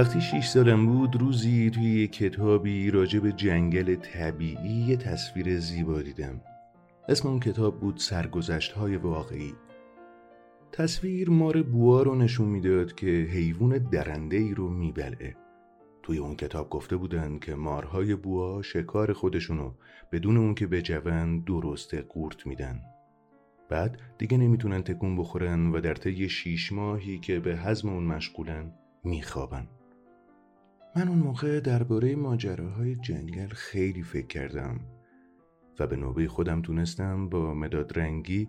وقتی شیش سالم بود روزی توی یک کتابی راجع به جنگل طبیعی یه تصویر زیبا دیدم. اسم اون کتاب بود سرگذشت های واقعی. تصویر مار بوا رو نشون می‌داد که حیوان درنده ای رو میبلعه. توی اون کتاب گفته بودن که مارهای بوا شکار خودشونو بدون اون که بجون درسته قورت میدن. بعد دیگه نمی‌تونن تکون بخورن و در طی شیش ماهی که به حزم اون مشغولن میخوابن. من اون موقع درباره ماجراهای جنگل خیلی فکر کردم و به نوبه خودم تونستم با مداد رنگی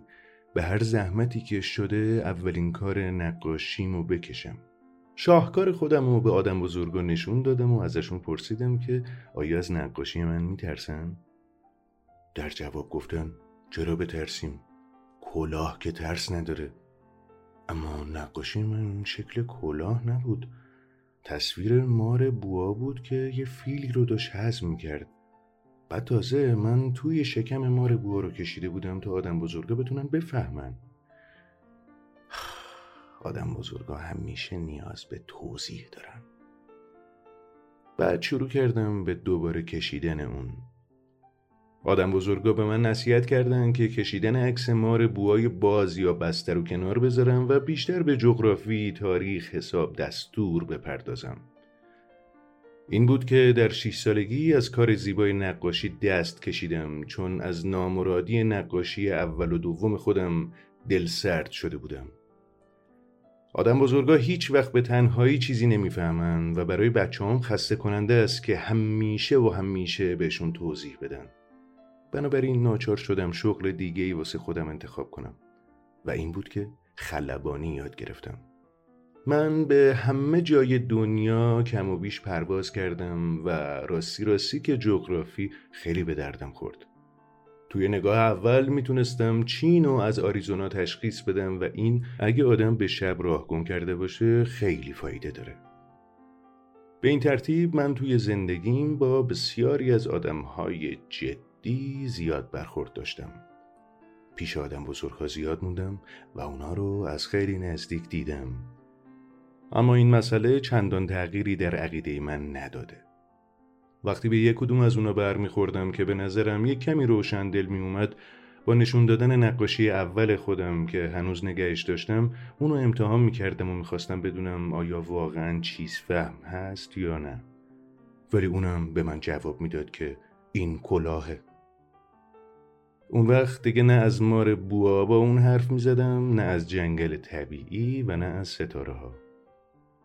به هر زحمتی که شده اولین کار نقاشیمو بکشم شاهکار خودم رو به آدم بزرگا نشون دادم و ازشون پرسیدم که آیا از نقاشی من میترسن؟ در جواب گفتن چرا بترسیم؟ کلاه که ترس نداره اما نقاشی من شکل کلاه نبود تصویر مار بوا بود که یه فیلی رو داشت هضم می‌کرد. بعد تازه من توی شکم مار بوا رو کشیده بودم تا آدم بزرگا بتونن بفهمن. آدم بزرگا همیشه نیاز به توضیح دارن. بعد شروع کردم به دوباره کشیدن اون. آدم بزرگا به من نصیحت کردن که کشیدن عکس مار بوهای باز یا بسته رو کنار بذارم و بیشتر به جغرافی، تاریخ، حساب، دستور بپردازم. این بود که در شیش سالگی از کار زیبای نقاشی دست کشیدم چون از نامرادی نقاشی اول و دوم خودم دل سرد شده بودم. آدم بزرگا هیچ وقت به تنهایی چیزی نمی‌فهمن و برای بچه هم خسته کننده است که همیشه و همیشه بهشون توضیح بدن. بنابراین ناچار شدم شغل دیگه ای واسه خودم انتخاب کنم. و این بود که خلبانی یاد گرفتم. من به همه جای دنیا کم و بیش پرواز کردم و راستی راستی که جغرافی خیلی به دردم خورد. توی نگاه اول می‌تونستم چین و از آریزونا تشخیص بدم و این اگه آدم به شب راه گم کرده باشه خیلی فایده داره. به این ترتیب من توی زندگیم با بسیاری از آدمهای جد دی زیاد برخورد داشتم. پیش آدم بزرگها زیاد موندم و اونا رو از خیلی نزدیک دیدم. اما این مسئله چندان تغییری در عقیده من نداده. وقتی به یک کدوم از اونا برمیخوردم که به نظرم یک کمی روشن دل می اومد با نشون دادن نقاشی اول خودم که هنوز نگهش داشتم اونو امتحان می‌کردم و می‌خواستم بدونم آیا واقعا چیز فهم هست یا نه. ولی اونم به من جواب می‌داد که این کلاهه. اون وقت دیگه نه از مار بوا با اون حرف می زدم نه از جنگل طبیعی و نه از ستاره ها.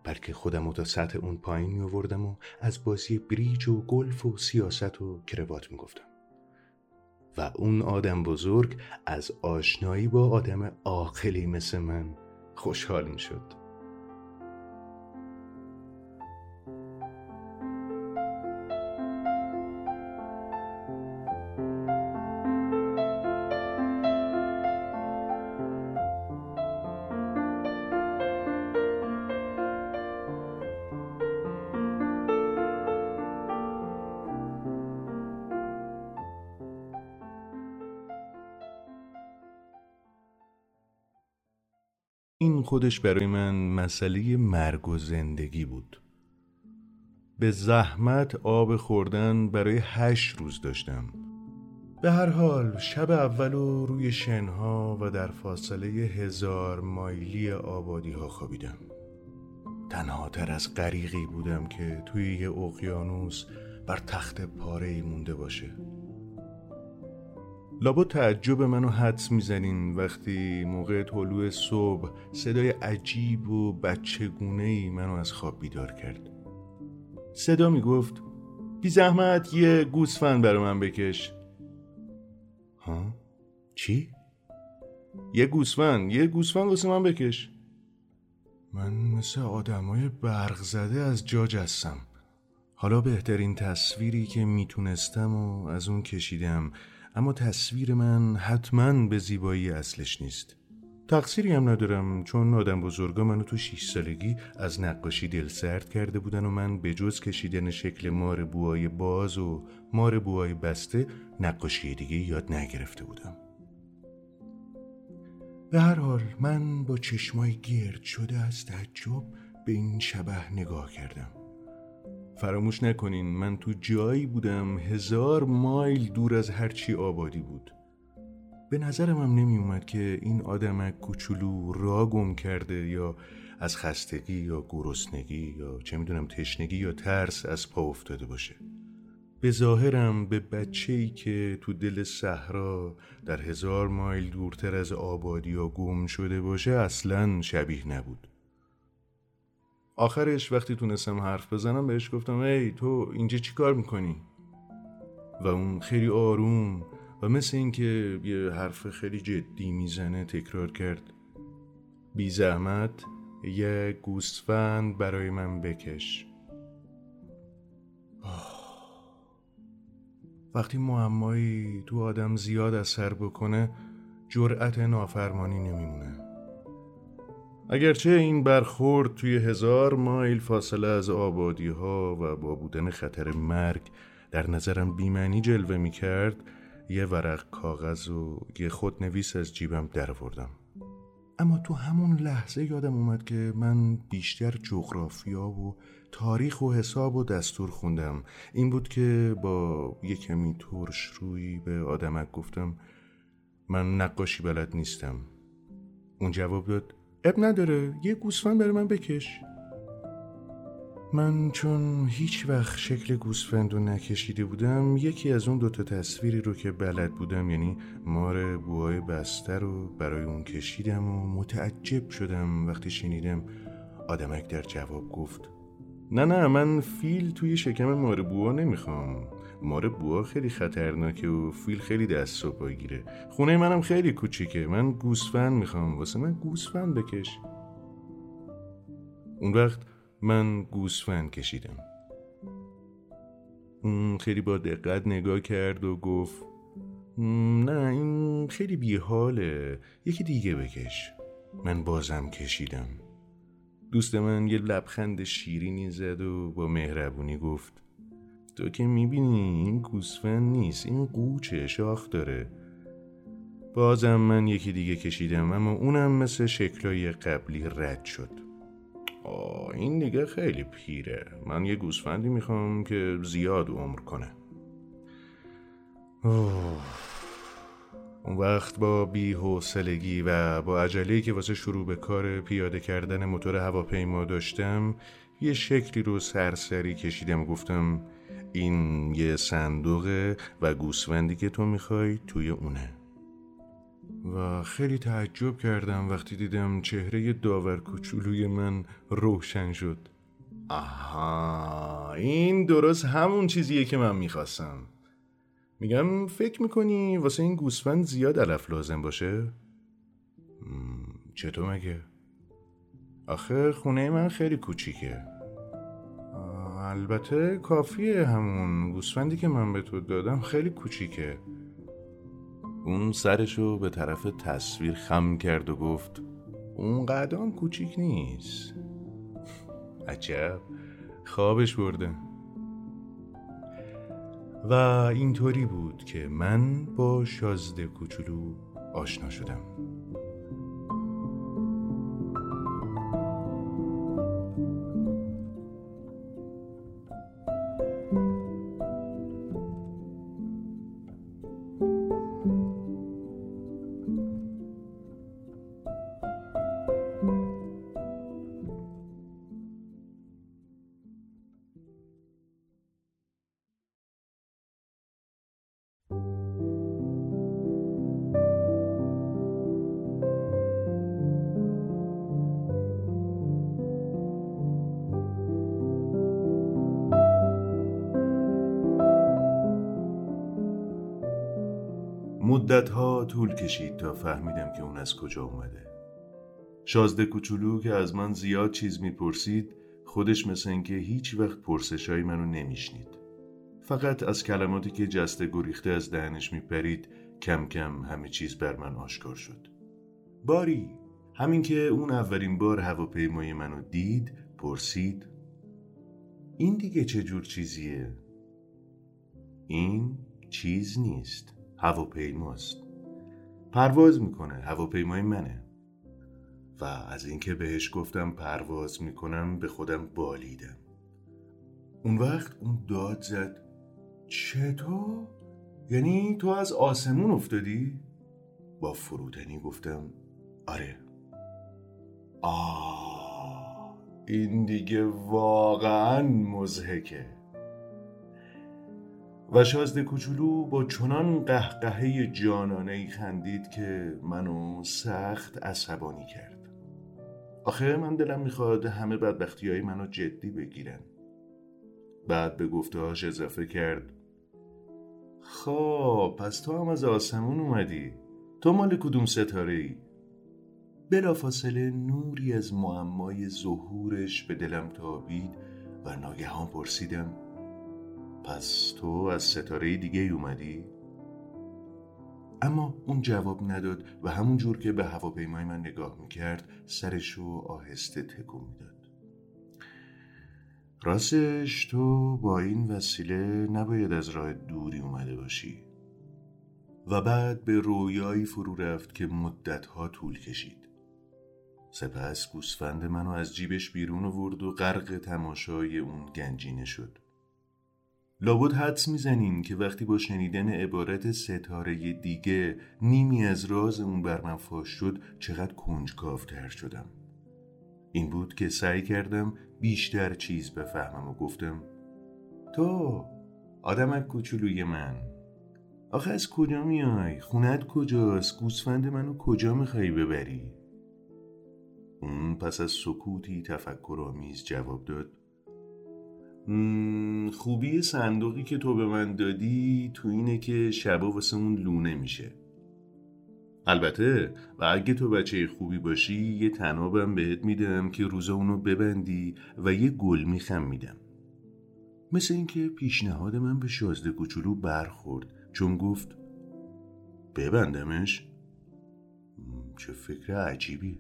بلکه خودم تا سطح اون پایین می آوردم و از بازی بریج و گلف و سیاست و کروات می گفتم. و اون آدم بزرگ از آشنایی با آدم عاقلی مثل من خوشحال می شد. خودش برای من مسئله مرگ و زندگی بود. به زحمت آب خوردن برای هشت روز داشتم. به هر حال شب اول و روی شنها و در فاصله هزار مایلی آبادی ها خوابیدم. تنها تر از غریقی بودم که توی یه اقیانوس بر تخت پاره مونده باشه. لابا تعجب منو حدس می‌زنین. وقتی موقع طلوع صبح صدای عجیب و بچگونه ای منو از خواب بیدار کرد. صدا می‌گفت بی زحمت یه گوسفند برا من بکش. ها؟ چی؟ یه گوسفند یه گوسفند واسه من بکش. من مثل آدمای برق زده از جا جستم حالا بهترین تصویری که می‌تونستم و از اون کشیدم اما تصویر من حتما به زیبایی اصلش نیست. تقصیری هم ندارم چون آدم بزرگا منو تو شیش سالگی از نقاشی دل سرد کرده بودن و من به جز کشیدن شکل مار بوهای باز و مار بوهای بسته نقاشی دیگه یاد نگرفته بودم. به هر حال من با چشمای گرد شده از تعجب به این شبه نگاه کردم. فراموش نکنین من تو جایی بودم هزار مایل دور از هرچی آبادی بود. به نظرم هم نمی اومد که این آدمک کوچولو را گم کرده یا از خستگی یا گرسنگی یا چه می‌دونم تشنگی یا ترس از پا افتاده باشه. به ظاهرم به بچه ای که تو دل صحرا در هزار مایل دورتر از آبادی یا گم شده باشه اصلا شبیه نبود. آخرش وقتی تونستم حرف بزنم بهش گفتم ای تو اینجا چی کار می‌کنی؟ و اون خیلی آروم و مثل اینکه یه حرف خیلی جدی می‌زنه تکرار کرد. بی زحمت یه گوسفند برای من بکش. وقتی معمایی تو آدم زیاد اثر بکنه جرأت نافرمانی نمیمونه. اگرچه این برخورد توی هزار مایل فاصله از آبادی ها و با بودن خطر مرگ در نظرم بیمنی جلوه می کرد یه ورق کاغذ و یه خودنویس از جیبم در اما تو همون لحظه یادم اومد که من بیشتر جغرافیا و تاریخ و حساب و دستور خوندم. این بود که با یه کمی ترش روی به آدمک گفتم من نقاشی بلد نیستم. اون جواب داد اب نداره. یه گوسفند برای من بکش. من چون هیچ وقت شکل گوسفند رو نکشیده بودم یکی از اون دوتا تصویری رو که بلد بودم یعنی مار بوهای بسته رو برای اون کشیدم و متعجب شدم وقتی شنیدم آدمک در جواب گفت نه نه من فیل توی شکم مار بوها نمی‌خوام. مار بوها خیلی خطرناکه و فیل خیلی دست و گیره. خونه منم خیلی کوچیکه. من گوسفند می‌خوام. واسه من گوسفند بکش. اون وقت من گوسفند کشیدم. اون خیلی با دقت نگاه کرد و گفت نه این خیلی بیحاله. یکی دیگه بکش. من بازم کشیدم. دوست من یه لبخند شیرینی زد و با مهربونی گفت تو که می‌بینی این گوسفند نیست این قوچه شاخ داره. بازم من یکی دیگه کشیدم اما اونم مثل شکلای قبلی رد شد. آه این دیگه خیلی پیره. من یه گوسفندی می‌خوام که زیاد عمر کنه. اون وقت با بی‌حوصلگی و با عجله که واسه شروع به کار پیاده کردن موتور هواپیما داشتم یه شکلی رو سرسری کشیدم گفتم این یه صندوقه و گوسفندی که تو می‌خوای توی اونه و خیلی تعجب کردم وقتی دیدم چهره داور کوچولوی من روشن شد آها این درست همون چیزیه که من می‌خواستم میگم فکر می‌کنی واسه این گوسفند زیاد علف لازم باشه؟ چطور مگه؟ آخه خونه من خیلی کوچیکه البته کافیه همون گوسفندی که من به تو دادم خیلی کوچیکه. اون سرشو به طرف تصویر خم کرد و گفت اون قدام کوچیک نیست. عجب. خوابش برده. و اینطوری بود که من با شازده کوچولو آشنا شدم. مدت ها طول کشید تا فهمیدم که اون از کجا اومده. شازده کوچولو که از من زیاد چیز می‌پرسید خودش مثل اینکه هیچ وقت پرسشای منو نمیشنید. فقط از کلماتی که جسته گریخته از دهنش میپرید کم کم همه چیز بر من آشکار شد. باری همین که اون اولین بار هواپیمای منو دید پرسید این دیگه چه جور چیزیه؟ این چیز نیست. هواپیماست. پرواز می‌کنه هواپیمای منه. و از اینکه بهش گفتم پرواز می‌کنم به خودم بالیدم. اون وقت اون داد زد چطور؟ یعنی تو از آسمون افتادی؟ با فرودنی گفتم آره. آه این دیگه واقعا مزهکه و شازده کوچولو با چنان قهقهه جانانه ای خندید که منو سخت عصبانی کرد. آخه من دلم می‌خواد همه بدبختی های منو جدی بگیرن. بعد به گفتهاش اضافه کرد. خب پس تو هم از آسمون اومدی. تو مال کدوم ستاره ای؟ بلافاصله نوری از معمای ظهورش به دلم تابید و ناگهان پرسیدم پس تو از ستاره دیگه اومدی؟ اما اون جواب نداد و همون جور که به هواپیمای من نگاه می‌کرد سرشو آهسته تکون می‌داد. راستش تو با این وسیله نباید از راه دوری اومده باشی. و بعد به رویایی فرو رفت که مدتها طول کشید. سپس گوسفند منو از جیبش بیرون آورد و غرق تماشای اون گنجینه شد. لابد حدس می‌زنین که وقتی با شنیدن عبارت ستاره دیگه نیمی از راز اون بر من فاش شد چقدر کنجکافتر شدم این بود که سعی کردم بیشتر چیز بفهمم و گفتم تو آدم کوچولوی من آخه از کجا میای؟ خونت کجاست؟ گوسفند منو کجا می‌خوای ببری؟ اون پس از سکوتی تفکر آمیز جواب داد خوبی صندوقی که تو به من دادی تو اینه که شبا واسه اون لونه میشه. البته و اگه تو بچه خوبی باشی یه تنابم بهت میدم که روزا اونو ببندی و یه گل میخم میدم. مثل اینکه پیشنهاد من به شازده کوچولو برخورد چون گفت ببندمش؟ چه فکر عجیبی.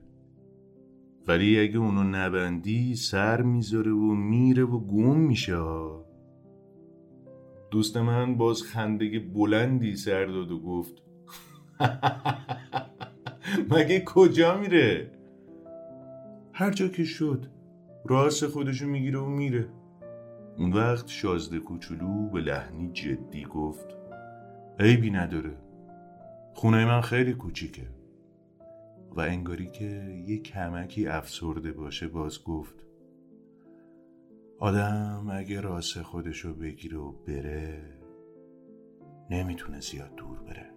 ولی اگه اونو نبندی سر می‌ذاره و میره و گم میشه. دوست من باز خنده بلندی سر داد و گفت مگه کجا میره؟ هر جا که شد راست خودشو می‌گیره و میره. اون وقت شازده کوچولو به لحنی جدی گفت عیبی نداره. خونه من خیلی کوچیکه. و انگاری که یه کمکی افسرده باشه باز گفت آدم اگه راست خودشو بگیره و بره نمی‌تونه زیاد دور بره.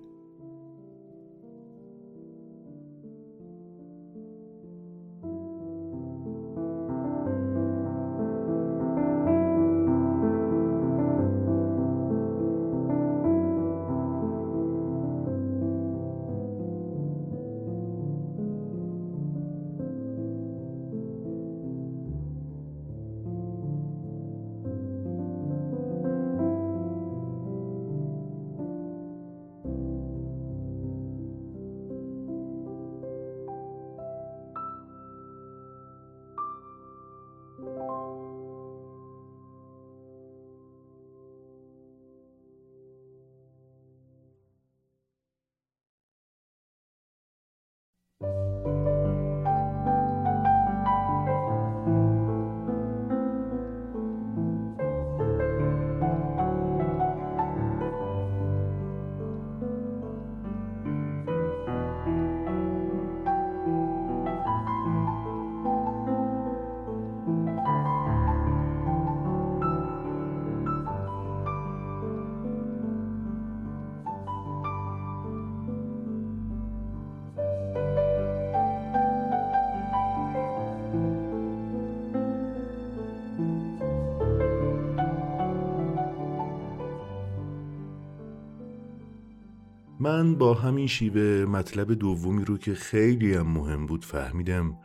من با همین شیوه مطلب دومی رو که خیلی هم مهم بود فهمیدم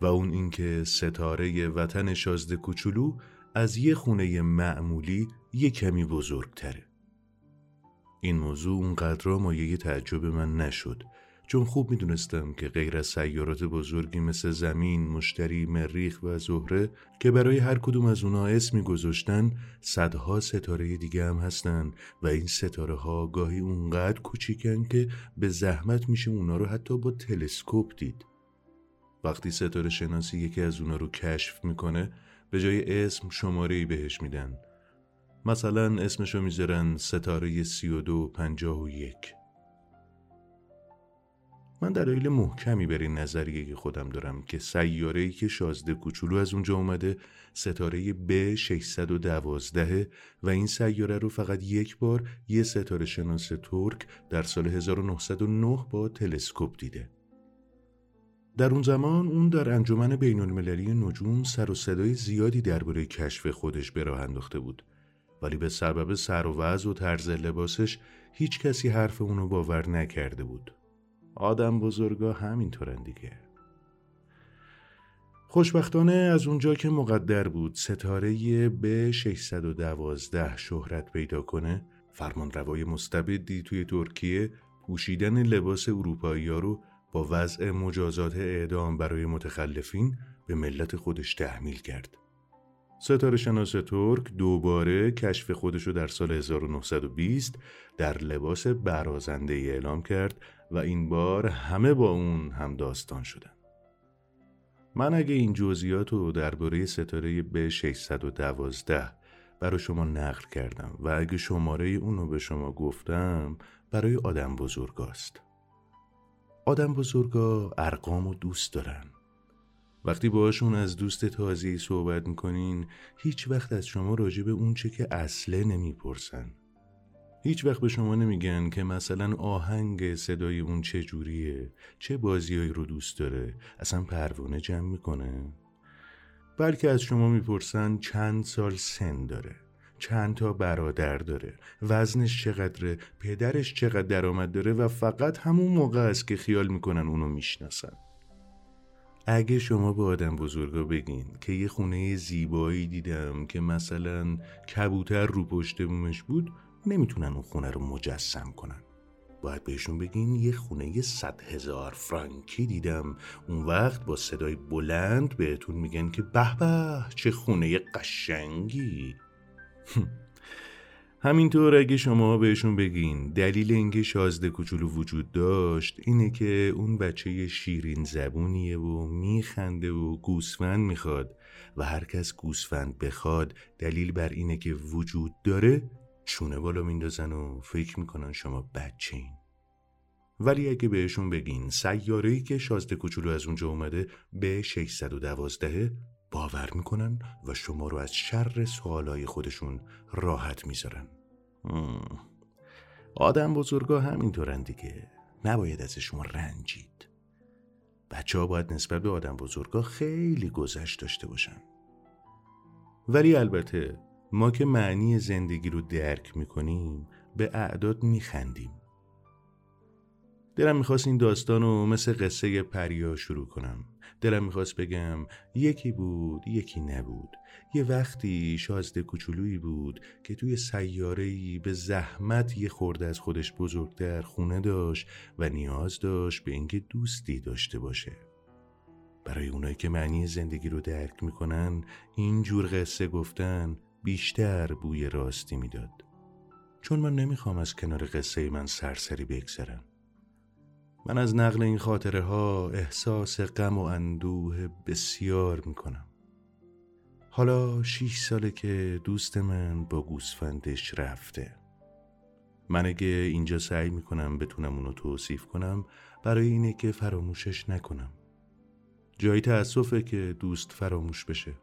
و اون اینکه ستاره وطن شازده کوچولو از یه خونه معمولی یه کمی بزرگتره. این موضوع اونقدر مایه تعجب من نشد چون خوب می‌دونستم که غیر از سیارات بزرگی مثل زمین، مشتری، مریخ و زهره که برای هر کدوم از اونا اسمی گذاشتن صدها ستاره دیگه هم هستن و این ستاره ها گاهی اونقدر کوچیکن که به زحمت میشه اونا رو حتی با تلسکوپ دید. وقتی ستاره شناسی یکی از اونا رو کشف می‌کنه به جای اسم شماره بهش میدن. مثلا اسمشو می‌ذارن ستاره 3251 من دلایل محکمی بر این نظریه خودم دارم که سیاره ای که شازده کوچولو از اونجا اومده ستاره ب 612 و این سیاره رو فقط یک بار یه ستاره شناس ترک در سال 1909 با تلسکوپ دیده. در اون زمان اون در انجمن بین المللی نجوم سر و صدای زیادی درباره کشف خودش به راه انداخته بود ولی به سبب سر و وضع و طرز لباسش هیچ کسی حرف اونو باور نکرده بود. آدم بزرگا همینطورن دیگه خوشبختانه از اونجا که مقدر بود ستاره به 612 شهرت پیدا کنه فرمان روای مستبدی توی ترکیه پوشیدن لباس اروپایی رو با وضع مجازات اعدام برای متخلفین به ملت خودش تحمیل کرد. ستاره شناس ترک دوباره کشف خودشو در سال 1920 در لباس برازنده اعلام کرد و این بار همه با اون هم داستان شدن. من اگه این جزئیات رو درباره ستاره ب 612 برای شما نقل کردم و اگه شماره اونو به شما گفتم برای آدم بزرگاست. آدم بزرگا ارقام و دوست دارن. وقتی باشون از دوست تازی صحبت می‌کنین هیچ وقت از شما راجع به اون چه که اصله نمی‌پرسن. هیچ وقت به شما نمیگن که مثلا آهنگ صدای اون چه جوریه چه بازیایی رو دوست داره اصلا پروانه جمع می‌کنه. بلکه از شما می‌پرسن چند سال سن داره چند تا برادر داره وزنش چقدره پدرش چقدر درآمد داره و فقط همون موقع است که خیال می‌کنن اونو می‌شناسن. اگه شما به آدم بزرگا بگین که یه خونه زیبایی دیدم که مثلا کبوتر رو پشت بومش بود نمی‌تونن اون خونه رو مجسم کنن. باید بهشون بگین یه خونه صد هزار فرانکی دیدم. اون وقت با صدای بلند بهتون میگن که به به چه خونه قشنگی. همینطور اگه شما بهشون بگین دلیل اینکه شازده کوچولو وجود داشت اینه که اون بچه شیرین زبونیه و میخنده و گوسفند می‌خواد و هر کس گوسفند بخواد دلیل بر اینه که وجود داره چونه بالا میندازن و فکر می‌کنن شما بچه این. ولی اگه بهشون بگین سیاره که شازده کوچولو از اونجا اومده به 612 باور می‌کنن و شما رو از شر سوالای خودشون راحت می‌ذارن. آدم بزرگا همینطورن دیگه. نباید از شما رنجید. بچه ها باید نسبت به آدم بزرگا خیلی گذشت داشته باشن. ولی البته ما که معنی زندگی رو درک می‌کنیم به اعداد میخندیم. دلم می‌خواست این داستان رو مثل قصه پریا شروع کنم. دلم می‌خواست بگم یکی بود یکی نبود. یه وقتی شازده کوچولویی بود که توی سیارهی به زحمت یه خورده از خودش بزرگتر خونه داشت و نیاز داشت به اینکه دوستی داشته باشه. برای اونایی که معنی زندگی رو درک می‌کنن این جور قصه گفتن بیشتر بوی راستی می‌داد. چون من نمی‌خوام از کنار قصه من سرسری بگذرم. من از نقل این خاطره ها احساس غم و اندوه بسیار می‌کنم. حالا شیش ساله که دوست من با گوسفندش رفته. من اگه اینجا سعی می‌کنم بتونم اونو توصیف کنم برای اینه که فراموشش نکنم. جایی تأسفه که دوست فراموش بشه.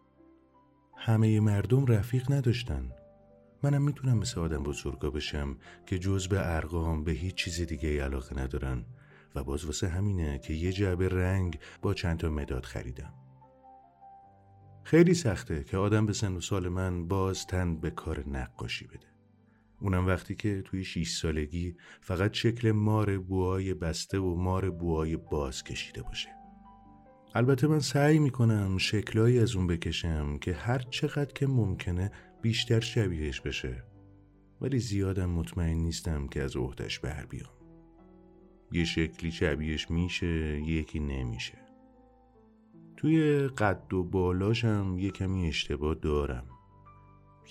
همه مردم رفیق نداشتن. منم می‌تونم مثل آدم بزرگا بشم که جز به ارقام به هیچ چیز دیگه علاقه ندارن و باز واسه همینه که یه جعبه رنگ با چند تا مداد خریدم. خیلی سخته که آدم به سن و سال من باز تن به کار نقاشی بده. اونم وقتی که توی شیش سالگی فقط شکل مار بوهای بسته و مار بوهای باز کشیده باشه. البته من سعی می‌کنم شکلایی از اون بکشم که هر چقدر که ممکنه بیشتر شبیهش بشه. ولی زیادم مطمئن نیستم که از عهدش بر بیام. یه شکلی شبیهش میشه یکی نمیشه. توی قد و بالاشم یه کمی اشتباه دارم.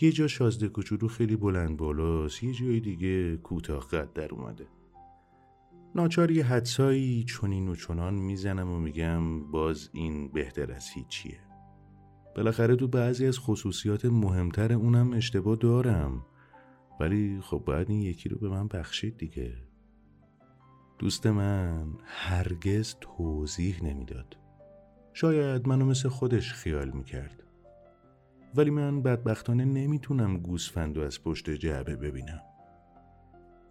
یه جا شازده کوچولو خیلی بلند بالاست یه جای دیگه کوتاه قد در اومده. ناچار یه حدسایی چونین و چنان می‌زنم و میگم باز این بهتر از هیچیه. بالاخره تو بعضی از خصوصیات مهمتر اونم اشتباه دارم. ولی خب باید این یکی رو به من بخشید دیگه. دوست من هرگز توضیح نمی‌داد. شاید منو مثل خودش خیال می‌کرد. ولی من بدبختانه نمی‌تونم گوسفند و از پشت جعبه ببینم.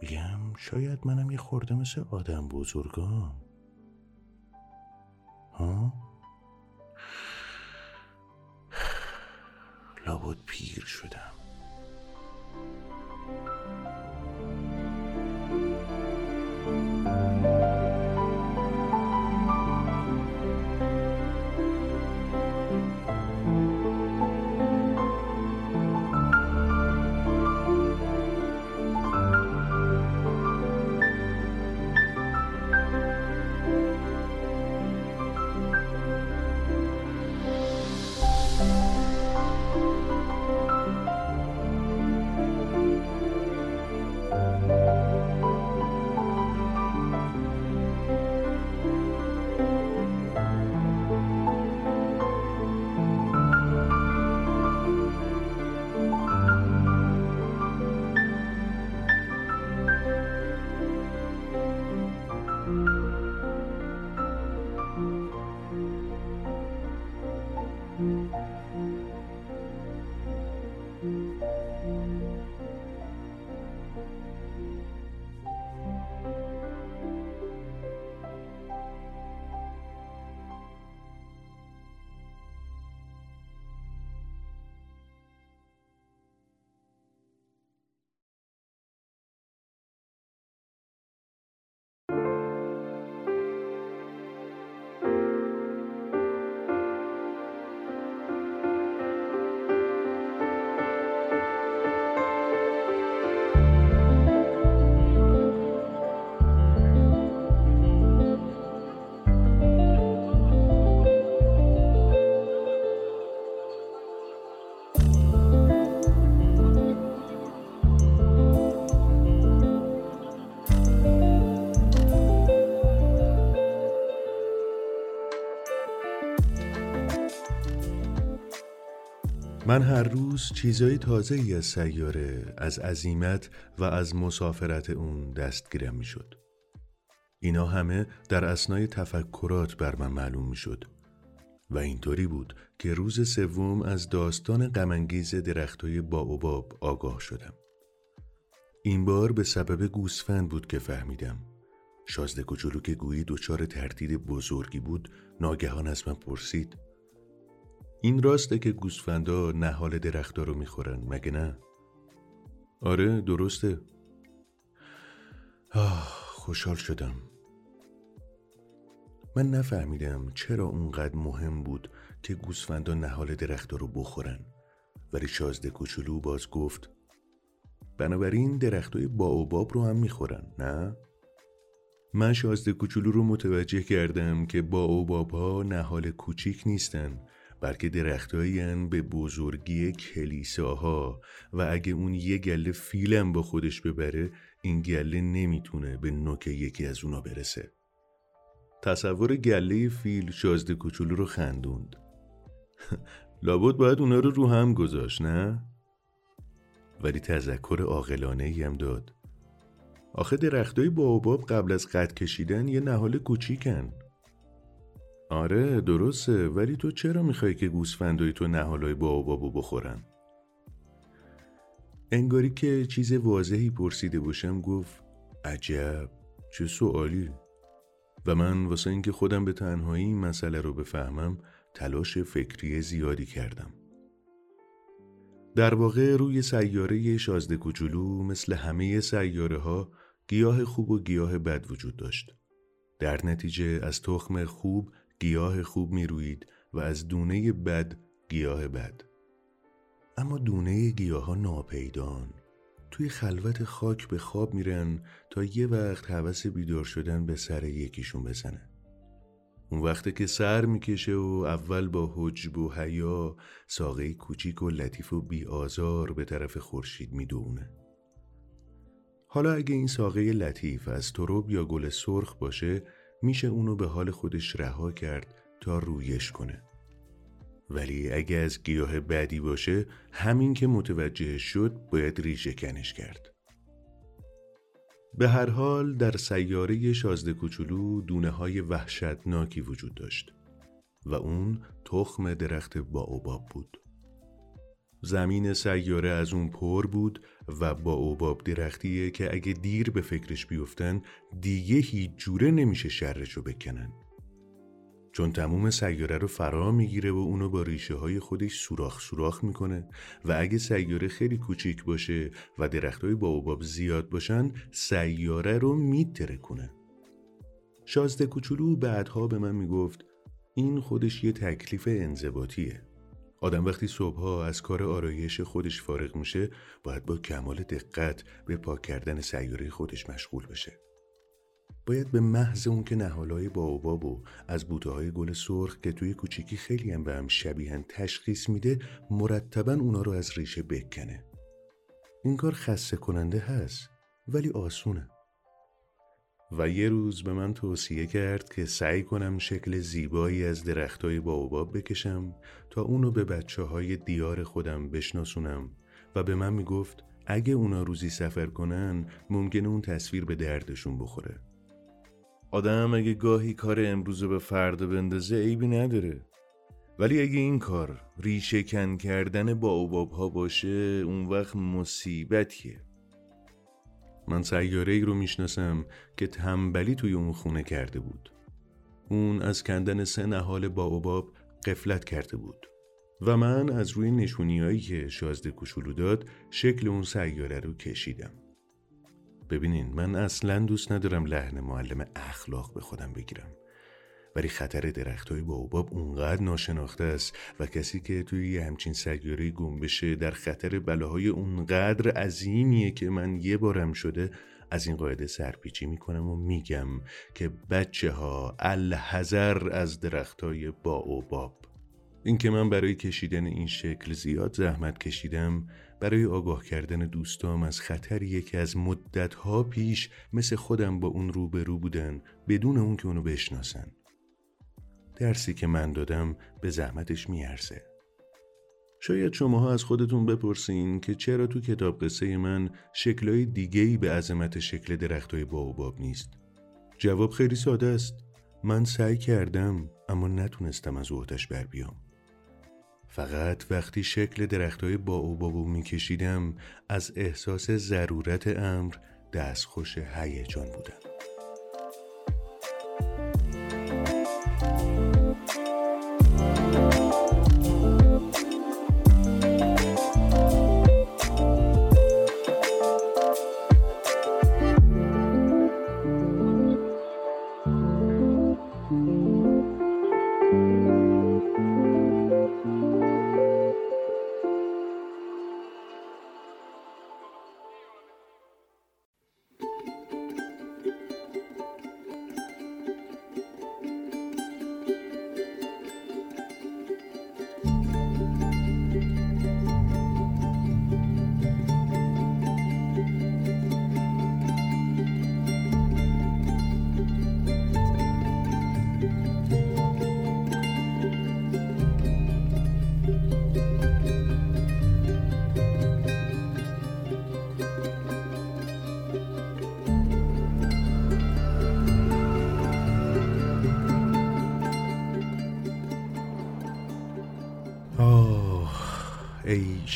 میگم شاید منم یه خورده مثل آدم بزرگام ها؟ لابد پیر شدم من هر روز چیزای تازه ای از سیاره از عظیمت و از مسافرت اون دستگیرم می شد. اینا همه در اسنای تفکرات بر من معلوم می شد. و اینطوری بود که روز سوم از داستان غمانگیز درختای باوباب آگاه شدم. این بار به سبب گوسفند بود که فهمیدم. شازده کوچولو که گویی دچار تردید بزرگی بود ناگهان از من پرسید این راسته که گوسفندا نهال درختا رو می‌خورن مگه نه؟ آره درسته آه خوشحال شدم من نفهمیدم چرا اونقدر مهم بود که گوسفندا نهال درختا رو بخورن ولی شازده کوچولو باز گفت بنابراین درختای باوباب رو هم می‌خورن نه؟ من شازده کوچولو رو متوجه کردم که باوباب ها نهال کوچیک نیستن بلکه درختایی به بزرگی کلیساها و اگه اون یه گله فیلم با خودش ببره این گله نمی‌تونه به نوک یکی از اونا برسه. تصور گله فیل شازده کوچولو رو خندوند. لابد باید اونا رو رو هم گذاشت نه؟ ولی تذکر عاقلانه ای هم داد. آخه درختای باوباب قبل از قد کشیدن یه نهال کوچیکن. آره درسته ولی تو چرا می‌خوای که گوسفندای تو نهالای بابابو بخورن؟ انگاری که چیز واضحی پرسیده باشم گفت عجب چه سوالی؟ و من واسه اینکه خودم به تنهایی این مسئله رو بفهمم تلاش فکری زیادی کردم. در واقع روی سیاره شازده کوچولو مثل همه سیاره ها گیاه خوب و گیاه بد وجود داشت. در نتیجه از تخم خوب گیاه خوب می روید و از دونه بد گیاه بد. اما دونه گیاه ها ناپیدان. توی خلوت خاک به خواب میرن تا یه وقت حوث بیدار شدن به سر یکیشون بزنه. اون وقته که سر می‌کشه و اول با حجب و حیا ساقه کوچیک و لطیف و بی آزار به طرف خورشید می‌دونه حالا اگه این ساقه لطیف از تروب یا گل سرخ باشه میشه اونو به حال خودش رها کرد تا رویش کنه. ولی اگه از گیاه بعدی باشه همین که متوجه شد باید ریشه کنش کرد. به هر حال در سیاره شازده کوچولو دونه های وحشتناکی وجود داشت و اون تخم درخت باوباب بود. زمین سیاره از اون پر بود و با اوباب درختیه که اگه دیر به فکرش بیفتن دیگه هیچ جوره نمیشه شرشو بکنن. چون تموم سیاره رو فرا می‌گیره و اونو با ریشه های خودش سوراخ سوراخ می‌کنه و اگه سیاره خیلی کوچیک باشه و درخت های با اوباب زیاد باشن سیاره رو میتره کنه شازده کوچولو بعدها به من می‌گفت این خودش یه تکلیف انضباطیه. آدم وقتی صبحها از کار آرایش خودش فارغ میشه باید با کمال دقت به پاک کردن سیاره خودش مشغول بشه. باید به محض اون که نهالای باوباب و از بوته های گل سرخ که توی کوچیکی خیلی هم به هم شبیهن تشخیص میده مرتبا اونا رو از ریشه بکنه. این کار خسته کننده هست ولی آسونه. و یه روز به من توصیه کرد که سعی کنم شکل زیبایی از درختای باوباب بکشم تا اونو به بچه های دیار خودم بشناسونم و به من می‌گفت اگه اونا روزی سفر کنن ممکنه اون تصویر به دردشون بخوره. آدم اگه گاهی کار امروز به فردا بندازه عیبی نداره. ولی اگه این کار ریشه کن کردن با ها باشه اون وقت مصیبتیه. من سیاره ای رو می‌شناسم که تنبلی توی اون خونه کرده بود. اون از کندن سه نهال با قفلت کرده بود. و من از روی نشونیایی که شازده کوچولو داد شکل اون سیاره رو کشیدم. ببینین من اصلا دوست ندارم لحن معلم اخلاق به خودم بگیرم. ولی خطر درخت های باوباب اونقدر ناشناخته است و کسی که توی یه همچین سیاره گم بشه در خطر بلاهای اونقدر عظیمیه که من یه بارم شده از این قاعده سرپیچی می‌کنم و میگم که بچه ها الحذر از درخت های باوباب اینکه من برای کشیدن این شکل زیاد زحمت کشیدم برای آگاه کردن دوستام از خطریه که از مدتها پیش مثل خودم با اون روبرو بودن بدون اون که اونو بشناسن. درسی که من دادم به زحمتش میارزه. شاید شماها از خودتون بپرسین که چرا تو کتاب قصه من شکلهای دیگهی به عظمت شکل درختای باوباب نیست؟ جواب خیلی ساده است. من سعی کردم اما نتونستم از اوتش بر بیام. فقط وقتی شکل درختای باوبابو میکشیدم از احساس ضرورت امر دستخوش هیجان بودم.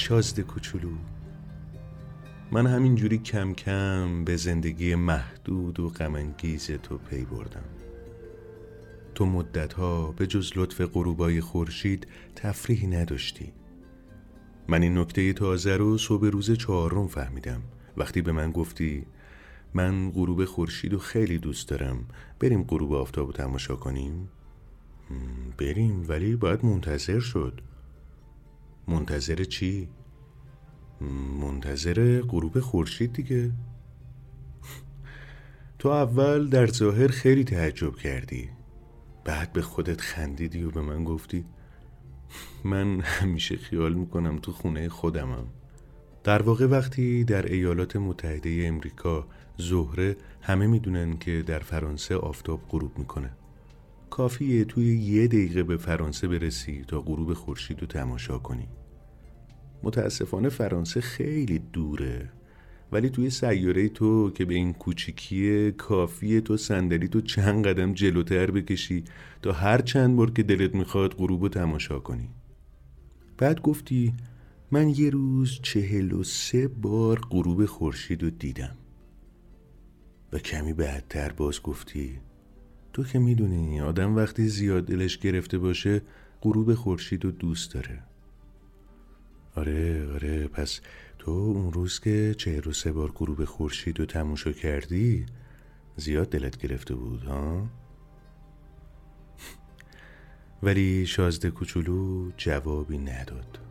شازد کوچولو. من همینجوری کم کم به زندگی محدود و غمانگیز تو پی بردم. تو مدتها به جز لطف غروبای خورشید تفریحی نداشتی. من این نکته تازه رو صبح روز چهارم فهمیدم. وقتی به من گفتی من غروب خورشید رو خیلی دوست دارم بریم غروب آفتاب تماشا کنیم؟ بریم ولی باید منتظر شد. منتظر چی؟ منتظر غروب خورشید دیگه. تو اول در ظاهر خیلی تعجب کردی. بعد به خودت خندیدی و به من گفتی من همیشه خیال می‌کنم تو خونه خودمم. در واقع وقتی در ایالات متحده امریکا ظهره همه می‌دونن که در فرانسه آفتاب غروب می‌کنه. کافیه توی یه دقیقه به فرانسه برسی تا غروب خورشید رو تماشا کنی. متاسفانه فرانسه خیلی دوره ولی توی سیاره تو که به این کوچیکیه کافیه تو صندلی تو چند قدم جلوتر بکشی تا هر چند بار که دلت می‌خواد غروب رو تماشا کنی. بعد گفتی من یه روز چهل و سه بار غروب خورشید رو دیدم. و کمی بعدتر باز گفتی تو که می‌دونی آدم وقتی زیاد دلش گرفته باشه غروب خورشید رو دوست داره آره آره پس تو اون روز که چهر و سه بار غروب خورشید رو تموشو کردی زیاد دلت گرفته بود ها؟ ولی شازده کوچولو جوابی نداد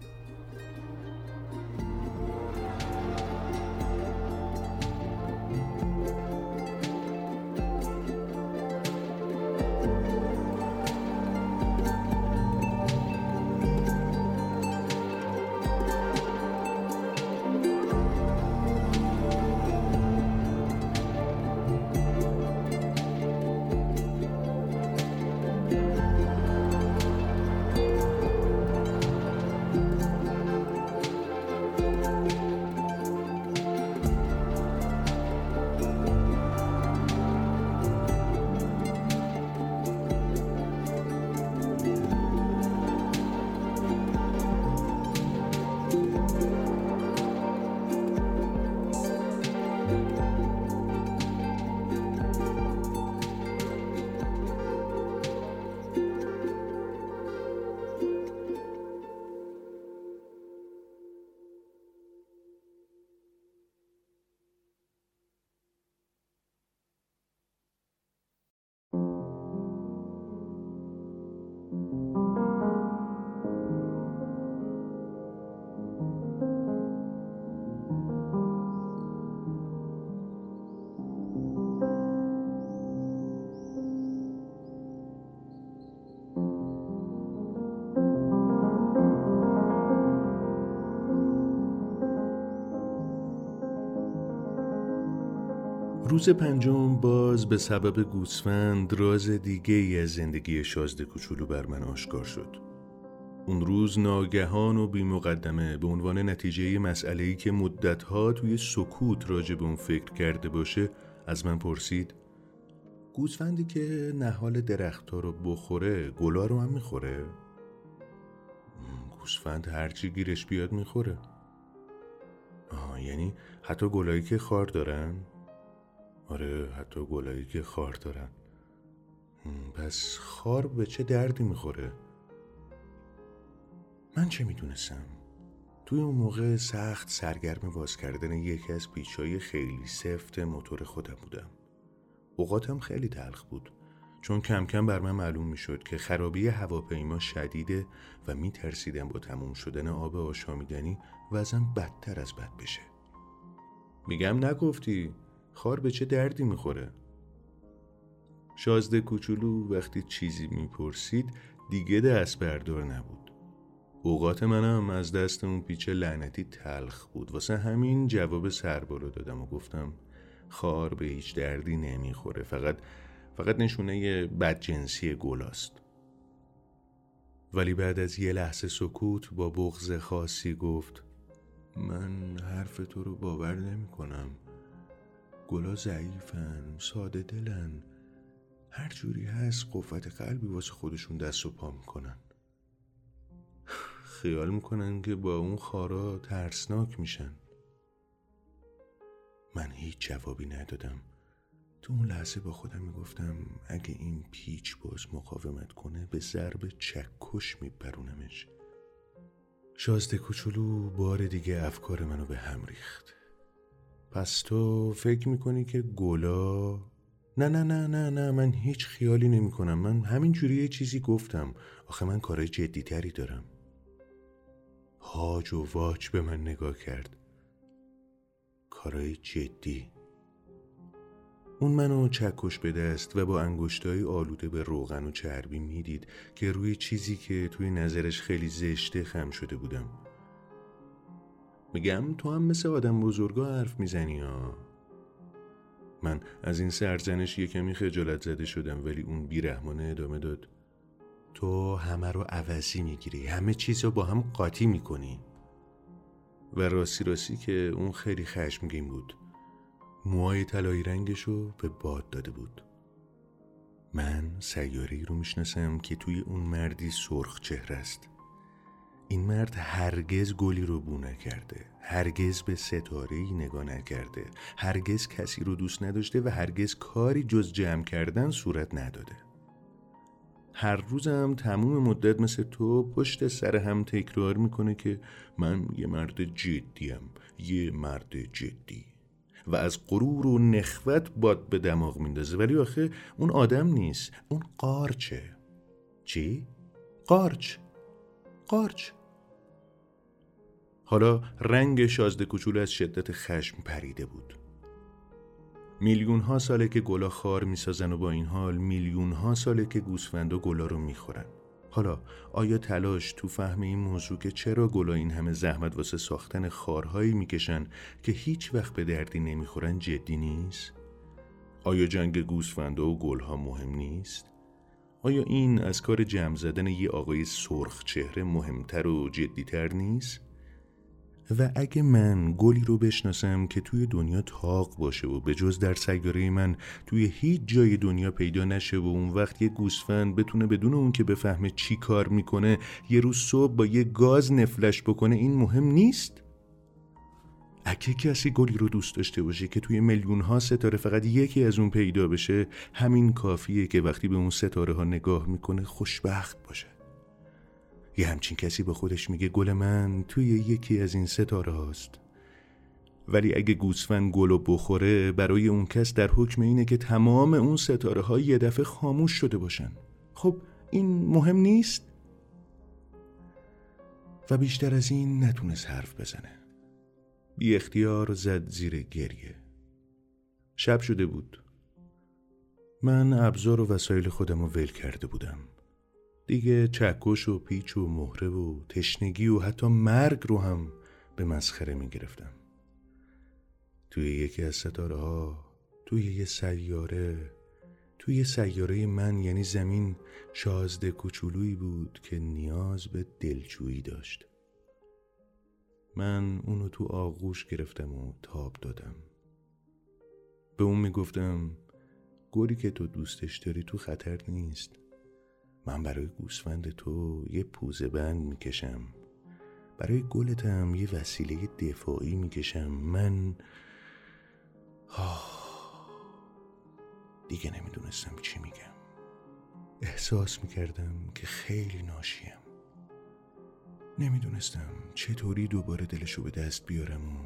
روز پنجم باز به سبب گوسفند راز دیگه ای از زندگی شازده کوچولو بر من آشکار شد. اون روز ناگهان و بی مقدمه به عنوان نتیجه مسئله ای که مدتها توی سکوت راجع به اون فکر کرده باشه از من پرسید گوسفندی که نهال درختها رو بخوره گلا رو هم می‌خوره؟ گوسفند هرچی گیرش بیاد می‌خوره آه یعنی حتی گلایی که خار دارن؟ آره حتی گلایی که خار دارن. پس خار به چه دردی می‌خوره؟ من چه می‌دونستم؟ توی اون موقع سخت سرگرم باز کردن یکی از پیچهای خیلی سفت موتور خودم بودم. اوقاتم خیلی تلخ بود چون کم کم بر من معلوم می‌شد که خرابی هواپیما شدیده و میترسیدم با تموم شدن آب آشامیدنی وزن بدتر از بد بشه. میگم نگفتی؟ خار به چه دردی می‌خوره؟ شازده کوچولو وقتی چیزی می‌پرسید دیگه دست بردار نبود. اوقات منم از دست اون پیچ لعنتی تلخ بود. واسه همین جواب سربالو دادم و گفتم خار به هیچ دردی نمی‌خوره فقط فقط نشونه بدجنسی گلاست ولی بعد از یه لحظه سکوت با بغز خاصی گفت من حرف تو رو باور نمی کنم گلا ضعیفن ساده دلن. هر جوری هست قوت قلبی واسه خودشون دست و پا می‌کنن. خیال می‌کنن که با اون خارا ترسناک میشن. من هیچ جوابی ندادم. تو اون لحظه با خودم می‌گفتم اگه این پیچ باز مقاومت کنه به ضرب چکش میپرونمش. شازده کوچولو بار دیگه افکار منو به هم ریخت. پس تو فکر می‌کنی که گلا؟ نه نه نه نه نه من هیچ خیالی نمی کنم من همین جوری یه چیزی گفتم. آخه من کارهای تری دارم. هاج و واج به من نگاه کرد. کارهای جدی. اون منو چکش به دست و با انگشتای آلوده به روغن و چربی می‌دید که روی چیزی که توی نظرش خیلی زشته خم شده بودم. میگم تو هم مثل آدم بزرگا حرف می‌زنی ها من از این سرزنش یه کمی خجالت زده شدم ولی اون بیرحمانه ادامه داد. تو همه رو عوضی می‌گیری همه چیز رو با هم قاطی می‌کنی. و راستی راستی که اون خیلی خشمگین بود. موهای طلایی رنگش رو به باد داده بود. من سیاره رو می‌شناسم که توی اون مردی سرخ چهره است. این مرد هرگز گلی رو بو نکرده هرگز به ستاره نگاه نکرده هرگز کسی رو دوست نداشته و هرگز کاری جز جمع کردن صورت نداده. هر روزم تموم مدت مثل تو پشت سر هم تکرار می‌کنه که من یه مرد جدیم یه مرد جدی و از غرور و نخوت باد به دماغ میندازه. ولی آخه اون آدم نیست اون قارچه. چی؟ قارچ. قارچ. حالا رنگ شازده کوچولو از شدت خشم پریده بود میلیون ها ساله که گلا خار می‌سازن و با این حال میلیون ها ساله که گوسفند و گلا رو می‌خورن حالا آیا تلاش تو فهم این موضوع که چرا گلا این همه زحمت واسه ساختن خارهایی می‌کشن که هیچ وقت به دردی نمی‌خورن جدی نیست؟ آیا جنگ گوسفند و گلها مهم نیست؟ آیا این از کار جمع زدن یه آقای سرخ چهره مهمتر و جدیتر نیست؟ و اگه من گلی رو بشناسم که توی دنیا تاق باشه و به جز در سیاره من توی هیچ جای دنیا پیدا نشه و اون وقت یه گوسفند بتونه بدون اون که بفهمه چی کار می‌کنه یه روز صبح با یه گاز نفلش بکنه این مهم نیست؟ اگه کسی گلی رو دوست داشته باشه که توی میلیون ها ستاره فقط یکی از اون پیدا بشه همین کافیه که وقتی به اون ستاره ها نگاه می‌کنه خوشبخت باشه یه همچین کسی با خودش میگه گل من توی یکی از این ستاره هاست ولی اگه گوسفند گل و بخوره برای اون کس در حکم اینه که تمام اون ستاره ها یه دفعه خاموش شده باشن. خب این مهم نیست؟ و بیشتر از این نتونست حرف بزنه. بی اختیار زد زیر گریه. شب شده بود. من ابزار و وسایل خودم رو ول کرده بودم. دیگه چکش و پیچ و مهره و تشنگی و حتی مرگ رو هم به مسخره می گرفتم. توی یکی از ستاره ها توی یه سیاره توی سیاره من یعنی زمین شازده کوچولویی بود که نیاز به دلجویی داشت. من اونو تو آغوش گرفتم و تاب دادم. به اون می‌گفتم گوری که تو دوستش داری تو خطر نیست. من برای گوسفند تو یه پوزه بند می‌کشم. برای گلتم یه وسیله دفاعی می‌کشم. من آه. دیگه نمی‌دونستم چی میگم. احساس می‌کردم که خیلی ناشیم. نمی‌دونستم چطوری دوباره دلشو به دست بیارم و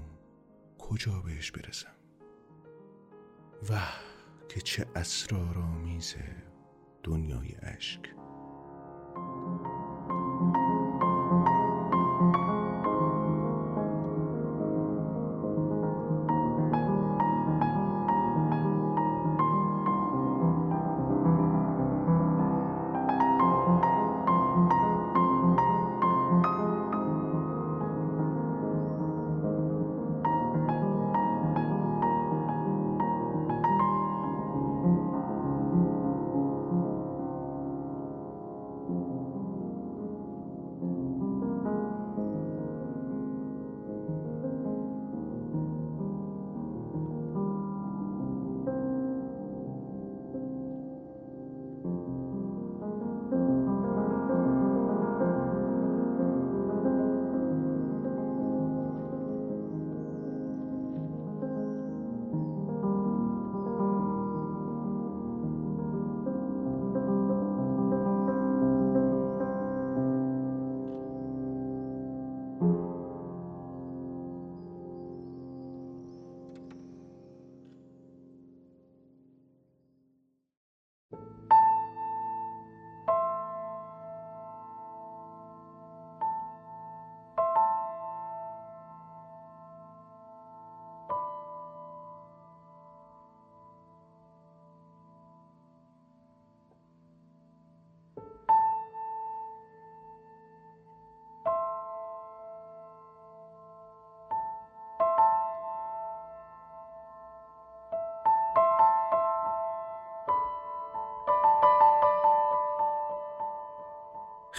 کجا بهش برسم. و که چه اسرارآمیزه دنیای اشک.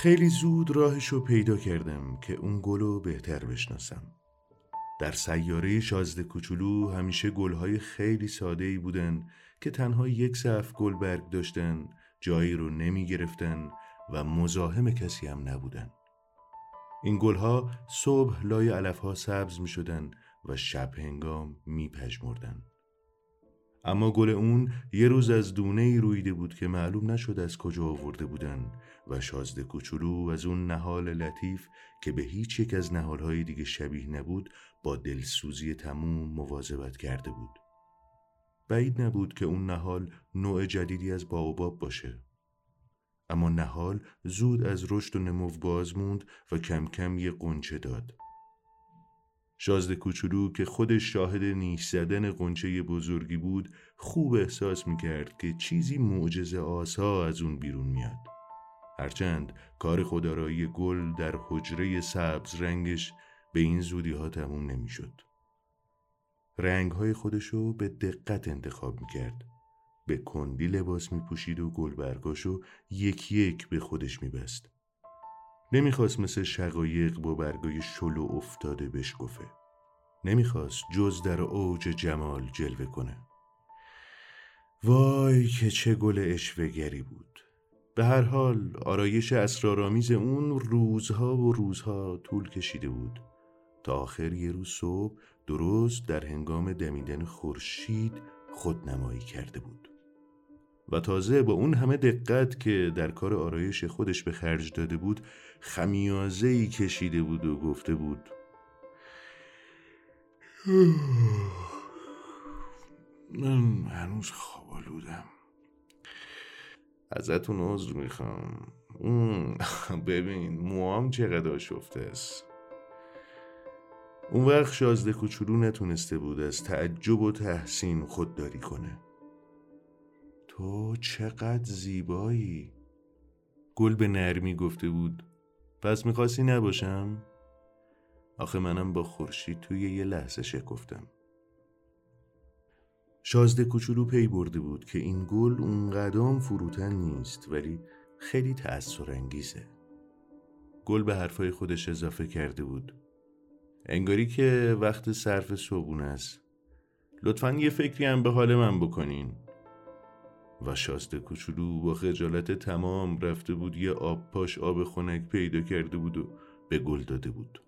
خیلی زود راهشو پیدا کردم که اون گلو بهتر بشناسم در سیاره شازده کوچولو همیشه گلهای خیلی ساده ای بودن که تنها یک صف گل برگ داشتن جایی رو نمی گرفتن و مزاحم کسی هم نبودن این گلها صبح لای علفها سبز می شدن و شب هنگام می پجمردن. اما گل اون یه روز از دونه ای رویده بود که معلوم نشد از کجا آورده بودن و شازده کوچولو از اون نهال لطیف که به هیچ یک از نهالهای دیگه شبیه نبود با دلسوزی تموم مواظبت کرده بود. بعید نبود که اون نهال نوع جدیدی از باوباب باشه. اما نهال زود از رشد و نمو باز موند و کم کم یه قنچه داد. شازده کوچولو که خودش شاهد نیش زدن قنچه بزرگی بود خوب احساس می‌کرد که چیزی معجزه آسا از اون بیرون میاد. هرچند کار خدارایی گل در حجره سبز رنگش به این زودی ها تموم نمی‌شد. رنگ های خودشو به دقت انتخاب می‌کرد. به کندی لباس میپوشید و گلبرگاشو یک یک به خودش میبست. نمی‌خواست مثل شقایق با برگای شلو افتاده بشکفه. نمی‌خواست جز در اوج جمال جلوه کنه. وای که چه گل اشوهگری بود. به هر حال آرایش اسرارآمیز اون روزها و روزها طول کشیده بود تا آخر یه روز صبح درست در هنگام دمیدن خورشید خودنمایی کرده بود و تازه با اون همه دقت که در کار آرایش خودش به خرج داده بود خمیازه ای کشیده بود و گفته بود من هنوز خوابالودم ازتون عذر می‌خوام. ببین موام چقدر آشفته است. اون وقت شازده کوچولو نتونسته بود از تعجب و تحسین خودداری کنه. تو چقدر زیبایی. گل به نرمی گفته بود. پس می‌خواستی نباشم؟ آخه منم با خورشید توی یه لحظه شکفتم. شازده کوچولو پی برده بود که این گل اون قدام فروتن نیست ولی خیلی تأثیر انگیزه گل به حرفای خودش اضافه کرده بود. انگاری که وقت صرف صبحونه است. لطفا یه فکری هم به حال من بکنین. و شازده کوچولو با خجالت تمام رفته بود یه آب پاش آب خنک پیدا کرده بود و به گل داده بود.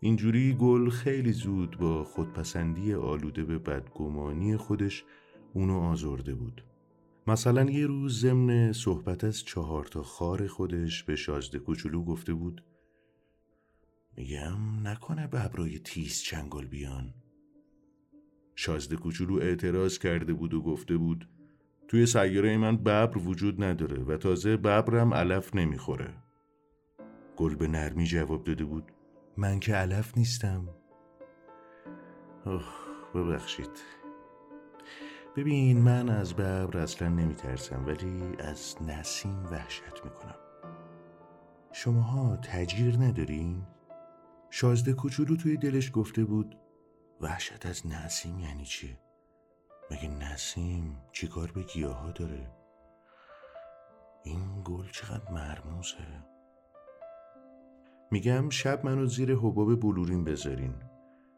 اینجوری گل خیلی زود با خودپسندی آلوده به بدگمانی خودش اونو آزرده بود. مثلا یه روز ضمن صحبت از چهار تا خار خودش به شازده کوچولو گفته بود میگم نکنه ببرای تیز چنگل بیان. شازده کوچولو اعتراض کرده بود و گفته بود توی سیاره من ببر وجود نداره و تازه ببرم علف نمی‌خوره. گل به نرمی جواب داده بود. من که علف نیستم. اوه ببخشید. ببین من از ببر اصلا نمیترسم ولی از نسیم وحشت می‌کنم. شماها تجیر ندارین؟ شازده کوچولو توی دلش گفته بود وحشت از نسیم یعنی چی؟ مگه نسیم چیکار به گیاه ها داره؟ این گل چقدر مرموزه. میگم شب منو زیر حباب بلورین بذارین.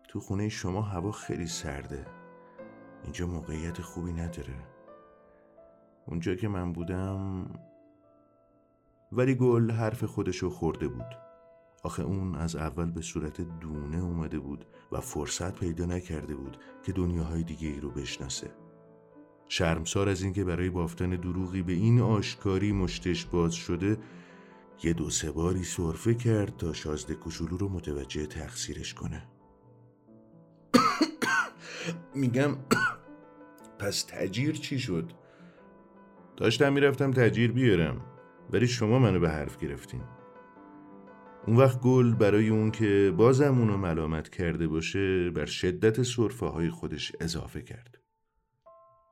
تو خونه شما هوا خیلی سرده. اینجا موقعیت خوبی نداره. اونجا که من بودم ولی گل حرف خودشو خورده بود. آخه اون از اول به صورت دونه اومده بود و فرصت پیدا نکرده بود که دنیاهای دیگه ای رو بشناسه. شرمسار از اینکه برای بافتن دروغی به این آشکاری مشتش باز شده یه دو سه باری صرفه کرد تا شازده کوچولو رو متوجه تقصیرش کنه. میگم پس تجیر چی شد؟ داشتم می‌رفتم تجیر بیارم ولی شما منو به حرف گرفتین. اون وقت گل برای اون که بازم اونو ملامت کرده باشه بر شدت صرفه های خودش اضافه کرد.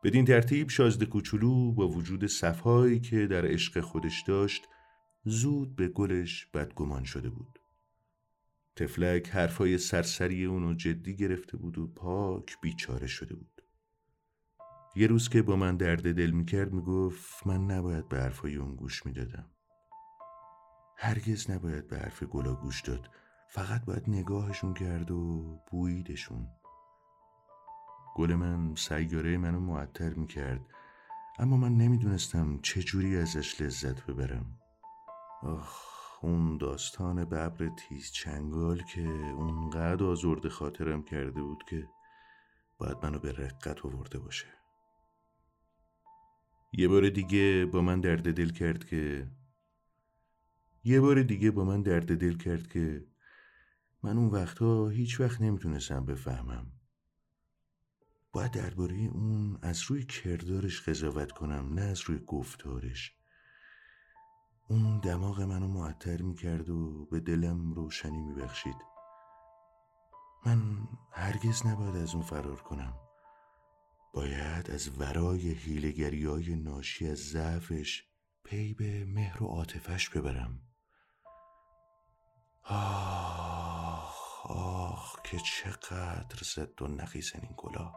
بدین ترتیب شازده کوچولو با وجود صفهایی که در عشق خودش داشت زود به گلش بدگمان شده بود. تفلک حرفای سرسری اونو جدی گرفته بود و پاک بیچاره شده بود. یه روز که با من درد دل می‌کرد می‌گفت من نباید به حرفای اون گوش می‌دادم. هرگز نباید به حرف گلا گوش داد. فقط باید نگاهشون کرد و بوییدشون. گل من سیاره منو معطر می‌کرد. اما من نمی‌دونستم چجوری ازش لذت ببرم. آخ اون داستان ببر تیز چنگال که اونقدر آزرد خاطرم کرده بود که باید منو به رقت آورده باشه. یه بار دیگه با من درد دل کرد که یه بار دیگه با من درد دل کرد که من اون وقتها هیچ وقت نمی‌تونستم بفهمم. باید درباره اون از روی کردارش قضاوت کنم نه از روی گفتارش. اون دماغ منو معطر می‌کرد و به دلم روشنی میبخشید. من هرگز نباید از اون فرار کنم. باید از ورای هیلگری های ناشی از ضعفش پی به مهر و عاطفش ببرم. آخ آخ که چقدر زد و نقیزن این گلا.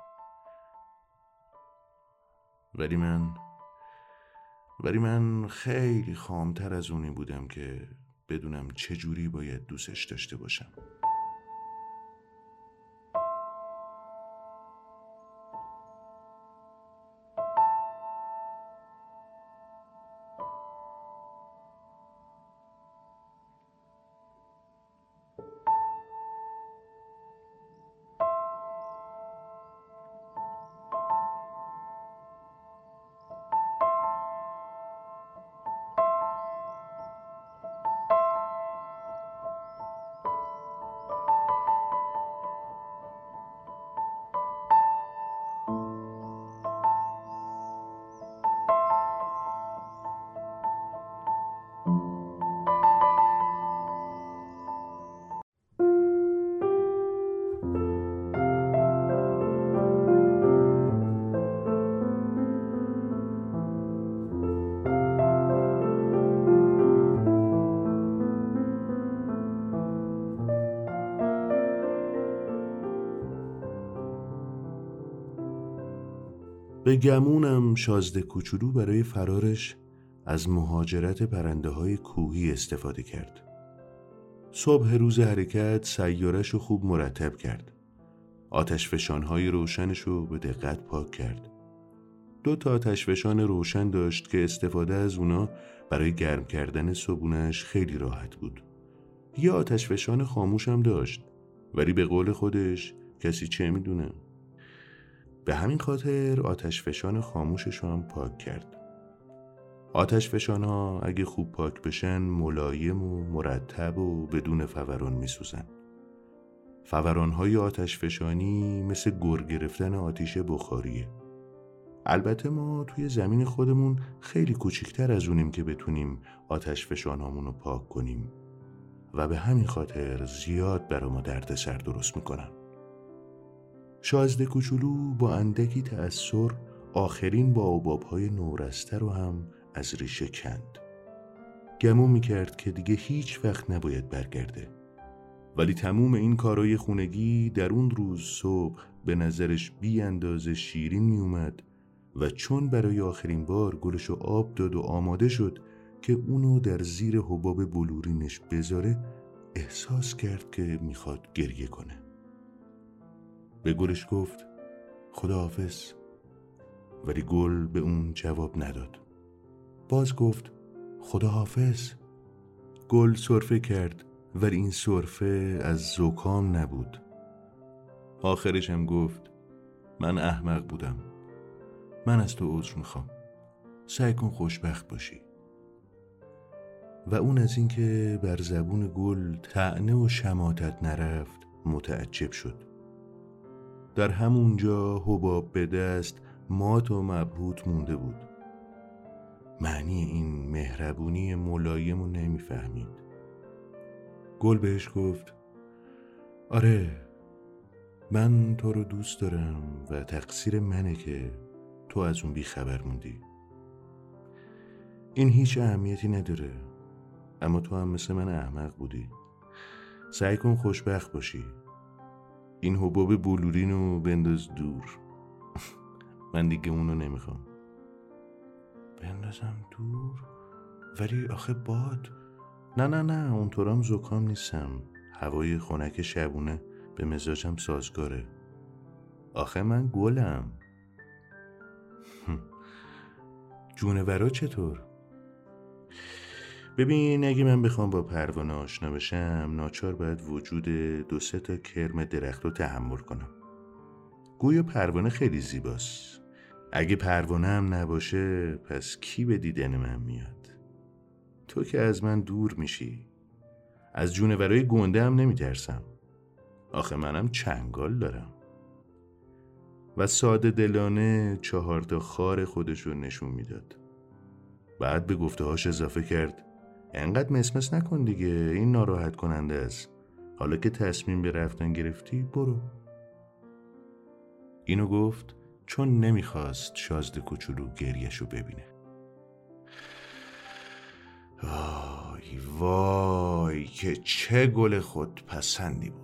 ولی من ولی من خیلی خامتر از اونی بودم که بدونم چجوری باید دوستش داشته باشم. گمونم شازده کوچولو برای فرارش از مهاجرت پرنده های کوهی استفاده کرد. صبح روز حرکت سیارش رو خوب مرتب کرد. آتش فشانهای روشنش رو به دقت پاک کرد. دو تا آتش فشان روشن داشت که استفاده از اونا برای گرم کردن صبونش خیلی راحت بود. یه آتش فشان خاموش هم داشت ولی به قول خودش کسی چه می‌دونه؟ به همین خاطر آتش فشان خاموشش هم پاک کرد. آتش فشان ها اگه خوب پاک بشن ملایم و مرتب و بدون فوران میسوزن. فوران های آتش فشانی مثل گر گرفتن آتیش بخاریه. البته ما توی زمین خودمون خیلی کوچکتر از اونیم که بتونیم آتش فشان رو پاک کنیم و به همین خاطر زیاد برا ما درد سر درست می‌کنن. شازده کوچولو با اندکی تأثیر آخرین با های نورسته رو هم از ریشه کند. گمون می‌کرد که دیگه هیچ وقت نباید برگرده. ولی تموم این کارای خونگی در اون روز صبح به نظرش بی اندازه شیرین میومد و چون برای آخرین بار گلشو آب داد و آماده شد که اونو در زیر حباب بلورینش بذاره احساس کرد که می‌خواد گریه کنه. به گلش گفت خداحافظ. ولی گل به اون جواب نداد. باز گفت خداحافظ. گل صرفه کرد ولی این صرفه از زکام نبود. آخرش هم گفت من احمق بودم. من از تو عذر می‌خوام. سعی کن خوشبخت باشی. و اون از اینکه بر زبون گل تعنه و شماتت نرفت متعجب شد. در همونجا حباب به دست مات و مبهوت مونده بود. معنی این مهربونی ملایم رو نمی‌فهمید. گل بهش گفت آره من تو رو دوست دارم و تقصیر منه که تو از اون بیخبر موندی. این هیچ اهمیتی نداره اما تو هم مثل من احمق بودی. سعی کن خوشبخت باشی. این حباب بلورین رو بنداز دور. من دیگه اونو نمی‌خوام. بندازم دور؟ ولی آخه باد. نه نه نه اونطورام زکام نیستم. هوای خنک شبونه به مزاجم سازگاره. آخه من گلم. جونورا چطور؟ ببین اگه من بخوام با پروانه آشنا بشم ناچار باید وجود دو سه تا کرم درخت رو تحمل کنم. گویا پروانه خیلی زیباست. اگه پروانه هم نباشه پس کی به دیدن من میاد؟ تو که از من دور میشی. از جونورای گنده هم نمیترسم. آخه منم چنگال دارم. و ساده دلانه چهار تا خار خودش رو نشون می‌داد. بعد به گفته هاش اضافه کرد. انقدر مسمس نکن دیگه این ناراحت کننده است. حالا که تصمیم به رفتن گرفتی برو. اینو گفت چون نمی‌خواست شازده کوچولو گریشو ببینه. وای وای که چه گل خود پسندی بود.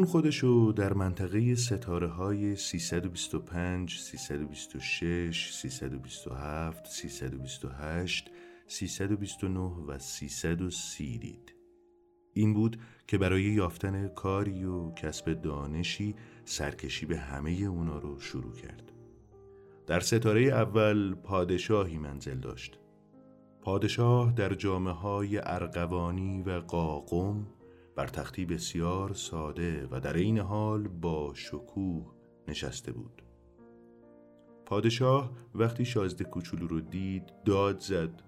اون خودشو در منطقه ستاره های 325, 326, 327, 328, 329 و 330 دید. این بود که برای یافتن کاری و کسب دانشی سرکشی به همه اونا رو شروع کرد. در ستاره اول پادشاهی منزل داشت. پادشاه در جامعه های ارقوانی و قاقم بر تختی بسیار ساده و در این حال با شکوه نشسته بود. پادشاه وقتی شازده کوچولو رو دید داد زد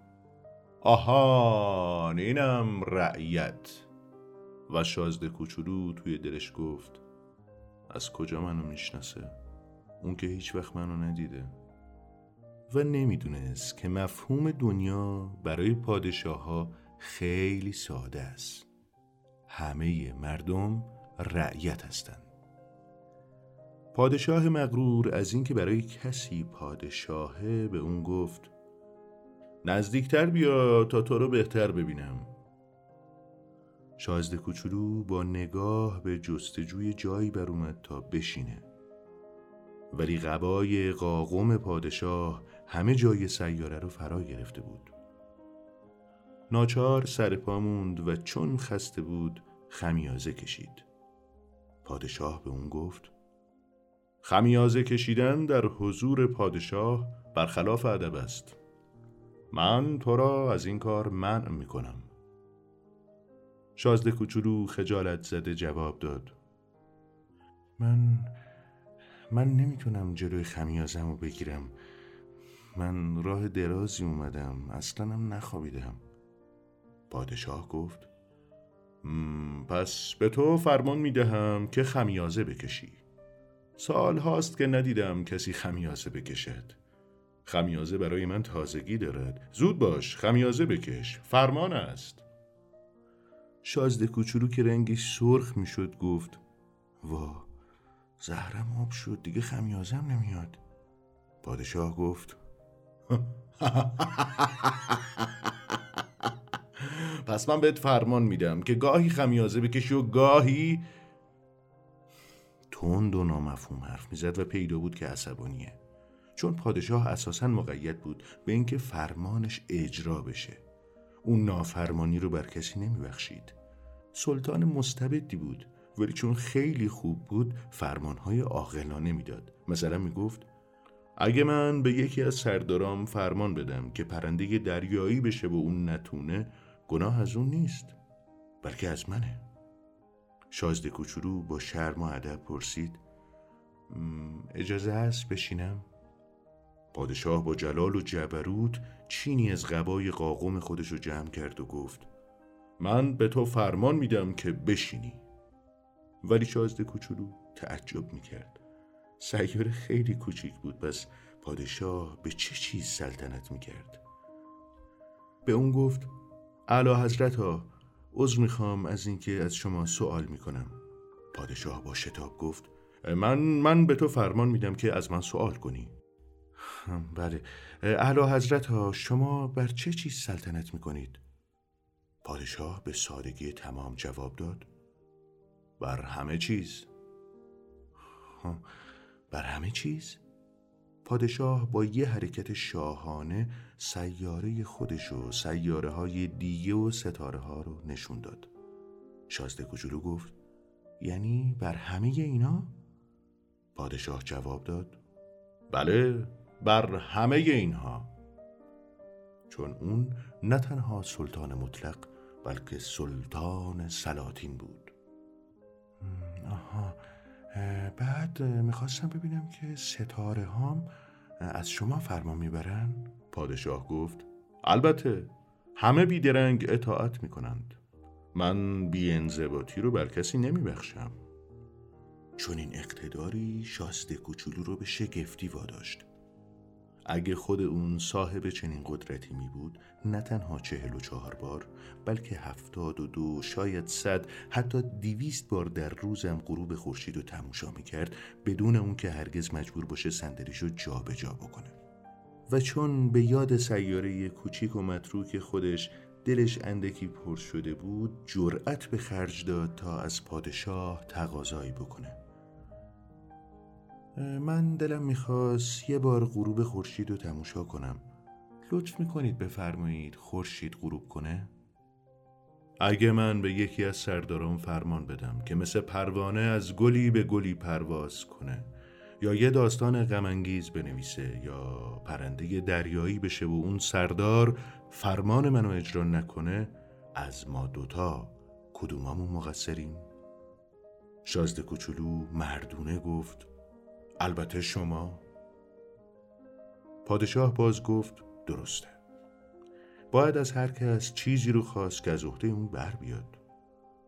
آهان اینم رعیت. و شازده کوچولو توی دلش گفت از کجا منو می‌شناسه؟ اون که هیچ وقت منو ندیده. و نمی‌دونست که مفهوم دنیا برای پادشاه ها خیلی ساده است. همه مردم رعیت هستند. پادشاه مغرور از اینکه برای کسی پادشاهه به اون گفت نزدیکتر بیا تا تو رو بهتر ببینم. شازده کوچولو با نگاه به جستجوی جایی بر اومد تا بشینه. ولی قبای قاقم پادشاه همه جای سیاره رو فرا گرفته بود. ناچار سر پا موند و چون خسته بود خمیازه کشید. پادشاه به اون گفت خمیازه کشیدن در حضور پادشاه برخلاف ادب است. من تو را از این کار منع می کنم شازده کوچولو خجالت زده جواب داد. من من نمی‌تونم جلوی خمیازم رو بگیرم. من راه درازی اومدم. اصلا هم نخوابیدم. پادشاه گفت پس به تو فرمان می دهم که خمیازه بکشی سال هاست که ندیدم کسی خمیازه بکشد خمیازه برای من تازگی دارد زود باش خمیازه بکش فرمان است شازده کوچولو که رنگش سرخ می‌شد گفت وا زهرم آب شد دیگه خمیازم نمیاد پادشاه گفت پس من بهت فرمان میدم که گاهی خمیازه بکشی و گاهی تند و نامفهوم حرف می‌زد و پیدا بود که عصبانیه. چون پادشاه اساسا مقید بود به اینکه فرمانش اجرا بشه. اون نافرمانی رو بر کسی نمیبخشید. سلطان مستبدی بود ولی چون خیلی خوب بود فرمانهای عاقلانه می‌داد. مثلا می‌گفت اگه من به یکی از سردارام فرمان بدم که پرنده دریایی بشه و اون نتونه گناه از اون نیست بلکه از منه. شازده کوچولو با شرم و ادب پرسید اجازه هست بشینم؟ پادشاه با جلال و جبروت چینی از قبای قاقم خودش رو جمع کرد و گفت من به تو فرمان میدم که بشینی. ولی شازده کوچولو تعجب می‌کرد. سیاره خیلی کوچیک بود پس پادشاه به چه چیز سلطنت می‌کرد؟ به اون گفت اعلی حضرت ها عذر می‌خوام از اینکه از شما سوال می‌کنم. پادشاه با شتاب گفت من من به تو فرمان میدم که از من سوال کنی. بله. اعلی حضرت ها شما بر چه چیز سلطنت می‌کنید؟ پادشاه به سادگی تمام جواب داد بر همه چیز. بر همه چیز؟ پادشاه با یه حرکت شاهانه سیاره خودش و سیاره های دیگه و ستاره ها رو نشون داد. شازده کوچولو گفت یعنی بر همه اینا؟ پادشاه جواب داد بله بر همه اینها. چون اون نه تنها سلطان مطلق بلکه سلطان سلاطین بود. آها. بعد می‌خواستم ببینم که ستاره هام از شما فرما می‌برن؟ پادشاه گفت البته همه بیدرنگ اطاعت می‌کنند. من بی انضباطی رو بر کسی نمیبخشم. چون این اقتداری شاسته کوچولو رو به شگفتی واداشت. اگه خود اون صاحب چنین قدرتی می بود نه تنها چهل و چهار بار بلکه هفتاد و دو شاید صد حتی دیویست بار در روزم غروب خورشید رو تماشا می کرد بدون اون که هرگز مجبور باشه صندلیشو جابجا بکنه. و چون به یاد سیاره کوچیک و متروک خودش دلش اندکی پر شده بود جرأت به خرج داد تا از پادشاه تقاضایی بکنه. من دلم می‌خواست یه بار غروب خورشید رو تماشا کنم لطف می‌کنید بفرمایید خورشید غروب کنه؟ اگه من به یکی از سرداران فرمان بدم که مثل پروانه از گلی به گلی پرواز کنه یا یه داستان غمانگیز بنویسه یا پرنده دریایی بشه و اون سردار فرمان منو اجرا نکنه از ما دوتا کدومامون مقصریم؟ شازده کوچولو مردونه گفت البته شما پادشاه باز گفت درسته. باید از هر کس چیزی رو خواست که از عهده اون بر بیاد.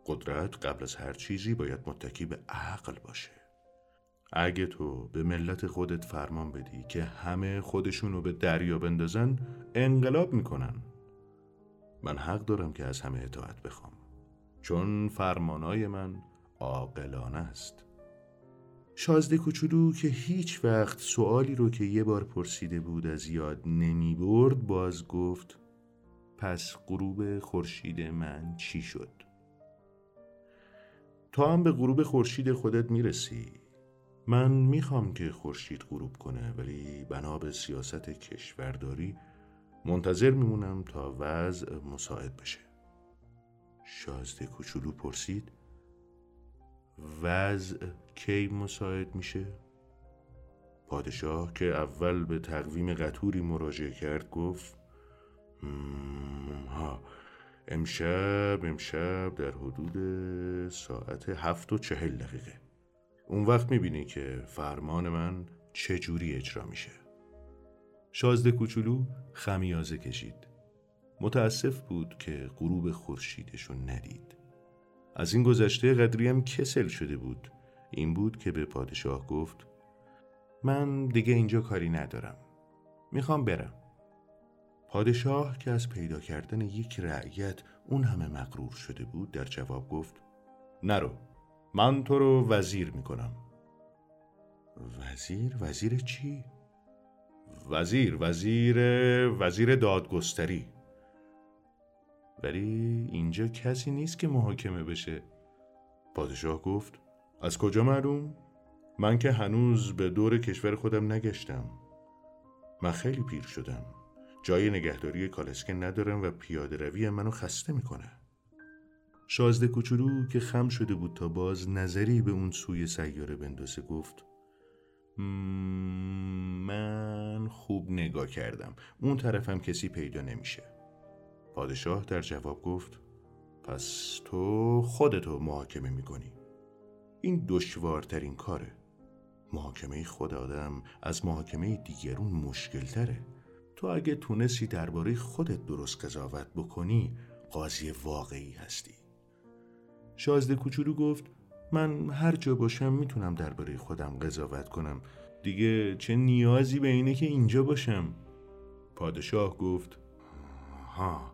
قدرت قبل از هر چیزی باید متکی به عقل باشه. اگه تو به ملت خودت فرمان بدی که همه خودشونو به دریا بندازن انقلاب می‌کنن. من حق دارم که از همه اطاعت بخوام. چون فرمانای من عاقلانه است. شازده کوچولو که هیچ وقت سوالی رو که یه بار پرسیده بود از یاد نمی برد باز گفت پس غروب خورشید من چی شد؟ تا هم به غروب خورشید خودت می‌رسی من می‌خوام که خورشید غروب کنه ولی بنا به سیاست کشورداری منتظر میمونم تا وضع مساعد بشه شازده کوچولو پرسید وضع کی مساعد میشه؟ پادشاه که اول به تقویم قطوری مراجعه کرد گفت ها امشب امشب در حدود ساعت هفت و چهل دقیقه. اون وقت می‌بینی که فرمان من چجوری اجرا میشه. شازده کوچولو خمیازه کشید. متاسف بود که غروب خورشیدشو ندید. از این گذشته قدری هم کسل شده بود. این بود که به پادشاه گفت من دیگه اینجا کاری ندارم. می‌خوام برم. پادشاه که از پیدا کردن یک رعیت اون همه مغرور شده بود در جواب گفت نرو من تو رو وزیر می‌کنم. وزیر؟ وزیر چی؟ وزیر وزیر وزیر دادگستری. ولی اینجا کسی نیست که محاکمه بشه. پادشاه گفت از کجا معلوم؟ من که هنوز به دور کشور خودم نگشتم. من خیلی پیر شدم. جای نگهداری کالسکه ندارم و پیاده روی منو خسته می‌کنه. شازده کوچولو که خم شده بود تا باز نظری به اون سوی سیاره بندازه گفت من خوب نگاه کردم. اون طرفم کسی پیدا نمیشه. پادشاه در جواب گفت پس تو خودتو محاکمه می‌کنی. این دشوارترین کاره. محاکمه خود آدم از محاکمه دیگرون مشکل تره تو اگه تونستی درباره خودت درست قضاوت بکنی قاضی واقعی هستی. شازده کوچولو گفت من هر جا باشم می‌تونم درباره خودم قضاوت کنم. دیگه چه نیازی به اینه که اینجا باشم؟ پادشاه گفت ها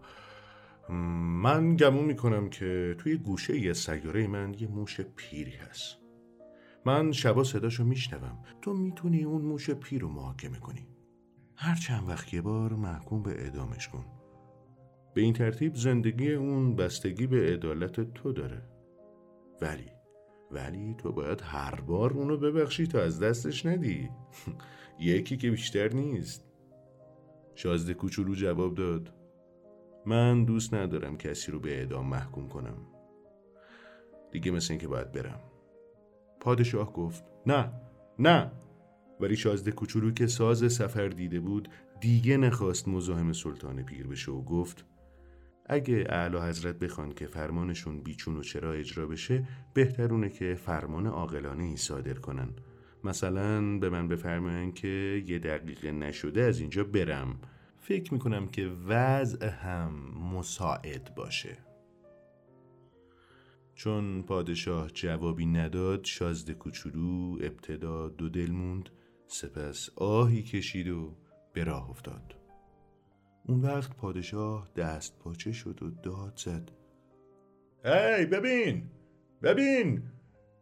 من گمون می‌کنم که توی گوشه یه سیاره من یه موش پیری هست. من شبا صداشو میشنوم. تو می‌تونی اون موش پیر رو محاکمه کنی. هر چند وقت یه بار محکوم به اعدامش کن. به این ترتیب زندگی اون بستگی به عدالت تو داره. ولی ولی تو باید هر بار اونو ببخشی تا از دستش ندی. یکی که بیشتر نیست. شازده کوچولو جواب داد. من دوست ندارم کسی رو به اعدام محکوم کنم. دیگه مثل اینکه باید برم. پادشاه گفت نه نه. ولی شازده کوچولو که ساز سفر دیده بود دیگه نخواست مزاحم سلطان پیر بشه و گفت اگه اعلی حضرت بخوان که فرمانشون بیچون و چرا اجرا بشه بهترونه که فرمان عاقلانه ای صادر کنن. مثلا به من بفرماین که یه دقیقه نشده از اینجا برم. فکر می‌کنم که وضع هم مساعد باشه. چون پادشاه جوابی نداد شازده کوچولو ابتدا دو دل موند سپس آهی کشید و به راه افتاد. اون وقت پادشاه دست پاچه شد و داد زد. هی ببین ببین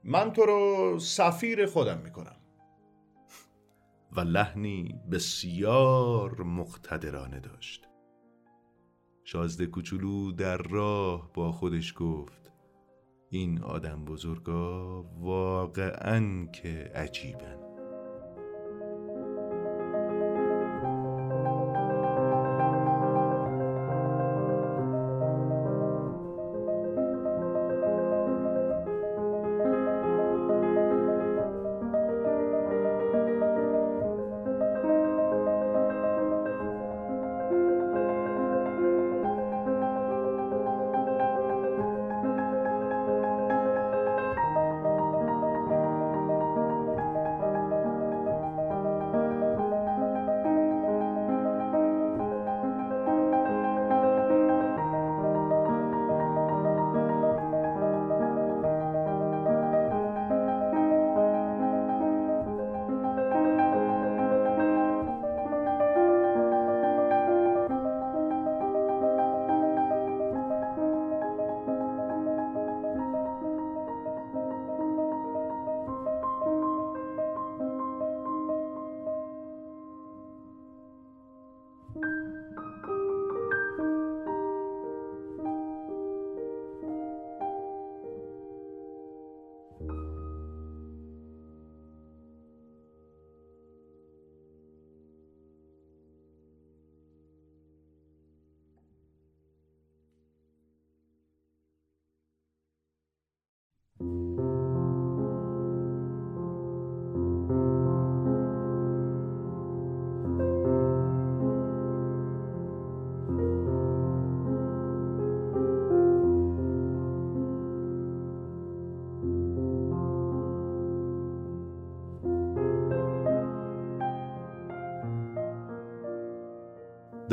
من تو رو سفیر خودم می‌کنم. و لحنی بسیار مقتدرانه داشت. شازده کوچولو در راه با خودش گفت این آدم بزرگا واقعا که عجیبن.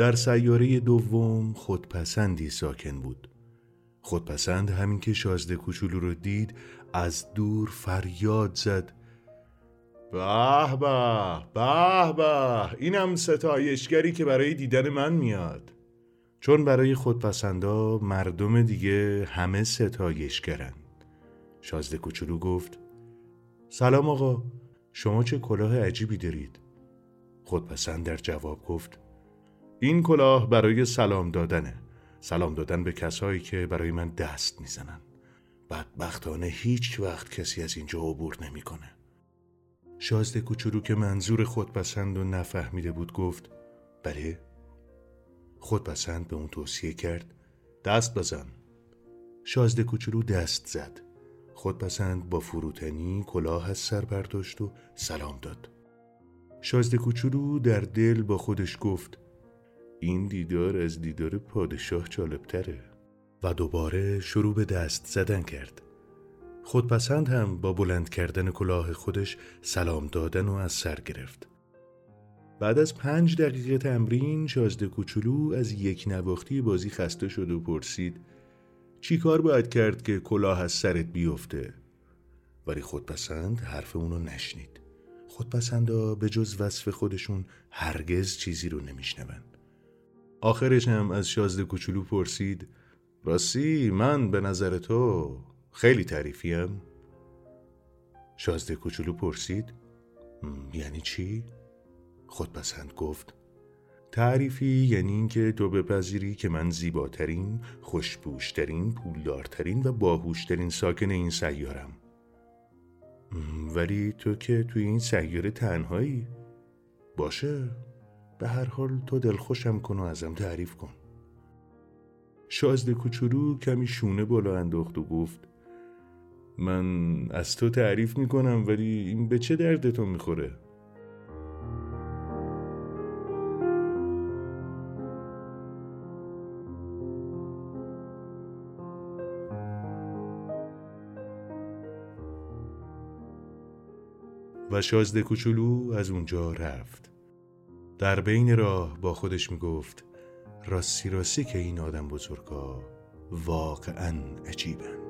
در سیاره دوم خودپسندی ساکن بود. خودپسند همین که شازده کوچولو رو دید از دور فریاد زد. به به به به اینم ستایشگری که برای دیدن من میاد. چون برای خودپسندا مردم دیگه همه ستایشگرن. شازده کوچولو گفت سلام آقا شما چه کلاه عجیبی دارید. خودپسند در جواب گفت این کلاه برای سلام دادنه. سلام دادن به کسایی که برای من دست می‌زنن. بدبختانه هیچ وقت کسی از اینجا عبور نمی‌کنه. شازده کوچولو که منظور خودپسند و نفهمیده بود گفت بله. خودپسند به اون توصیه کرد دست بزن. شازده کوچولو دست زد. خودپسند با فروتنی کلاه از سر برداشت و سلام داد. شازده کوچولو در دل با خودش گفت این دیدار از دیدار پادشاه جالبتره. و دوباره شروع به دست زدن کرد. خودپسند هم با بلند کردن کلاه خودش سلام دادن و از سر گرفت. بعد از پنج دقیقه تمرین شازده کوچولو از یک نواختی بازی خسته شد و پرسید چی کار باید کرد که کلاه از سرت بیفته؟ ولی خودپسند حرف اونو نشنید. خودپسندا به جز وصف خودشون هرگز چیزی رو نمیشنون. آخرش هم از شازده کوچولو پرسید راستی من به نظر تو خیلی تعریفیم؟ شازده کوچولو پرسید یعنی چی؟ خودپسند گفت تعریفی یعنی اینکه تو بپذیری که من زیباترین، خوشبوشترین، پولدارترین و باهوشترین ساکن این سیارم ولی تو که توی این سیاره تنهایی باشه به هر حال تو دلخوشم کن و ازم تعریف کن. شازده کوچولو کمی شونه بالا انداخت و گفت من از تو تعریف می‌کنم ولی این به چه دردتون می‌خوره؟ و شازده کوچولو از اونجا رفت. در بین راه با خودش می‌گفت راستی راستی که این آدم بزرگا واقعا عجیبن.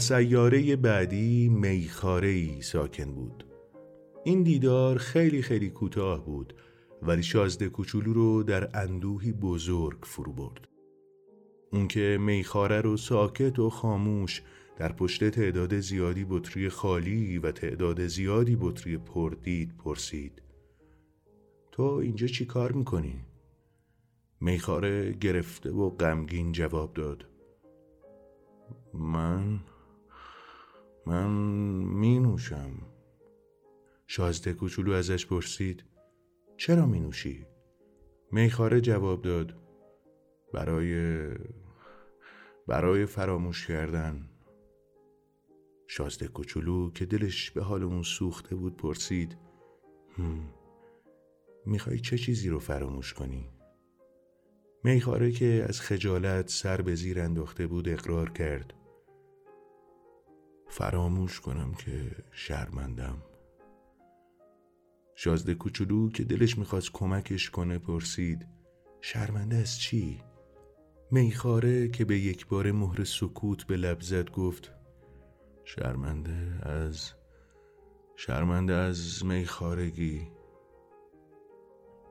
سیاره بعدی میخاره ساکن بود. این دیدار خیلی خیلی کوتاه بود ولی شازده کوچولو رو در اندوهی بزرگ فرو برد. اون که میخاره رو ساکت و خاموش در پشت تعداد زیادی بطری خالی و تعداد زیادی بطری پردید پرسید. تو اینجا چی کار می‌کنی؟ میخاره گرفته و غمگین جواب داد. من؟ من می نوشم شازده کوچولو ازش پرسید چرا می نوشی؟ میخاره جواب داد برای برای فراموش کردن شازده کوچولو که دلش به حال اون سوخته بود پرسید می‌خوای چه چیزی رو فراموش کنی؟ میخاره که از خجالت سر به زیر انداخته بود اقرار کرد فراموش کنم که شرمندم شازده کوچولو که دلش می‌خواست کمکش کنه پرسید شرمنده از چی؟ میخاره که به یک بار مهر سکوت به لب زد گفت شرمنده از شرمنده از میخارگی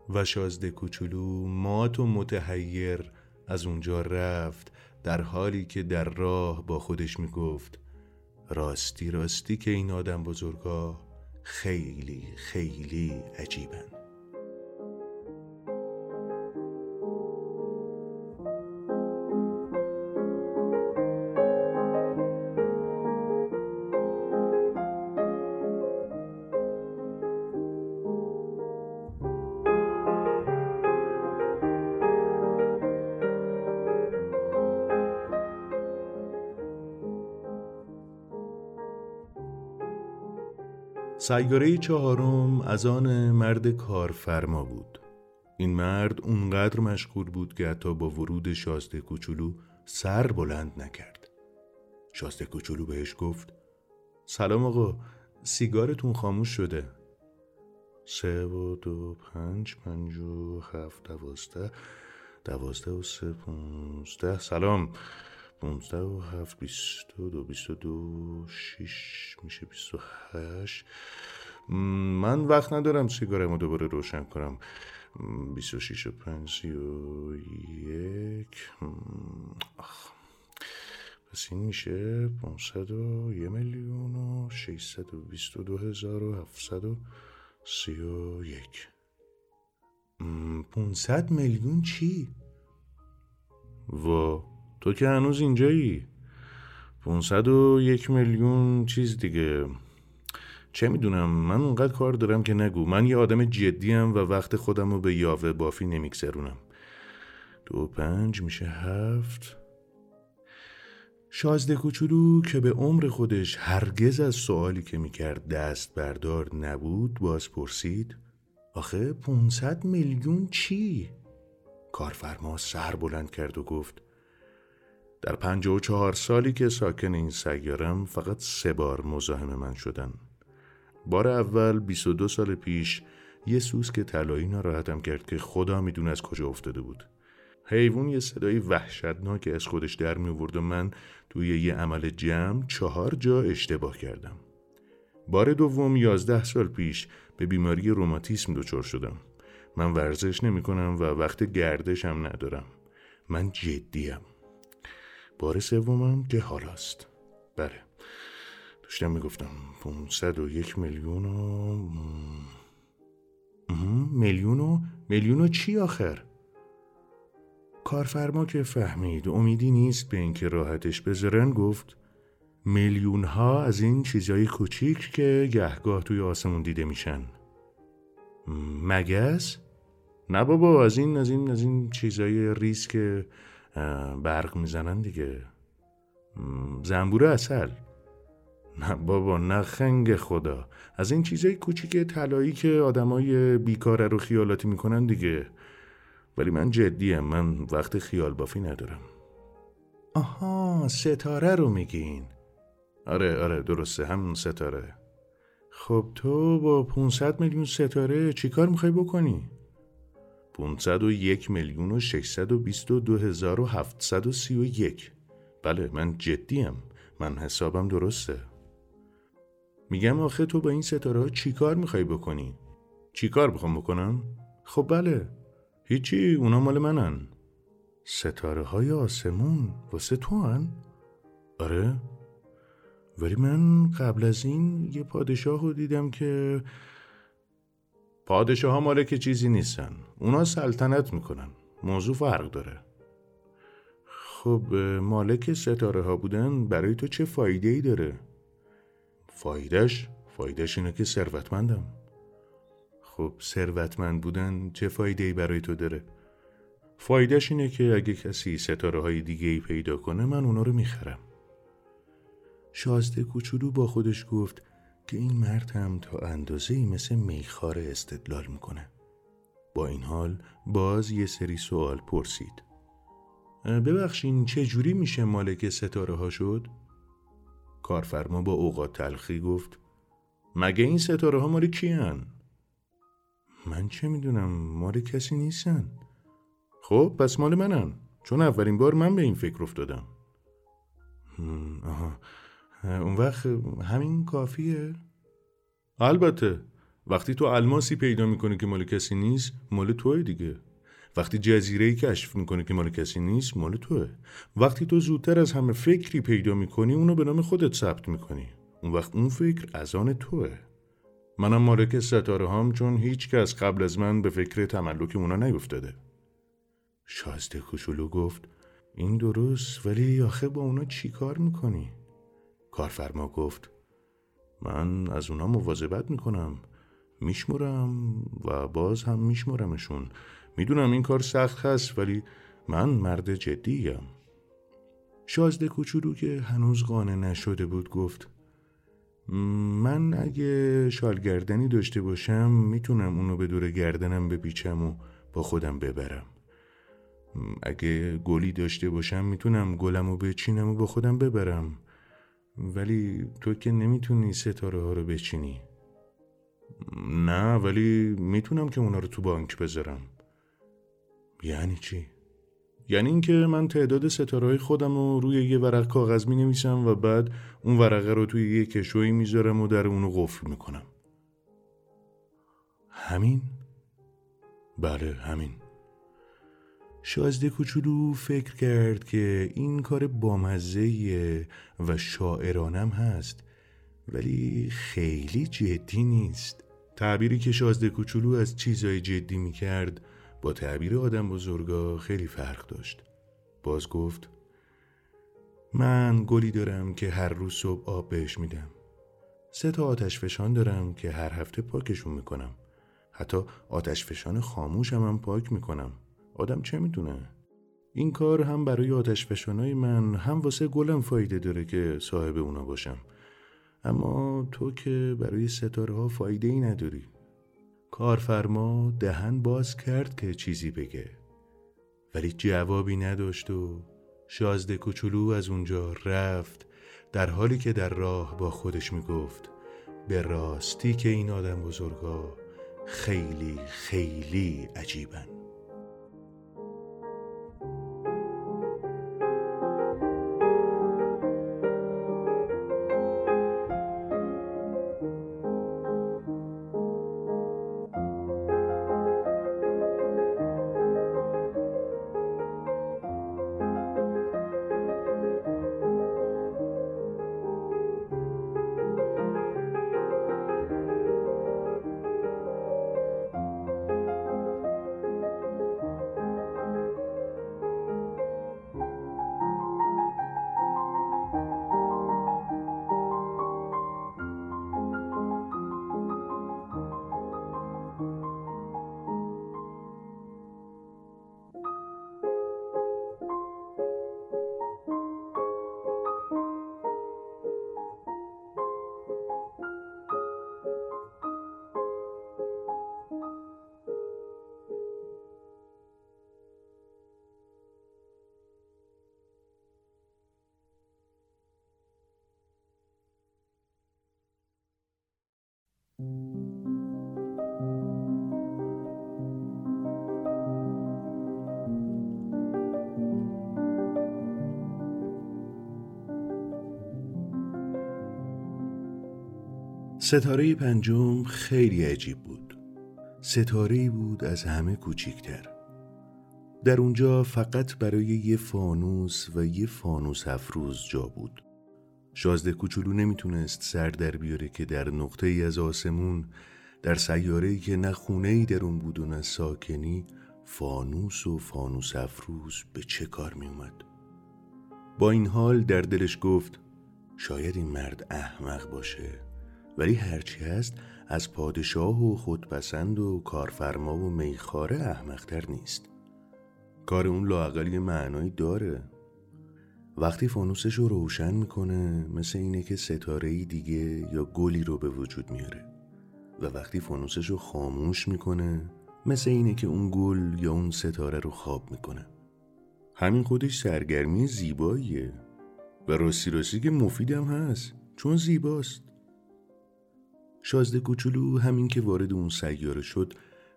و شازده کوچولو مات و متحیر از اونجا رفت در حالی که در راه با خودش می‌گفت راستی راستی که این آدم بزرگا خیلی خیلی عجیبن. سیاره چهارم از آن مرد کارفرما بود. این مرد اونقدر مشغول بود که حتی با ورود شازده کوچولو سر بلند نکرد. شازده کوچولو بهش گفت سلام آقا سیگارتون خاموش شده. سه و دو پنج پنج و هفت دوازده دوازده و سه پونزده. سلام. پونزده و هفت بیست و دو بیست و دو شیش میشه بیست و هشت. من وقت ندارم سیگارمو دوباره روشن کنم. بیست و شیش و. پس این میشه پونصد و یه میلیون و شیصد و بیست و دو هزار و هفتصد و سی و یک. پونصد میلیون چی؟ و تو که هنوز اینجایی. پونصد و یک میلیون چیز دیگه. چه می‌دونم من اونقدر کار دارم که نگو. من یه آدم جدیم و وقت خودم رو به یاوه بافی نمیگذرونم. دو پنج میشه هفت. شازده کوچولو که به عمر خودش هرگز از سوالی که می‌کرد دست بردار نبود باز پرسید آخه 500 میلیون چی؟ کارفرما سر بلند کرد و گفت در پنج و چهار سالی که ساکن این سیارم فقط سه بار مزاحم من شدن بار اول 22 سال پیش یه سوسک طلایی ناراحتم کرد که خدا می‌دونه از کجا افتاده بود حیوان یه صدای وحشتناک از خودش در می و من توی یه عمل جمع چهار جا اشتباه کردم. بار دوم یازده سال پیش به بیماری روماتیسم دچار شدم. من ورزش نمی کنم و وقت گردشم ندارم. من جدیم. بار سومم که حالاست. بله. داشتم می‌گفتم 501 میلیون و میلیون و میلیون و چی آخر؟ کارفرما که فهمید امیدی نیست به اینکه راحتش بذارن گفت میلیون ها از این چیزای کوچیک که گهگاه توی آسمون دیده میشن مگس؟ نه بابا از این از این از این چیزای ریز که برق می‌زنن دیگه. زنبور اصل نه بابا نه خنگ خدا. از این چیزای کوچیک طلایی که آدمای بیکاره رو خیالاتی می‌کنن دیگه. ولی من جدیم من وقت خیال بافی ندارم. آها ستاره رو میگین. آره آره درسته همون ستاره. خب تو با 500 میلیون ستاره چیکار می‌خوای بکنی؟ 501 میلیون و 622 هزار و 731 بله من جدیم من حسابم درسته میگم آخه تو با این ستاره ها چی کار می‌خوای بکنی؟ چی کار بخوام بکنم؟ خب بله هیچی اونا مال منن ستاره های آسمون واسه تو هن؟ آره ولی من قبل از این یه پادشاه رو دیدم که پادشاه ها مال که چیزی نیستن اونا سلطنت می‌کنن موضوع فرق داره خب مالک ستاره ها بودن برای تو چه فایده ای داره؟ فایدهش؟ فایدهش اینه که ثروتمندم خب ثروتمند بودن چه فایده ای برای تو داره؟ فایدهش اینه که اگه کسی ستاره های دیگه ای پیدا کنه من اونا رو می‌خرم. شازده کوچولو با خودش گفت که این مرد هم تا اندازه مثل میخار استدلال می‌کنه. با این حال باز یه سری سوال پرسید. ببخشین چه جوری میشه مالک ستاره ها شد؟ کارفرما با اوقات تلخی گفت مگه این ستاره ها مال کیان؟ من چه می‌دونم مال کسی نیستن خب پس مال منن چون اولین بار من به این فکر افتادم آها اون وقت همین کافیه؟ البته وقتی تو الماسی پیدا می‌کنی که مال کسی نیست مال توه دیگه وقتی جزیره ای کشف می‌کنی که مال کسی نیست مال توه وقتی تو زودتر از همه فکری پیدا می‌کنی اونو به نام خودت ثبت می‌کنی اون وقت اون فکر از آن توه منم مالک ستاره هم چون هیچ کس قبل از من به فکر تملک اونا نیفتاده. شازده کوچولو گفت این درست ولی آخه با اونا چی کار می‌کنی؟ کارفرما گفت من از اونا مواظبت می‌کنم میشمرم و باز هم میشمرمشون. می‌دونم این کار سخت هست ولی من مرد جدیم. شازده کوچولو که هنوز قانع نشده بود گفت من اگه شالگردنی داشته باشم می‌تونم اونو به دور گردنم بپیچم و با خودم ببرم. اگه گلی داشته باشم می‌تونم گلم رو بچینم و با خودم ببرم. ولی تو که نمی‌تونی ستاره ها رو بچینی نه ولی می‌تونم که اونا رو تو بانک بذارم یعنی چی؟ یعنی اینکه من تعداد ستاره خودم رو روی یه ورق کاغذ می نویسم و بعد اون ورقه رو توی یه کشویی می‌ذارم و در اونو قفل می‌کنم همین؟ بله همین شازده کوچولو فکر کرد که این کار بامزه و شاعرانم هست ولی خیلی جدی نیست. تعبیری که شازده کوچولو از چیزای جدی می کرد با تعبیر آدم بزرگا خیلی فرق داشت. باز گفت من گلی دارم که هر روز صبح آب بهش میدم. سه تا آتش فشان دارم که هر هفته پاکشون می‌کنم. حتی آتش فشان خاموشم هم پاک می‌کنم. آدم چه می‌دونه؟ این کار هم برای آتش من هم واسه گلم فایده داره که صاحب اونا باشم. اما تو که برای ستاره ها فایده ای نداری. کارفرما دهن باز کرد که چیزی بگه. ولی جوابی نداشت و شازده کوچولو از اونجا رفت در حالی که در راه با خودش می‌گفت به راستی که این آدم بزرگا خیلی خیلی عجیبن. ستاره پنجم خیلی عجیب بود. ستاره بود از همه کوچیکتر در اونجا فقط برای یه فانوس و یه فانوس افروز جا بود. شازده کوچولو نمی‌تونست سر در بیاره که در نقطه ای از آسمون در سیاره که نه خونه ای در اون بود و نه ساکنی فانوس و فانوس افروز به چه کار می اومد با این حال در دلش گفت شاید این مرد احمق باشه. ولی هرچی هست از پادشاه و خودپسند و کارفرما و میخاره احمقتر نیست. کار اون لاقلی معنایی داره. وقتی فانوسش رو روشن می‌کنه مثل اینه که ستاره دیگه یا گلی رو به وجود میاره. و وقتی فانوسش رو خاموش می‌کنه مثل اینه که اون گل یا اون ستاره رو خواب می‌کنه. همین خودش سرگرمی زیباییه. و راستی راستی که مفیدم هست چون زیباست. شازده کوچولو همین که وارد اون سیاره شد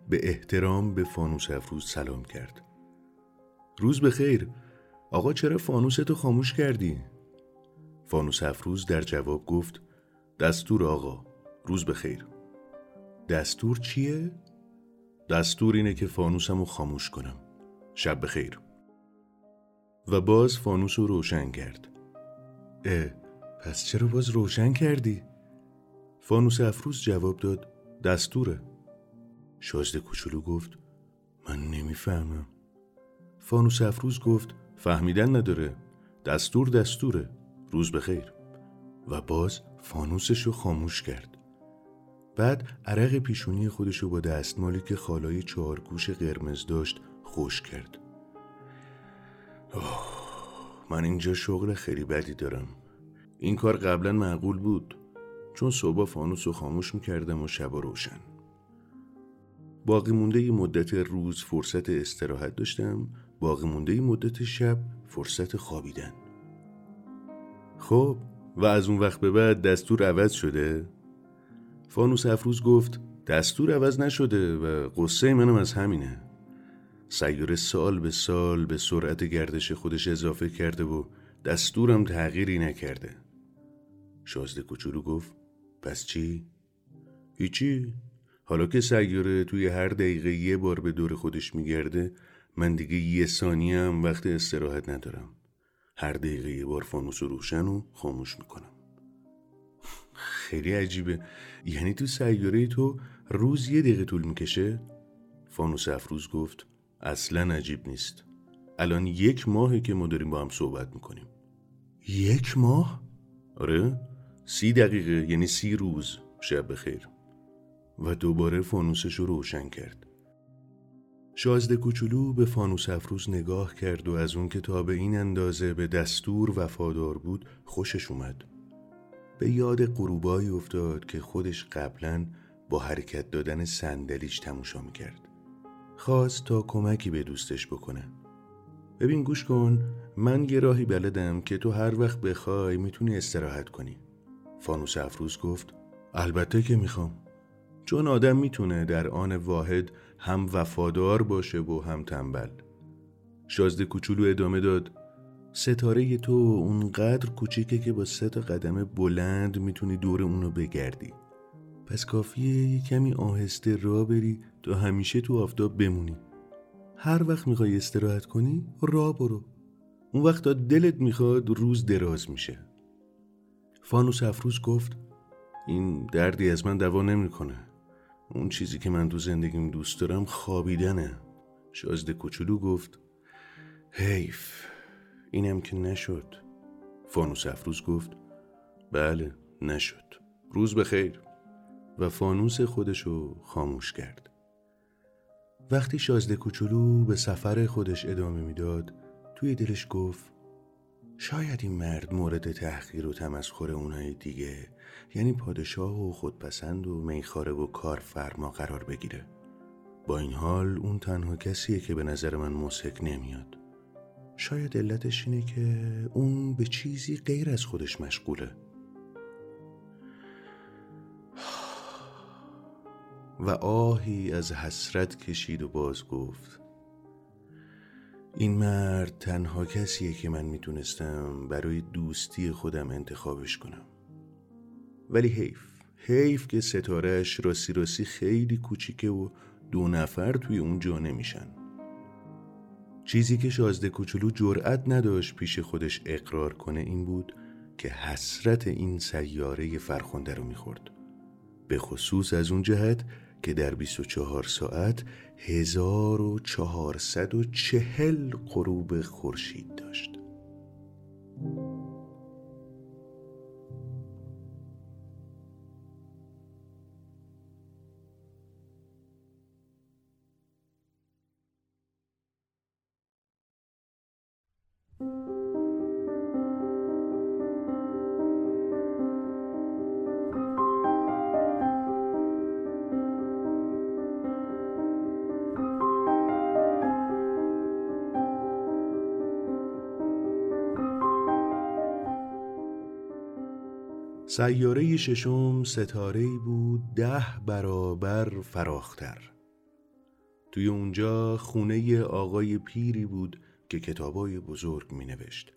به احترام به فانوس افروز سلام کرد روز بخیر آقا چرا فانوستو خاموش کردی؟ فانوس افروز در جواب گفت دستور آقا روز بخیر دستور چیه؟ دستور اینه که فانوسم رو خاموش کنم شب بخیر و باز فانوس رو روشن کرد اه پس چرا باز روشن کردی؟ فانوس افروز جواب داد دستوره. شازده کوچولو گفت من نمی‌فهمم. فانوس افروز گفت فهمیدن نداره. دستور دستوره. روز بخیر. و باز فانوسش رو خاموش کرد. بعد عرق پیشونی خودشو با دستمالی که خالای چهارگوش قرمز داشت خوش کرد. اوه من اینجا شغل خیلی بدی دارم. این کار قبلا معقول بود. چون صبح فانوس رو خاموش می‌کردم و شب روشن. باقی مونده مدت روز فرصت استراحت داشتم باقی مونده مدت شب فرصت خوابیدن. خب و از اون وقت به بعد دستور عوض شده؟ فانوس افروز گفت دستور عوض نشده و قصه منم از همینه. سیاره سال به سال به سرعت گردش خودش اضافه کرده و دستورم تغییری نکرده. شازده کوچولو گفت پس چی؟ هیچی. حالا که سیاره توی هر دقیقه یه بار به دور خودش میگرده من دیگه یه ثانیه هم وقت استراحت ندارم. هر دقیقه یه بار فانوس روشن و خاموش می‌کنم. خیلی عجیبه. یعنی تو سیاره تو روز یه دقیقه طول می‌کشه؟ فانوس افروز گفت اصلا عجیب نیست. الان یک ماهه که ما داریم با هم صحبت می‌کنیم. یک ماه؟ آره. سی دقیقه یعنی سی روز شب بخیر. و دوباره فانوسش رو روشن کرد. شازده کوچولو به فانوس افروز نگاه کرد و از اون که تا به این اندازه به دستور وفادار بود خوشش اومد. به یاد غروبایی افتاد که خودش قبلا با حرکت دادن صندلیش تماشا می‌کرد. خواست تا کمکی به دوستش بکنه. ببین گوش کن من یه بلدم که تو هر وقت بخوای می‌تونی استراحت کنی. فانوس افروز گفت البته که می‌خوام. چون آدم می‌تونه در آن واحد هم وفادار باشه و هم تنبل. شازده کوچولو ادامه داد ستاره تو اونقدر کوچیکه که با سه تا قدم بلند می‌تونی دور اونو بگردی. پس کافیه یه کمی آهسته را بری تا همیشه تو آفتاب بمونی. هر وقت می‌خوای استراحت کنی را برو. اون وقت تا دلت می‌خواد روز دراز میشه. فانوس افروز گفت این دردی از من دوا نمی‌کنه. اون چیزی که من تو زندگیم دوست دارم خوابیدنه. شازده کوچولو گفت حیف اینم که نشد. فانوس افروز گفت بله نشد. روز بخیر. و فانوس خودشو خاموش کرد. وقتی شازده کوچولو به سفر خودش ادامه می‌داد توی دلش گفت شاید این مرد مورد تحقیر و تمسخر اونهای دیگه یعنی پادشاه و خودپسند و میخاره و کارفرما قرار بگیره. با این حال اون تنها کسیه که به نظر من مسک نمیاد. شاید علتش اینه که اون به چیزی غیر از خودش مشغوله. و آهی از حسرت کشید و باز گفت این مرد تنها کسیه که من می‌تونستم برای دوستی خودم انتخابش کنم. ولی حیف حیف که ستارهش راستی راستی خیلی کوچیکه و دو نفر توی اون جا نمیشن. چیزی که شازده کوچولو جرأت نداشت پیش خودش اقرار کنه این بود که حسرت این سیاره فرخنده رو می‌خورد. به خصوص از اون جهت که در 24 ساعت 1440 غروب خورشید داشت. سیاره ششم ستاره بود ده برابر فراختر. توی اونجا خونه آقای پیری بود که کتابای بزرگ می نوشت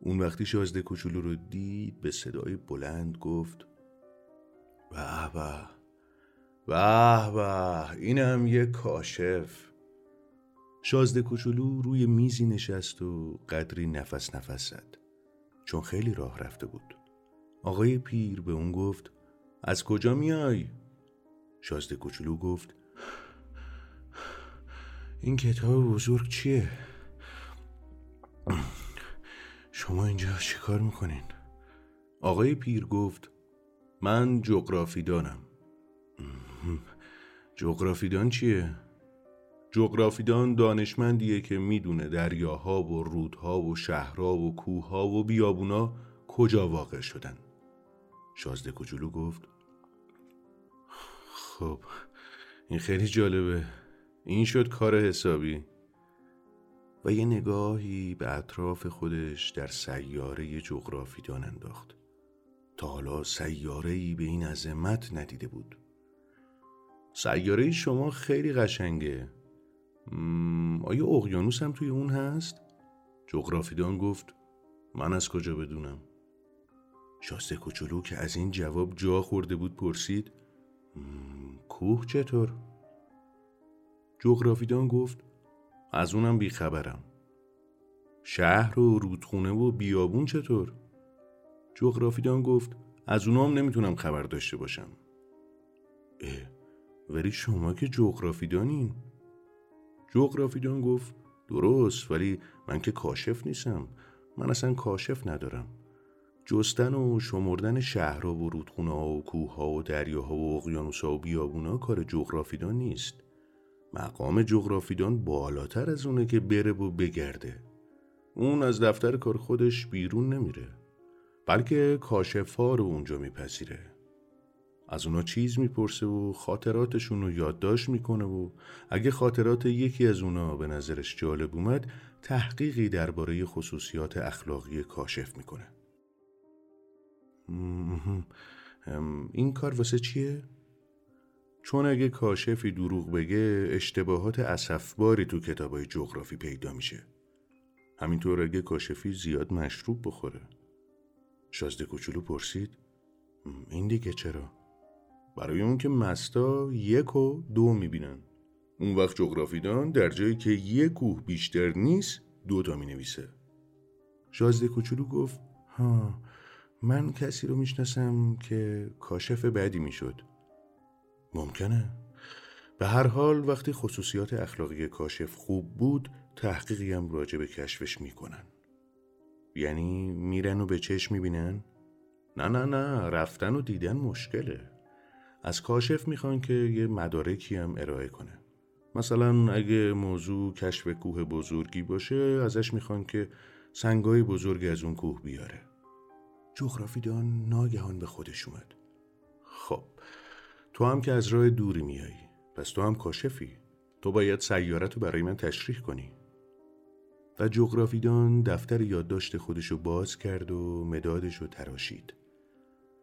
اون وقتی شازده کوچولو رو دید به صدای بلند گفت به به به به اینم یه کاشف. شازده کوچولو روی میزی نشست و قدری نفس نفس زد. چون خیلی راه رفته بود. آقای پیر به اون گفت از کجا میای؟ شازده کوچولو گفت این کتاب بزرگ چیه؟ شما اینجا چیکار می‌کنین؟ آقای پیر گفت من جغرافیدانم جغرافیدان چیه؟ جغرافیدان دانشمندیه که می‌دونه دریاها و رودها و شهرها و کوهها و بیابونا کجا واقع شدن شازده کوچولو گفت خب این خیلی جالبه. این شد کار حسابی. و یه نگاهی به اطراف خودش در سیاره جغرافیدان انداخت. تا حالا سیاره به این عظمت ندیده بود. سیاره شما خیلی قشنگه. آیا اقیانوس هم توی اون هست؟ جغرافیدان گفت من از کجا بدونم؟ شاسته کوچولو که از این جواب جا خورده بود پرسید کوه چطور؟ جغرافیدان گفت از اونم بیخبرم شهر و رودخونه و بیابون چطور؟ جغرافیدان گفت از اونام نمی‌تونم خبر داشته باشم. اه ولی شما که جغرافیدانین. جغرافیدان گفت درست ولی من که کاشف نیستم. من اصلا کاشف ندارم. جستن و شمردن شهرها و رودخونه و کوه و دریاها و اقیانوس و بیابونا کار جغرافیدان نیست. مقام جغرافیدان بالاتر از اونه که بره و بگرده. اون از دفتر کار خودش بیرون نمیره بلکه کاشف رو اونجا میپذیره. از اونا چیز می‌پرسه و خاطراتشون رو یادداشت می‌کنه و اگه خاطرات یکی از اونا به نظرش جالب اومد تحقیقی درباره خصوصیات اخلاقی کاشف می‌کنه. این کار واسه چیه؟ چون اگه کاشفی دروغ بگه اشتباهات اصفباری تو کتابای جغرافی پیدا میشه. همینطور اگه کاشفی زیاد مشروب بخوره. شازده کوچولو پرسید. این دیگه چرا؟ برای اون که مستا یک و دو می‌بینن. اون وقت جغرافیدان در جایی که یک کوه بیشتر نیست دو تا می نویسه شازده کوچولو گفت ها من کسی رو می‌شناسم که کاشف بعدی می‌شد. ممکنه. به هر حال وقتی خصوصیات اخلاقی کاشف خوب بود تحقیقی هم راجع به کشفش می‌کنن. یعنی میرن و به چشم می‌بینن؟ نه نه نه. رفتن و دیدن مشکله. از کاشف می‌خوان که یه مدارکی هم ارائه کنه. مثلا اگه موضوع کشف کوه بزرگی باشه ازش می‌خوان که سنگای بزرگی از اون کوه بیاره. جغرافیدان ناگهان به خودش اومد. خب تو هم که از راه دوری میایی پس تو هم کاشفی. تو باید سیارت رو برای من تشریح کنی. و جغرافیدان دفتر یادداشت خودشو باز کرد و مدادش رو تراشید.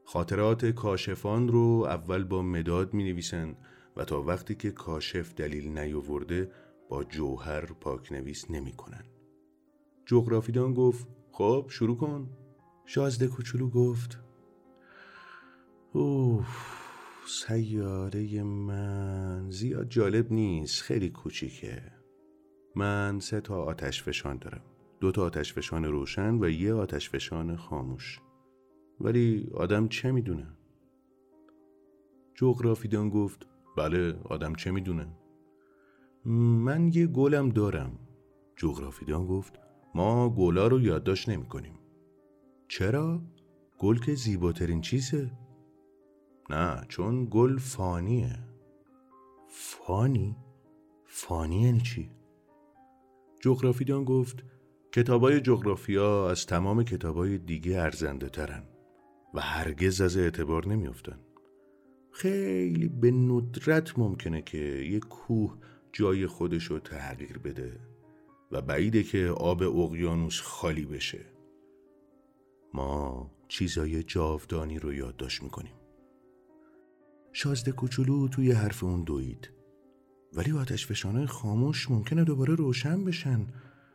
خاطرات کاشفان رو اول با مداد می نویسن و تا وقتی که کاشف دلیل نیاورده با جوهر پاک نویس نمی کنن. جغرافیدان گفت خب شروع کن. شازده کوچولو گفت اوه سیاره من زیاد جالب نیست خیلی کوچیکه. من سه تا آتش فشان دارم. دو تا آتش فشان روشن و یه آتش فشان خاموش. ولی آدم چه می‌دونه؟ جغرافیدان گفت بله آدم چه می‌دونه؟ من یه گلم دارم. جغرافیدان گفت ما گلا رو یادداشت نمی کنیم چرا؟ گل که زیباترین چیزه نه چون گل فانیه فانی؟ فانی یعنی چی؟ جغرافیدان گفت کتابای جغرافیا از تمام کتابای دیگه ارزنده ترن و هرگز از اعتبار نمیافتن. خیلی به ندرت ممکنه که یک کوه جای خودش رو تغییر بده و بعیده که آب اقیانوس خالی بشه. ما چیزای جاودانی رو یادداشت می‌کنیم. شازده کوچولو توی حرف اون دوید ولی آتش فشانهای خاموش ممکنه دوباره روشن بشن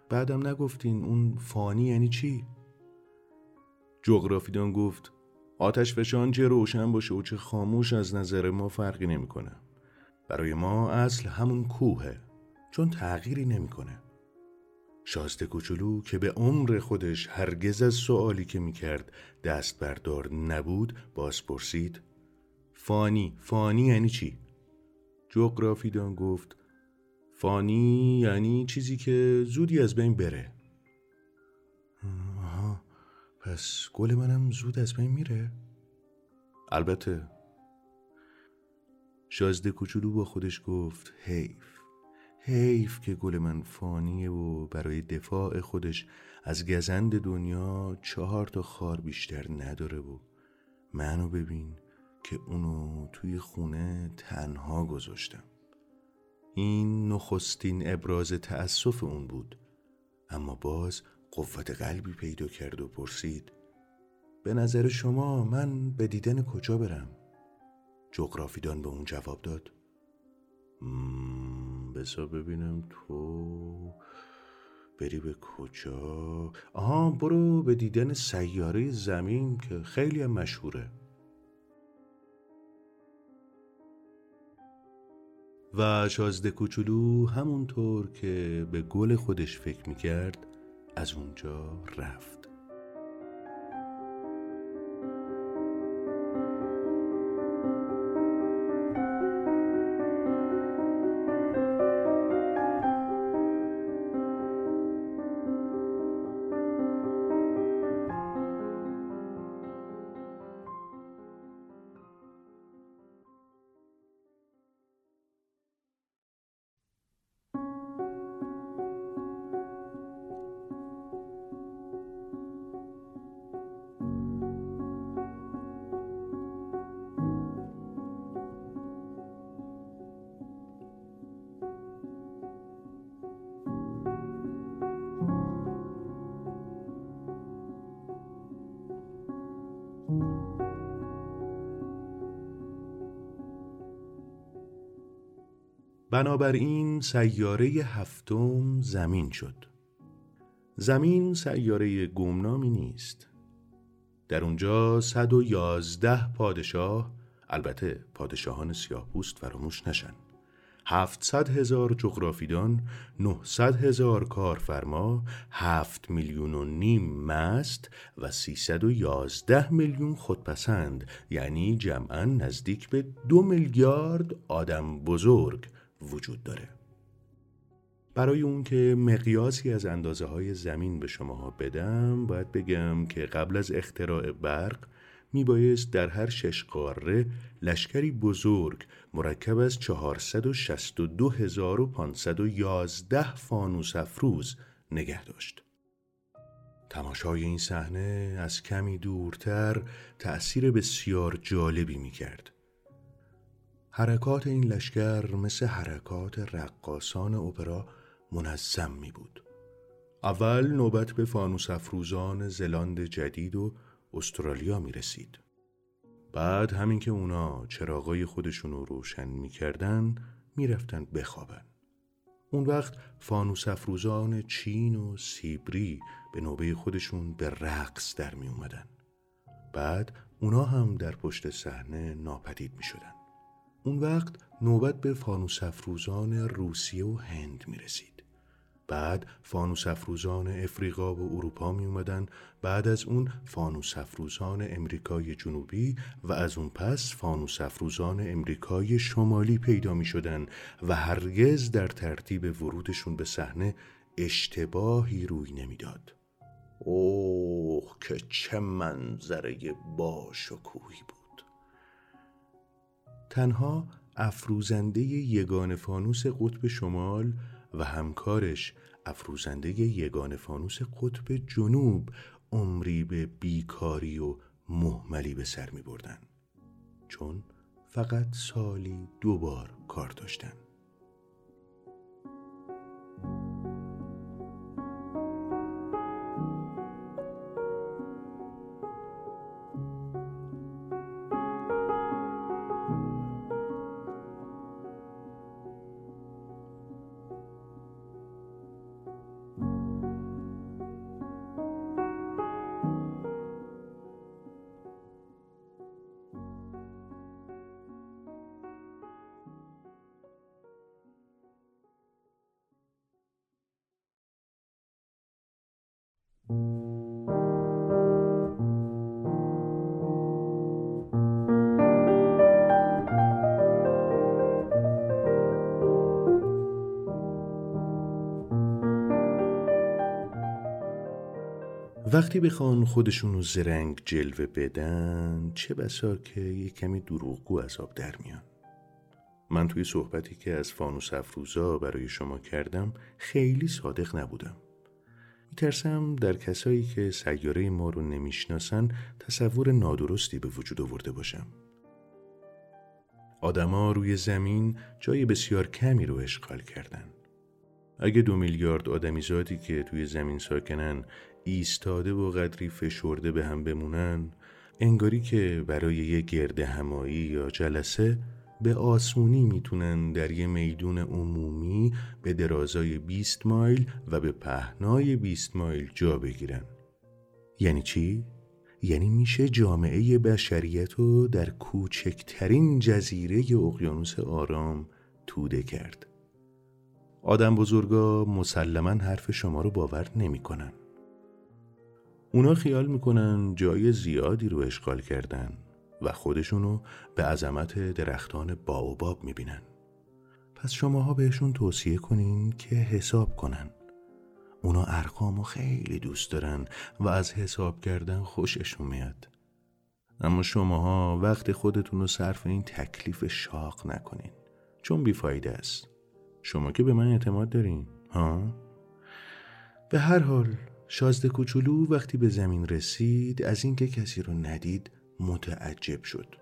بعدم نگفتین اون فانی یعنی چی؟ جغرافیدان گفت آتش فشان چه روشن باشه و چه خاموش از نظر ما فرقی نمی‌کنه. برای ما اصل همون کوهه چون تغییری نمی‌کنه. شازده کوچولو که به عمر خودش هرگز از سوالی که می‌کرد دست بردار نبود باز پرسید فانی فانی یعنی چی؟ جغرافیدان گفت فانی یعنی چیزی که زودی از بین بره آها پس گل منم زود از بین میره؟ البته شازده کوچولو با خودش گفت حیف حیف که گل من فانیه و برای دفاع خودش از گزند دنیا چهار تا خار بیشتر نداره و منو ببین که اونو توی خونه تنها گذاشتم این نخستین ابراز تأسف اون بود اما باز قوت قلبی پیدا کرد و پرسید به نظر شما من به دیدن کجا برم؟ جغرافیدان به اون جواب داد بسا ببینم تو بری به کجا؟ آها برو به دیدن سیاره زمین که خیلی مشهوره و شازده کوچولو همونطور که به گل خودش فکر می‌کرد از اونجا رفت بنابراین سیاره هفتم زمین شد. زمین سیاره گمنامی نیست. در اونجا صد و یازده پادشاه البته پادشاهان سیاه پوست فراموش نشن. هفتصد هزار جغرافیدان نهصد هزار کارفرما هفت میلیون و نیم مست و سیصد و یازده میلیون خودپسند یعنی جمعا نزدیک به دو میلیارد آدم بزرگ. وجود داره برای اون که مقیاسی از اندازه های زمین به شماها بدم باید بگم که قبل از اختراع برق میبایست در هر شش قاره لشکری بزرگ مرکب از 462511 فانوس افروز نگه داشت. تماشای این صحنه از کمی دورتر تأثیر بسیار جالبی می‌کرد. حرکات این لشکر مثل حرکات رقاسان اپرا منظم می بود. اول نوبت به فانوس افروزان زلاند جدید و استرالیا می رسید. بعد همین که اونا چراغای خودشون رو روشن می کردن می رفتن بخوابن. اون وقت فانوس افروزان چین و سیبری به نوبه خودشون به رقص در می اومدن. بعد اونا هم در پشت صحنه ناپدید می شدن. اون وقت نوبت به فانوس افروزان روسیه و هند می رسید. بعد فانوس افروزان افریقا و اروپا می اومدن بعد از اون فانوس افروزان امریکای جنوبی و از اون پس فانوس افروزان امریکای شمالی پیدا می شدن و هرگز در ترتیب ورودشون به صحنه اشتباهی روی نمی‌داد. اوه که چه منظره با شکوهی بود تنها افروزنده یگان فانوس قطب شمال و همکارش افروزنده یگان فانوس قطب جنوب عمری به بیکاری و محملی به سر می بردن. چون فقط سالی دو بار کار داشتن. وقتی بخوان خودشون رو زرنگ جلوه بدن چه بسا که یه کمی دروغگو از آب در میان من توی صحبتی که از فانوس افروزا برای شما کردم خیلی صادق نبودم میترسم در کسایی که سیاره ما رو نمی‌شناسن تصور نادرستی به وجود آورده باشم. آدما روی زمین جای بسیار کمی رو اشغال کردن. اگه دو میلیارد آدمیزادی که توی زمین ساکنن ایستاده و قدری فشرده به هم بمونن انگاری که برای یه گرد همایی یا جلسه به آسمونی می‌تونن در یه میدون عمومی به درازای 20 مایل و به پهنای 20 مایل جا بگیرن یعنی چی؟ یعنی میشه جامعه بشریت رو در کوچکترین جزیره اقیانوس آرام توده کرد آدم بزرگا مسلما حرف شما رو باور نمی‌کنن. اونا خیال می‌کنن جای زیادی رو اشغال کردن و خودشونو به عظمت درختان باوباب می‌بینن. پس شماها بهشون توصیه کنین که حساب کنن. اونا ارقامو خیلی دوست دارن و از حساب کردن خوششون میاد. اما شماها وقت خودتون رو صرف این تکلیف شاق نکنین چون بیفایده است. شما که به من اعتماد دارین ها؟ به هر حال شازده کوچولو وقتی به زمین رسید از اینکه کسی رو ندید متعجب شد.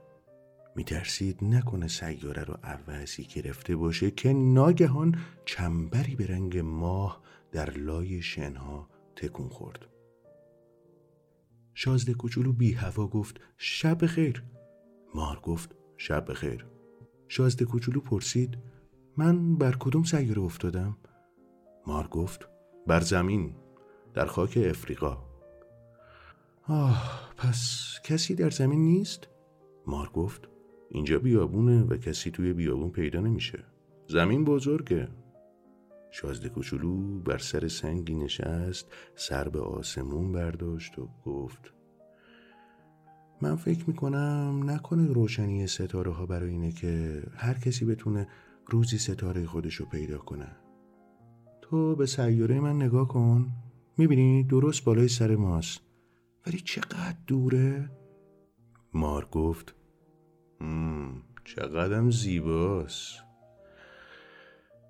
میترسید نکنه سیاره رو عوضی گرفته باشه که ناگهان چنبری به رنگ ماه در لای شنها تکون خورد. شازده کوچولو بی هوا گفت شب خیر مار گفت شب خیر شازده کوچولو پرسید من بر کدوم سیاره افتادم؟ مار گفت بر زمین. در خاک افریقا. آه پس کسی در زمین نیست؟ مار گفت. اینجا بیابونه و کسی توی بیابون پیدا نمیشه. زمین بزرگه. شازده کوچولو بر سر سنگی نشست سر به آسمون برداشت و گفت من فکر می‌کنم نکنه روشنی ستاره ها برای اینه که هر کسی بتونه روزی ستاره خودش رو پیدا کنه. تو به سیاره من نگاه کن. می‌بینی درست بالای سر ماست. ولی چقدر دوره؟ مار گفت چقدرم زیباست.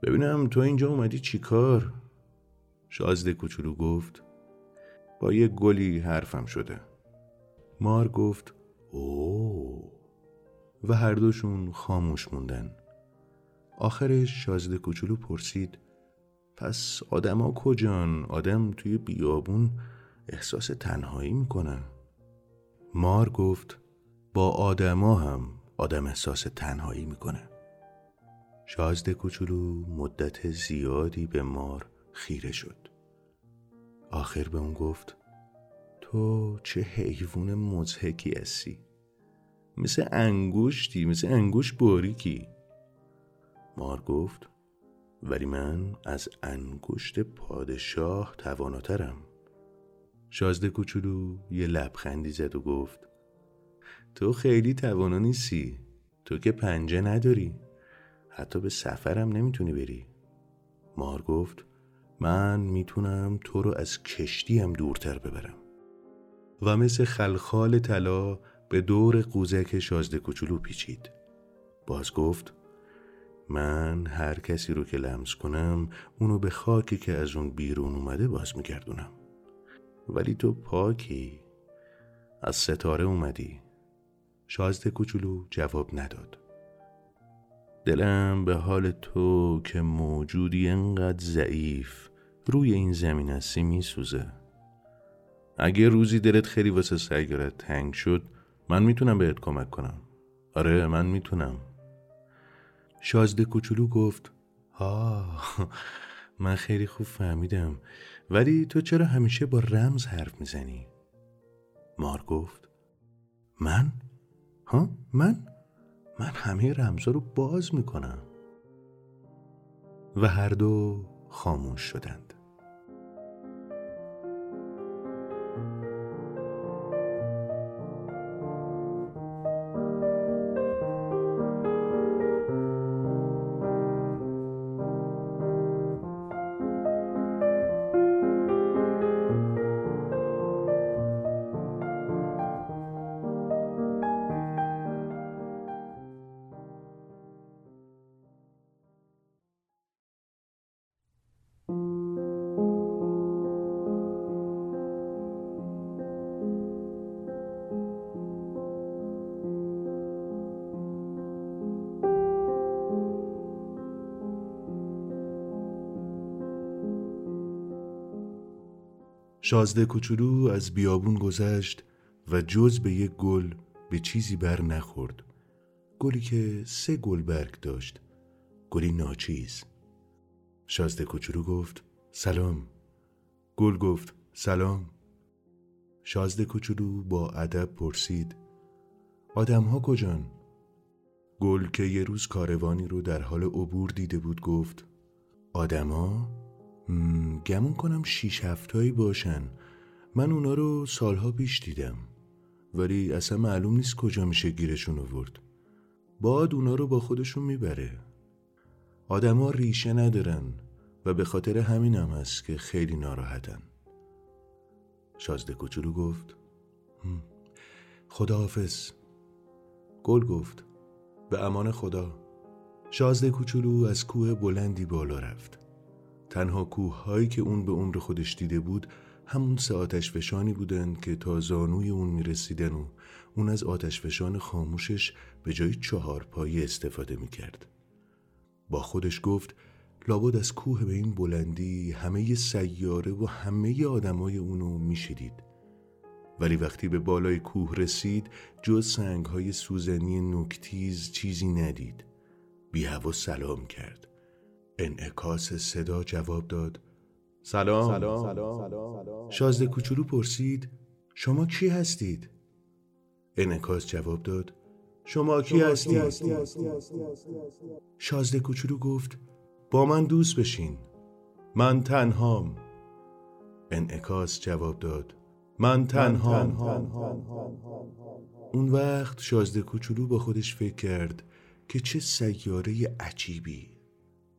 ببینم تو اینجا اومدی چی کار؟ شازده کوچولو گفت با یه گلی حرفم شده. مار گفت اوه. و هر دوشون خاموش موندن. آخرش شازده کوچولو پرسید پس آدما کجان؟ آدم توی بیابون احساس تنهایی می‌کنه. مار گفت با آدما هم آدم احساس تنهایی می‌کنه. شازده کوچولو مدت زیادی به مار خیره شد. آخر به اون گفت تو چه حیوان مزهکی هستی؟ مثل انگشتی مثل انگوش باریکی. مار گفت ولی من از انگشت پادشاه تواناترم. شازده کوچولو یه لبخندی زد و گفت تو خیلی توانا نیستی. تو که پنجه نداری. حتی به سفرم نمی‌تونی بری. مار گفت من می‌تونم تو رو از کشتیم دورتر ببرم. و مثل خلخال طلا به دور قوزک شازده کوچولو پیچید. باز گفت من هر کسی رو که لمس کنم اونو به خاکی که از اون بیرون اومده باز میگردونم. ولی تو پاکی. از ستاره اومدی. شازده کوچولو جواب نداد. دلم به حال تو که موجودی انقدر ضعیف روی این زمین هستی میسوزه. اگه روزی دلت خیلی واسه سیارت تنگ شد من می‌تونم بهت کمک کنم. آره من می‌تونم. شازده کوچولو گفت آه من خیلی خوب فهمیدم ولی تو چرا همیشه با رمز حرف می‌زنی؟ مار گفت من؟ ها؟ من؟ من همه رمزا رو باز می‌کنم و هر دو خاموش شدند شازده کوچولو از بیابون گذشت و جز به یک گل به چیزی بر نخورد. گلی که سه گل برگ داشت. گلی ناچیز. شازده کوچولو گفت سلام. گل گفت سلام. شازده کوچولو با ادب پرسید آدمها کجان؟ گل که یه روز کاروانی رو در حال عبور دیده بود گفت آدما گمون کنم شیش هفتایی باشن. من اونا رو سالها پیش دیدم. ولی اصلا معلوم نیست کجا میشه گیرشون آورد باد اونا رو با خودشون می‌بره. آدما ریشه ندارن و به خاطر همین هم هست که خیلی ناراحتن. شازده کوچولو گفت خداحافظ. گل گفت به امان خدا. شازده کوچولو از کوه بلندی بالا رفت. تنها کوه هایی که اون به عمر خودش دیده بود همون سه آتش فشانی بودن که تا زانوی اون می‌رسیدن و اون از آتش فشان خاموشش به جای چهار پایی استفاده می‌کرد. با خودش گفت لابد از کوه به این بلندی همه سیاره و همه آدمای اونو می‌شدید. ولی وقتی به بالای کوه رسید جز سنگ های سوزنی نکتیز چیزی ندید. بی هوا سلام کرد. انعکاس صدا جواب داد. سلام, سلام. شازده کوچولو پرسید شما کی هستید؟ انعکاس جواب داد شما کی هستید؟ شازده کوچولو گفت با من دوست بشین. من تنهام. انعکاس جواب داد من تنهام. اون وقت شازده کوچولو با خودش فکر کرد که چه سیاره عجیبی.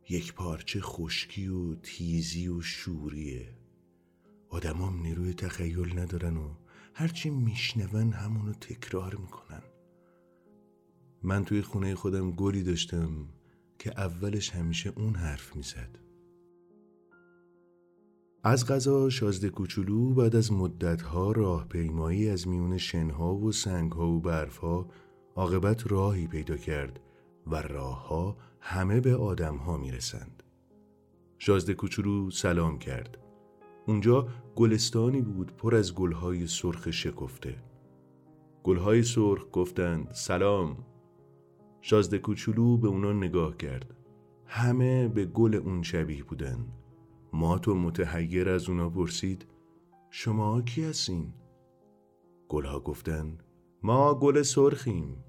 یک پارچه خشکی و تیزی و شوریه. آدمام نیروی تخیل ندارن و هرچی میشنون همونو تکرار می‌کنن. من توی خونه خودم گلی داشتم که اولش همیشه اون حرف می‌زد. از غذا شازده کوچولو بعد از مدتها راهپیمایی از میون شنها و سنگها و برفها عاقبت راهی پیدا کرد و راهها همه به آدم ها می رسند. شازده کوچولو سلام کرد. اونجا گلستانی بود پر از گلهای سرخ شکفته. گلهای سرخ گفتند سلام. شازده کوچولو به اونا نگاه کرد. همه به گل اون شبیه بودن. مات و متحیر از اونا پرسید شما کی هستین؟ گلها گفتند ما گل سرخیم.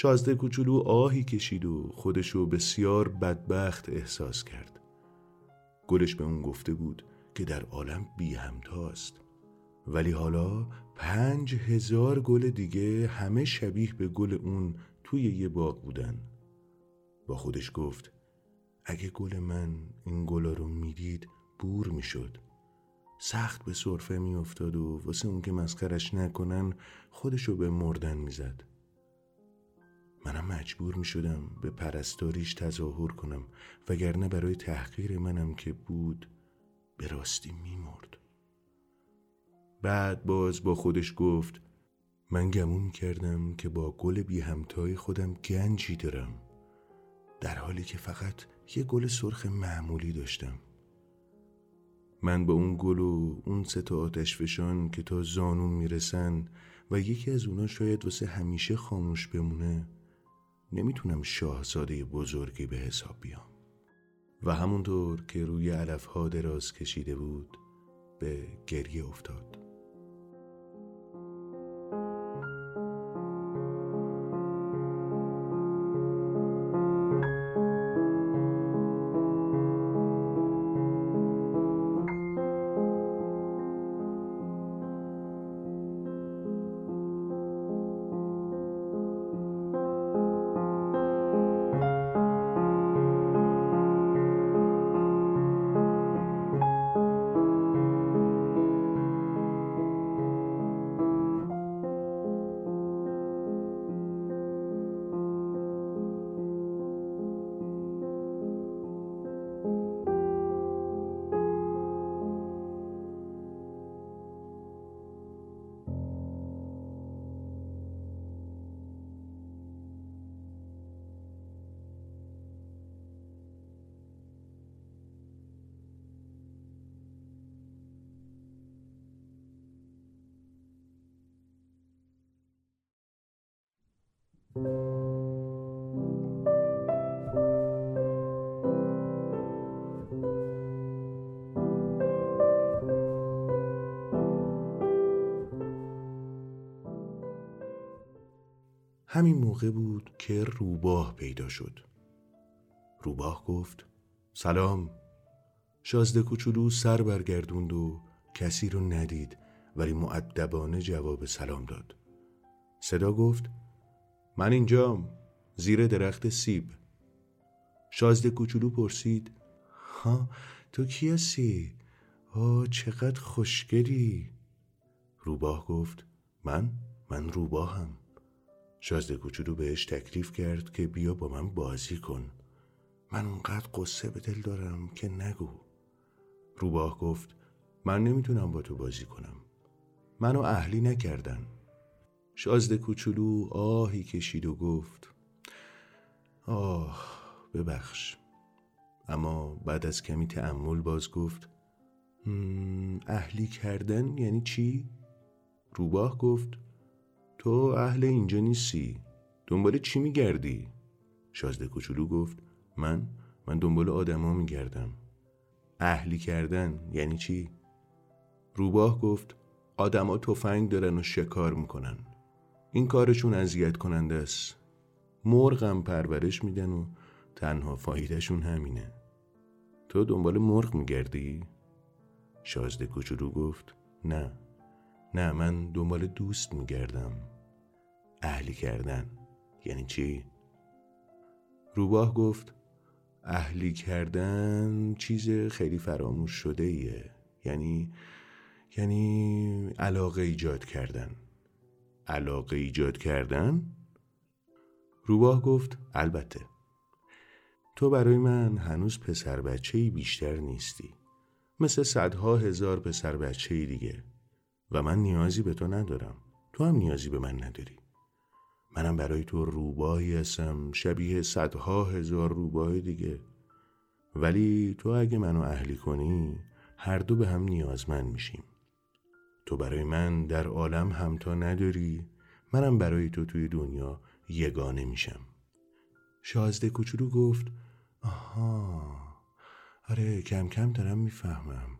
شازده کوچولو آهی کشید و خودشو بسیار بدبخت احساس کرد. گلش به اون گفته بود که در عالم بی همتاست. ولی حالا پنج هزار گل دیگه همه شبیه به گل اون توی یه باغ بودن. با خودش گفت اگه گل من این گلا رو می‌دید بور می‌شد. سخت به صرفه میافتاد و واسه اون که مسخرش نکنن خودشو به مردن می‌زد. منم مجبور می شدم به پرستاریش تظاهر کنم وگرنه برای تحقیر منم که بود به راستی می مرد. بعد باز با خودش گفت من گمون کردم که با گل بی همتای خودم گنجی دارم در حالی که فقط یه گل سرخ معمولی داشتم من با اون گل و اون سه تا آتش فشان که تا زانون می‌رسن و یکی از اونا شاید واسه همیشه خاموش بمونه نمی‌تونم شاهزاده بزرگی به حساب بیام. و همونطور که روی علفها دراز کشیده بود به گریه افتاد. همین موقع بود که روباه پیدا شد. روباه گفت سلام. شازده کوچولو سر برگردوند و کسی رو ندید ولی معدبانه جواب سلام داد. صدا گفت من اینجام زیر درخت سیب. شازده کوچولو پرسید ها تو کی هستی؟ آه چقدر خوشگلی. روباه گفت من؟ من روباهم. شازده کوچولو بهش تکلیف کرد که بیا با من بازی کن. من اونقدر قصه به دل دارم که نگو. روباه گفت من نمی‌تونم با تو بازی کنم. منو اهلی نکردن. شازده کوچولو آهی کشید و گفت آه ببخش اما بعد از کمی تعمل باز گفت اهلی کردن یعنی چی؟ روباه گفت تو اهل اینجا نیستی دنبال چی میگردی؟ شازده کوچولو گفت من من دنبال آدما میگردم اهلی کردن یعنی چی؟ روباه گفت آدما تفنگ دارن و شکار می‌کنن این کارشون اذیت کننده است. مرغم پرورش میدن و تنها فایدهشون همینه. تو دنبال مرغ میگردی؟ شازده کوچولو گفت نه. نه من دنبال دوست میگردم. اهلی کردن. یعنی چی؟ روباه گفت اهلی کردن چیز خیلی فراموش شده ایه یعنی یعنی علاقه ایجاد کردن. علاقه ایجاد کردن؟ روباه گفت البته. تو برای من هنوز پسر بچه بیشتر نیستی. مثل صدها هزار پسر بچه دیگه. و من نیازی به تو ندارم. تو هم نیازی به من نداری. منم برای تو روباهی هستم. شبیه صدها هزار روباه دیگه. ولی تو اگه منو اهلی کنی هر دو به هم نیازمند میشیم. تو برای من در عالم همتا نداری منم برای تو توی دنیا یگانه میشم. شازده کوچولو گفت آها آره کم کم دارم می‌فهمم.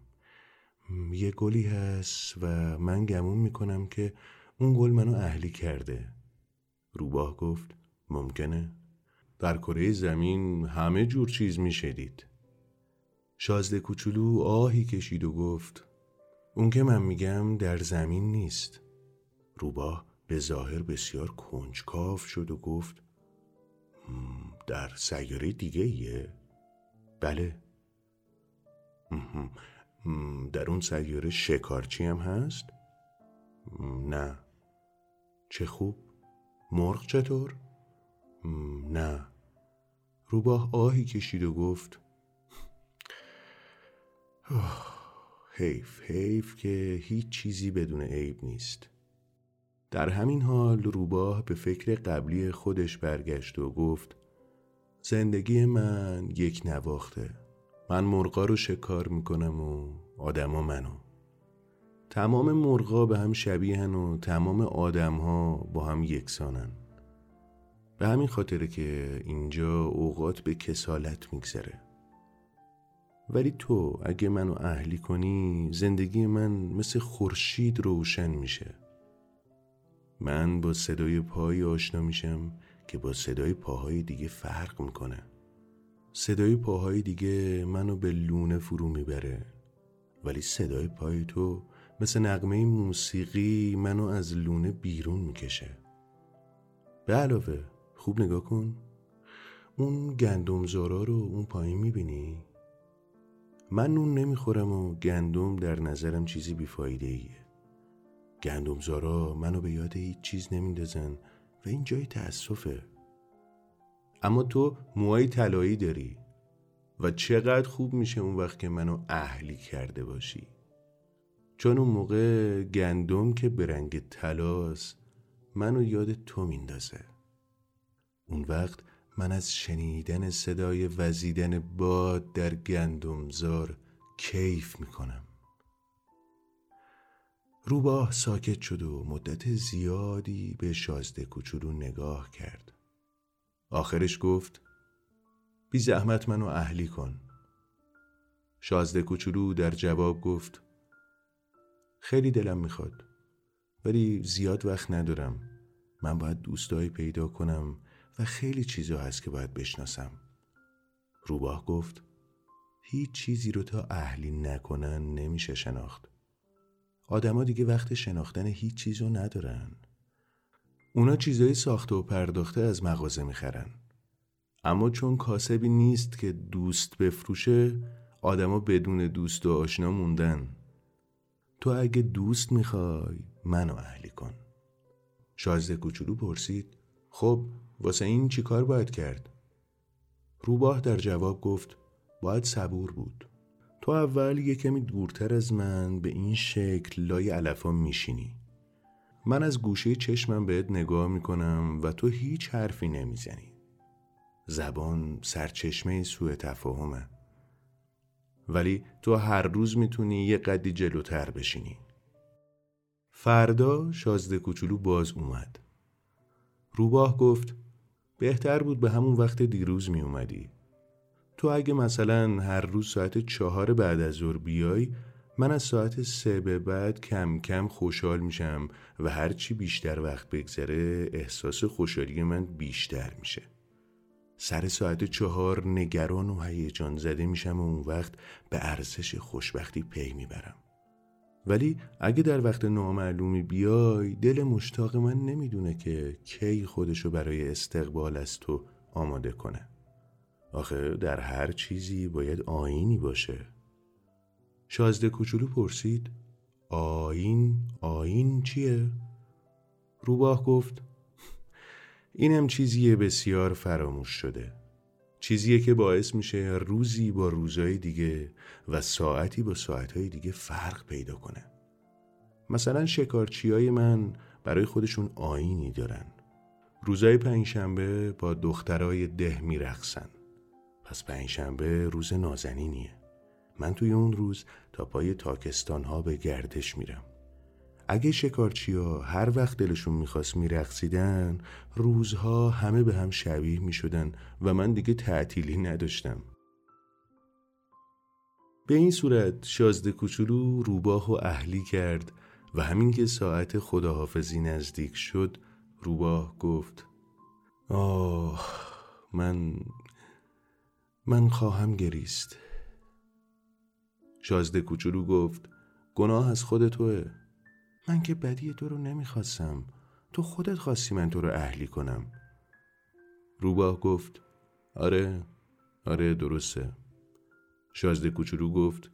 یه گلی هست و من گمون می‌کنم که اون گل منو اهلی کرده. روباه گفت ممکنه. در کره زمین همه جور چیز می‌شدید شازده کوچولو آهی کشید و گفت اون که من میگم در زمین نیست روباه به ظاهر بسیار کنجکاف شد و گفت در سیاره دیگه ایه؟ بله در اون سیاره شکارچی هم هست؟ نه چه خوب مرغ چطور؟ نه روباه آهی کشید و گفت حیف حیف که هیچ چیزی بدون عیب نیست. در همین حال روباه به فکر قبلی خودش برگشت و گفت زندگی من یک نواخته. من مرغا رو شکار می‌کنم و آدما منو. تمام مرغا به هم شبیهن و تمام آدمها با هم یکسانن. به همین خاطره که اینجا اوقات به کسالت میگذره. ولی تو اگه منو اهلی کنی زندگی من مثل خورشید روشن میشه. من با صدای پایی آشنا میشم که با صدای پاهای دیگه فرق می‌کنه. صدای پاهای دیگه منو به لونه فرو می‌بره. ولی صدای پای تو مثل نقمه موسیقی منو از لونه بیرون می‌کشه. به علاوه خوب نگاه کن. اون گندم زارا رو اون پایین می‌بینی؟ من نون نمی‌خورم و گندم در نظرم چیزی بیفایده ایه گندم زارا منو به یاد هیچ چیز نمیندازن و این جای تأسفه. اما تو موهای طلایی داری و چقدر خوب میشه اون وقت که منو اهلی کرده باشی. چون اون موقع گندم که به رنگ طلاست منو یاد تو میندازه. اون وقت من از شنیدن صدای وزیدن باد در گندمزار کیف می‌کنم. روباه ساکت شد و مدت زیادی به شازده کوچولو نگاه کرد. آخرش گفت بی زحمت منو اهلی کن. شازده کوچولو در جواب گفت خیلی دلم می‌خواد ولی زیاد وقت ندارم. من باید دوستایی پیدا کنم و خیلی چیزا هست که باید بشناسم. روباه گفت هیچ چیزی رو تا اهلی نکنن نمیشه شناخت. آدما دیگه وقت شناختن هیچ چیزو ندارن. اونا چیزای ساخته و پرداخته از مغازه می‌خرن. اما چون کاسبی نیست که دوست بفروشه آدما بدون دوست و آشنا موندن. تو اگه دوست می‌خوای منو اهلی کن. شازده کوچولو پرسید خب واسه این چی کار باید کرد؟ روباه در جواب گفت باید صبور بود. تو اول یه کمی دورتر از من به این شکل لای علفا میشینی. من از گوشه چشمم بهت نگاه می‌کنم و تو هیچ حرفی نمی‌زنی. زبان سرچشمه سوء تفاهمه. ولی تو هر روز می‌تونی یه قدی جلوتر بشینی. فردا شازده کوچولو باز اومد. روباه گفت بهتر بود به همون وقت دیروز می اومدی. تو اگه مثلا هر روز ساعت چهار بعد از ظهر بیای من از ساعت سه به بعد کم کم خوشحال میشم و هرچی بیشتر وقت بگذره احساس خوشحالی من بیشتر میشه. سر ساعت چهار نگران و هیجان زده میشم و اون وقت به ارزش خوشبختی پی می‌برم. ولی اگه در وقت نامعلومی بیای دل مشتاق من نمی‌دونه که کی خودشو برای استقبال از تو آماده کنه. آخه در هر چیزی باید آینی باشه. شازده کوچولو پرسید آین آین چیه؟ روباه گفت اینم چیزیه بسیار فراموش شده. چیزیه که باعث میشه روزی با روزهای دیگه و ساعتی با ساعتهای دیگه فرق پیدا کنه. مثلا شکارچی های من برای خودشون آینی دارن. روزای پنجشنبه با دخترای ده میرقصن پس پنجشنبه روز نازنینیه. من توی اون روز تا پای تاکستان ها به گردش میرم. اگه شکارچی ها هر وقت دلشون می‌خواست میرقصیدن روزها همه به هم شبیه می‌شدن و من دیگه تعطیلی نداشتم. به این صورت شازده کوچولو روباه و اهلی کرد و همین که ساعت خداحافظی نزدیک شد روباه گفت آه من من خواهم گریست. شازده کوچولو گفت گناه از خود توه من که بدی تو رو نمی‌خواستم. تو خودت خواستی من تو رو اهلی کنم. روباه گفت آره آره درسته. شازده کوچولو گفت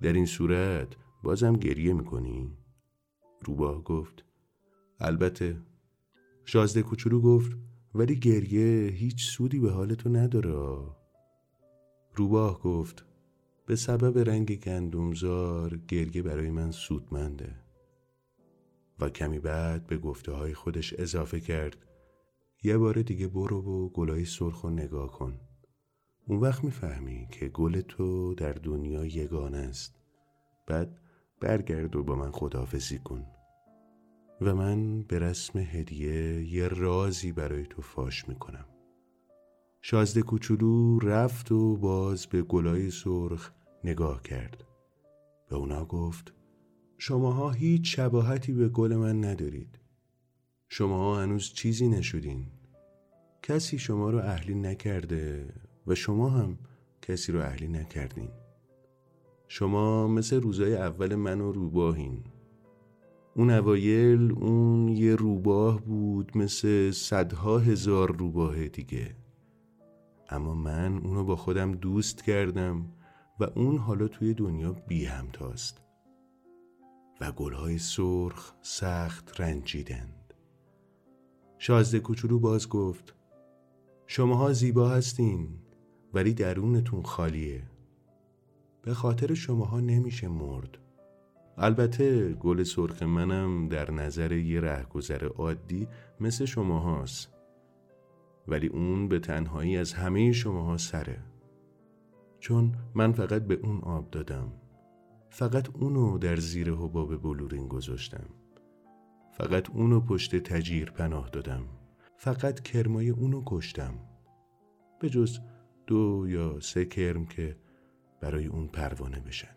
در این صورت بازم گریه می‌کنی؟ روباه گفت البته. شازده کوچولو گفت ولی گریه هیچ سودی به حال تو نداره. روباه گفت به سبب رنگ گندمزار گریه برای من سودمنده. و کمی بعد به گفته های خودش اضافه کرد. یه بار دیگه برو و گلای سرخ و نگاه کن. اون وقت می‌فهمی که گل تو در دنیا یگانه است. بعد برگرد و با من خداحافظی کن. و من به رسم هدیه یه رازی برای تو فاش می‌کنم. شازده کوچولو رفت و باز به گلای سرخ نگاه کرد. به اونا گفت شماها هیچ شباهتی به گل من ندارید. شماها هنوز چیزی نشدین. کسی شما رو اهلی نکرده و شما هم کسی رو اهلی نکردین. شما مثل روزای اول من و روباهین. اون اوایل اون یه روباه بود مثل صدها هزار روباه دیگه. اما من اونو با خودم دوست کردم و اون حالا توی دنیا بی همتاست. و گلهای سرخ سخت رنجیدند. شازده کوچولو باز گفت شماها زیبا هستین ولی درونتون خالیه. به خاطر شماها نمیشه مرد. البته گل سرخ منم در نظر یه رهگذر عادی مثل شماهاست. ولی اون به تنهایی از همه شماها سره. چون من فقط به اون آب دادم. فقط اونو در زیر حباب بلورین گذاشتم. فقط اونو پشت تجیر پناه دادم. فقط کرمای اونو کشتم. به جز دو یا سه کرم که برای اون پروانه بشن.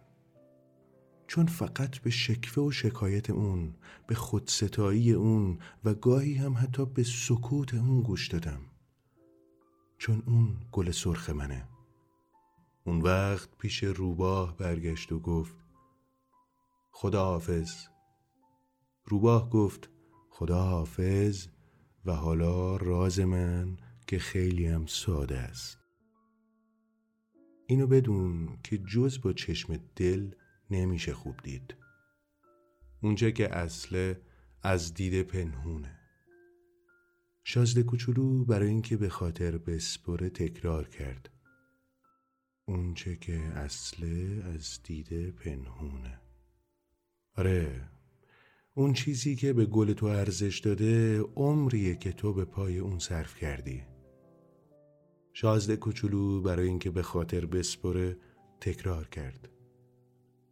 چون فقط به شکوه و شکایت اون به خودستایی اون و گاهی هم حتی به سکوت اون گوش دادم. چون اون گل سرخ منه. اون وقت پیش روباه برگشت و گفت خدا حافظ روباه گفت خدا حافظ و حالا راز من که خیلی هم ساده است. اینو بدون که جز با چشم دل نمیشه خوب دید. اونجا که اصله از دید پنهونه. شازده کوچولو برای اینکه به خاطر بسپره تکرار کرد. اونچه که اصله از دید پنهونه. آره. اون چیزی که به گل تو ارزش داده عمریه که تو به پای اون صرف کردی. شازده کوچولو برای اینکه به خاطر بسپره تکرار کرد.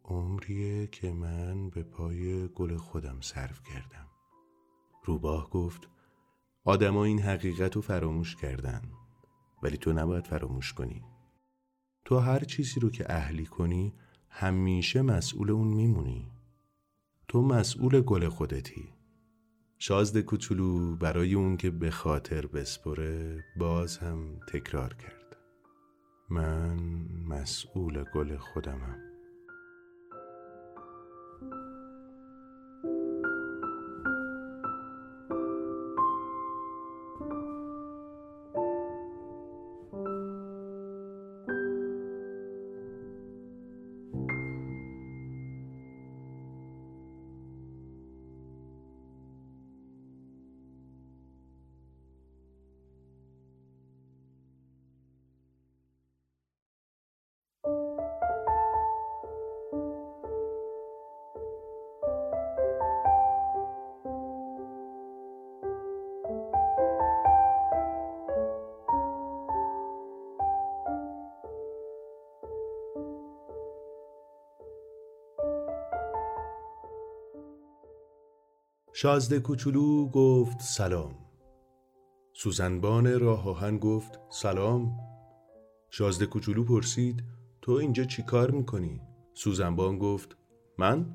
عمریه که من به پای گل خودم صرف کردم. روباه گفت آدما این حقیقت رو فراموش کردن ولی تو نباید فراموش کنی. تو هر چیزی رو که اهلی کنی همیشه مسئول اون میمونی. تو مسئول گل خودتی. شازد کوچولو برای اون که به خاطر بسپره باز هم تکرار کرد. من مسئول گل خودمم. شازده کوچولو گفت سلام. سوزنبان راه آهن گفت سلام. شازده کوچولو پرسید تو اینجا چی کار می‌کنی؟ سوزنبان گفت من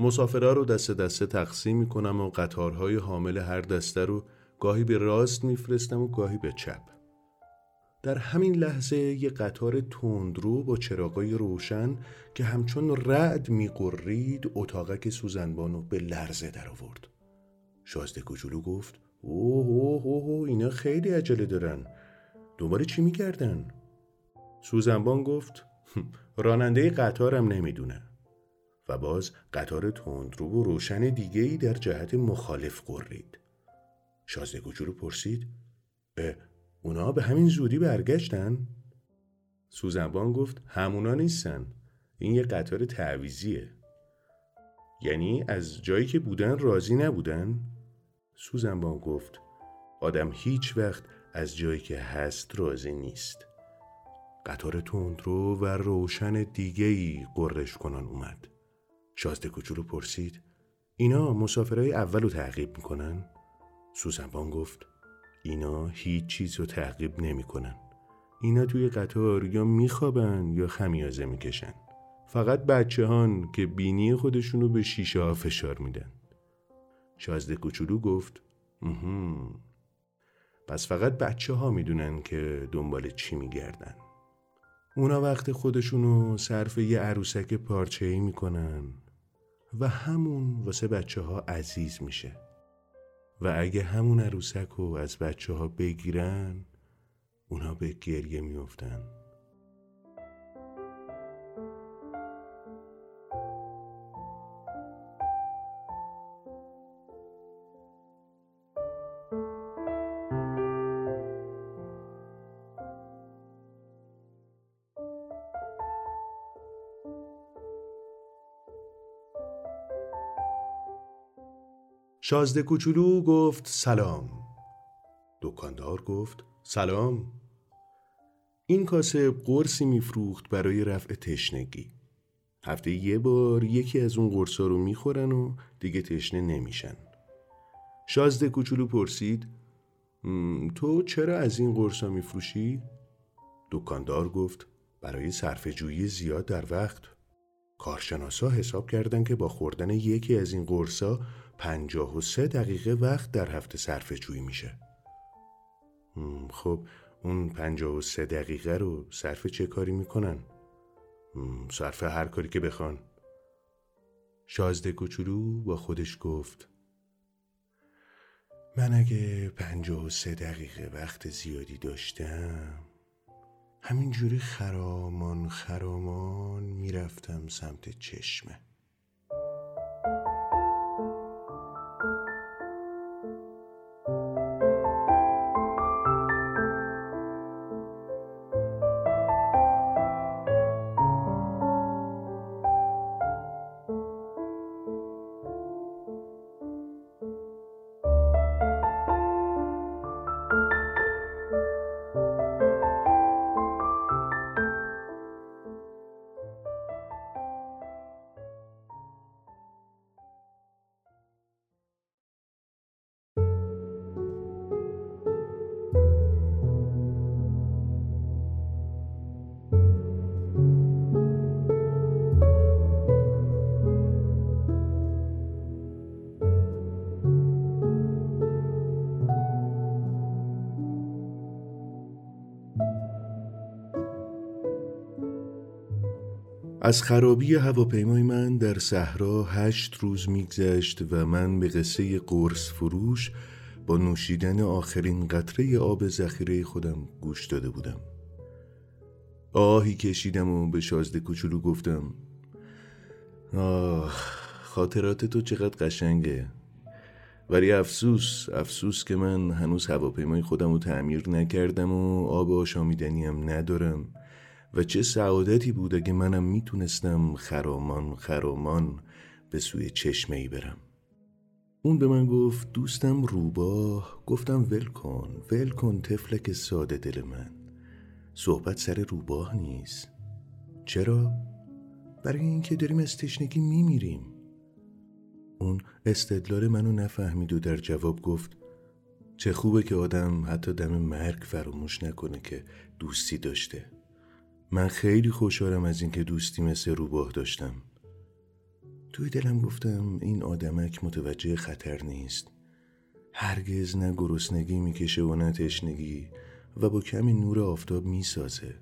مسافرها رو دست دسته تقسیم می‌کنم و قطارهای حامل هر دسته رو گاهی به راست میفرستم و گاهی به چپ. در همین لحظه یه قطار تندرو با چراغای روشن که همچون رعد میقرید اتاقک سوزنبان رو به لرزه در آورد شازده کوچولو گفت اوه اوه اوه اینا خیلی عجله دارن دنبال چی می‌کردن؟ سوزنبان گفت راننده قطارم نمی‌دونه و باز قطار تندرو و روشن دیگه ای در جهت مخالف قرید شازده کوچولو پرسید اه اونا به همین زودی برگشتن؟ سوزنبان گفت همونا نیستن این یه قطار تعویزیه یعنی از جایی که بودن راضی نبودن؟ سوزنبان گفت آدم هیچ وقت از جایی که هست راضی نیست قطار تندرو و روشن دیگه ای قررش کنان اومد شازده کوچولو پرسید اینا مسافرهای اول رو تعقیب می‌کنن؟ سوزنبان گفت اینا هیچ چیز رو تعقیب نمی‌کنن. اینا توی قطار یا میخوابن یا خمیازه می‌کشن فقط بچه هان که بینی خودشونو به شیشه ها فشار میدن شازده کوچولو گفت مهم. پس فقط بچه ها می‌دونن که دنبال چی میگردن. اونا وقت خودشونو صرف یه عروسک پارچه ای می‌کنن و همون واسه بچه ها عزیز میشه. و اگه همون عروسک رو از بچه ها بگیرن اونا به گریه میفتن شازده کوچولو گفت سلام. دکاندار گفت سلام. این کاسه قرصی میفروخت برای رفع تشنگی. هفته یه بار یکی از اون قرصا رو می‌خورن و دیگه تشنه نمیشن. شازده کوچولو پرسید تو چرا از این قرصا میفروشی؟ دکاندار گفت برای صرف جویی زیاد در وقت. کارشناسا حساب کردن که با خوردن یکی از این قرصا پنجاه و سه دقیقه وقت در هفته صرف جویی میشه. خب اون پنجاه و سه دقیقه رو صرف چه کاری می‌کنن؟ صرف هر کاری که بخوان. شازده کوچولو با خودش گفت من اگه پنجاه و سه دقیقه وقت زیادی داشتم همینجوری خرامان خرامان می‌رفتم سمت چشمه. از خرابی هواپیمای من در صحرا هشت روز میگذشت و من به قصه قرص فروش با نوشیدن آخرین قطره آب ذخیره خودم گوش داده بودم. آهی کشیدم و به شازده کوچولو گفتم آه خاطرات تو چقدر قشنگه. ولی افسوس افسوس که من هنوز هواپیمای خودم رو تعمیر نکردم و آب آشامیدنیم ندارم. و چه سعادتی بود اگه منم می‌تونستم خرامان خرامان به سوی چشمه ای برم. اون به من گفت دوستم روباه. گفتم ول کن ول کن تفلک ساده دل من. صحبت سر روباه نیست. چرا؟ برای اینکه داریم از تشنگی میمیریم. اون استدلال منو نفهمید و در جواب گفت چه خوبه که آدم حتی دم مرگ فراموش نکنه که دوستی داشته. من خیلی خوشحالم از اینکه دوستی مثل روباه داشتم. توی دلم گفتم این آدمک متوجه خطر نیست. هرگز نه گرسنگی می‌کشه و نه تشنگی و با کمی نور آفتاب می‌سازه.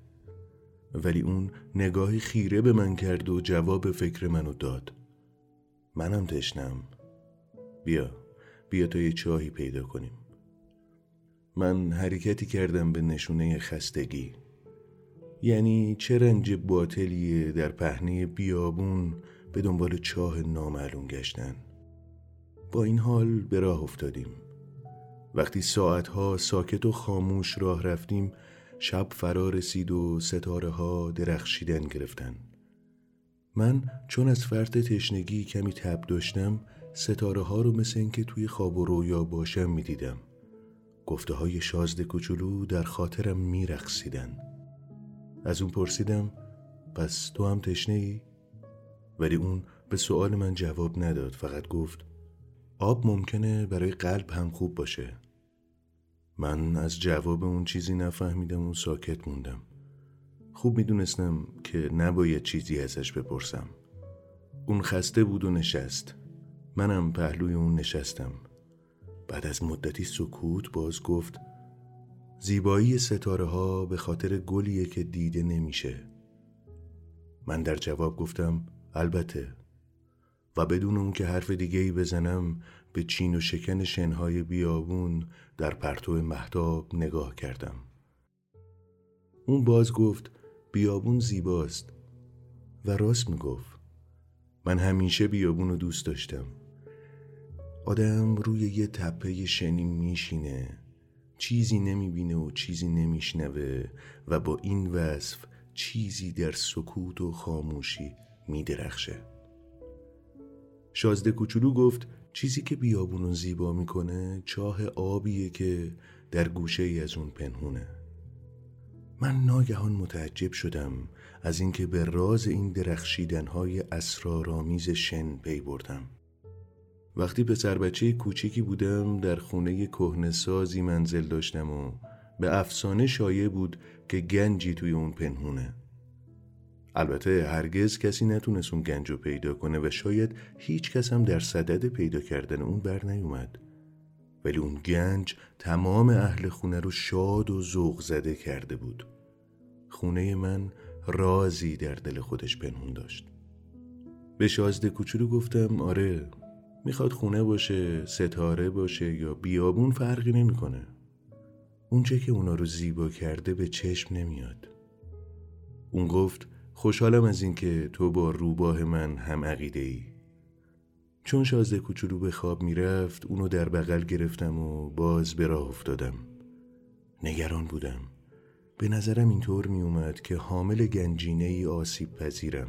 ولی اون نگاهی خیره به من کرد و جواب فکر منو داد. منم تشنم. بیا بیا تا یه چاهی پیدا کنیم. من حرکتی کردم به نشونه خستگی. یعنی چه رنج باطلیه در پهنه بیابون به دنبال چاه نامعلوم گشتن؟ با این حال به راه افتادیم. وقتی ساعتها ساکت و خاموش راه رفتیم شب فرا رسید و ستاره ها درخشیدن گرفتن. من چون از فرط تشنگی کمی تب داشتم ستاره ها رو مثل اینکه توی خواب و رویا باشم می‌دیدم. گفته های شازده کوچولو در خاطرم میرقصیدن. از اون پرسیدم پس تو هم تشنه ای؟ ولی اون به سوال من جواب نداد فقط گفت آب ممکنه برای قلب هم خوب باشه. من از جواب اون چیزی نفهمیدم و ساکت موندم. خوب می‌دونستم که نباید چیزی ازش بپرسم. اون خسته بود و نشست. منم پهلوی اون نشستم. بعد از مدتی سکوت باز گفت زیبایی ستاره ها به خاطر گلیه که دیده نمیشه. من در جواب گفتم البته. و بدون اون که حرف دیگه ای بزنم به چین و شکن شنهای بیابون در پرتو محتاب نگاه کردم. اون باز گفت بیابون زیباست. و راست می‌گفت. من همیشه بیابون رو دوست داشتم. آدم روی یه تپه شنی میشینه. چیزی نمی‌بینه و چیزی نمیشنوه و با این وصف چیزی در سکوت و خاموشی میدرخشه. شازده کوچولو گفت چیزی که بیابون زیبا می‌کنه چاه آبیه که در گوشه ای از اون پنهونه. من ناگهان متعجب شدم از اینکه به راز این درخشیدنهای اسرارآمیز شن پی بردم. وقتی پسر بچه کوچیکی بودم در خونه کهنه سازی منزل داشتم و به افسانه شایع بود که گنجی توی اون پنهونه. البته هرگز کسی نتونست اون گنج رو پیدا کنه و شاید هیچ کس هم در صدد پیدا کردن اون بر نیومد. ولی اون گنج تمام اهل خونه رو شاد و ذوق زده کرده بود. خونه من رازی در دل خودش پنهون داشت. به شازده کوچولو گفتم آره می‌خواد خونه باشه ستاره باشه یا بیابون فرقی نمی‌کنه. اونچه که اونا رو زیبا کرده به چشم نمیاد. اون گفت خوشحالم از اینکه تو با روباه من هم عقیده ای چون شازده کوچولو به خواب می‌رفت اونو در بغل گرفتم و باز به راه افتادم. نگران بودم. به نظرم اینطور می اومد که حامل گنجینه ای آسیب پذیرم.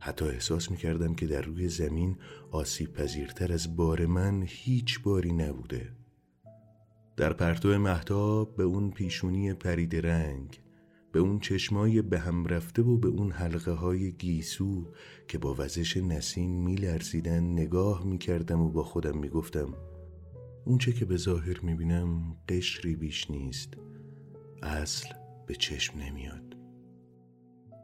حتی احساس می کردم که در روی زمین آسیب پذیرتر از بار من هیچ باری نبوده. در پرتو محتاب به اون پیشونی پرید رنگ به اون چشمای به هم رفته و به اون حلقه های گیسو که با وزش نسیم می لرزیدن نگاه می کردم و با خودم می گفتم اونچه که به ظاهر می بینم قشری بیش نیست اصل به چشم نمیاد.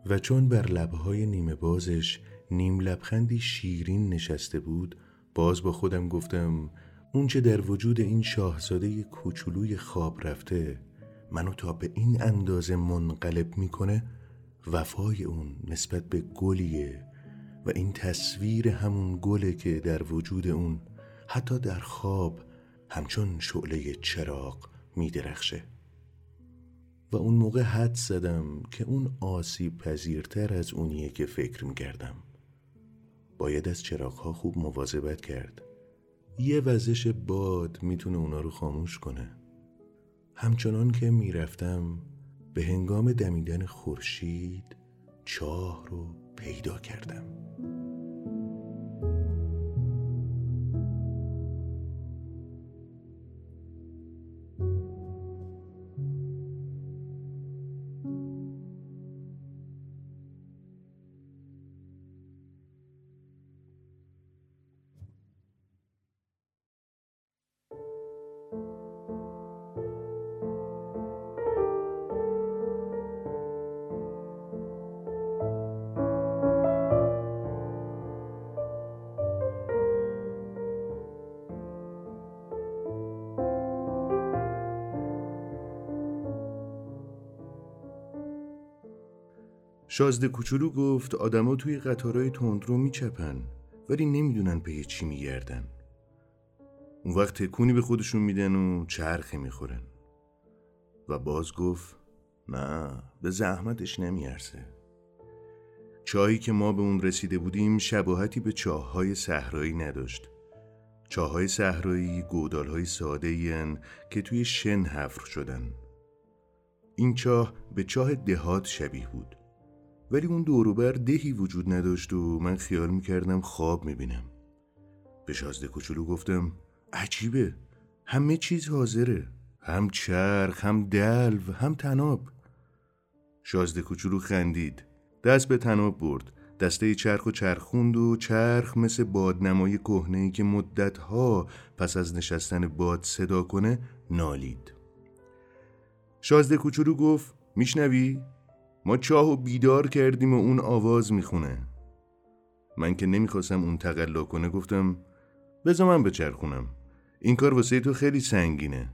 و چون بر لبهای نیمه بازش نیم لبخندی شیرین نشسته بود باز با خودم گفتم اونچه در وجود این شاهزاده کوچولوی خواب رفته منو تا به این اندازه منقلب می‌کنه وفای اون نسبت به گلیه و این تصویر همون گله که در وجود اون حتی در خواب همچون شعله چراغ میدرخشه. و اون موقع حد زدم که اون آسیب پذیرتر از اونیه که فکر می‌کردم. باید از چراغها خوب مواظبت کرد. یه وزش باد می‌تونه اونا رو خاموش کنه. همچنان که می‌رفتم به هنگام دمیدن خورشید چاه رو پیدا کردم. شازده کوچولو گفت آدما توی قطارهای تندرو میچپن ولی نمی‌دونن به چی میگردن. اون وقت تکونی به خودشون میدن و چرخی می‌خورن. و باز گفت نه به زحمتش نمیارزه چاهی که ما به اون رسیده بودیم شباهتی به چاههای صحرایی نداشت. چاههای صحرایی گودالهای ساده که توی شن حفر شدن. این چاه به چاه دهات شبیه بود. ولی اون دوروبر دهی وجود نداشت و من خیال می‌کردم خواب می‌بینم. به شازده کوچولو گفتم عجیبه همه چیز حاضره هم چرخ هم دلو هم تناب شازده کوچولو خندید دست به تناب برد دسته چرخ و چرخوند و چرخ مثل بادنمای کهنه که مدتها پس از نشستن باد صدا کنه نالید. شازده کوچولو گفت میشنوی؟ ما چاه و بیدار کردیم و اون آواز می‌خونه. من که نمی‌خواستم اون تقلا کنه گفتم بذار من بچرخونم. این کار واسه تو خیلی سنگینه.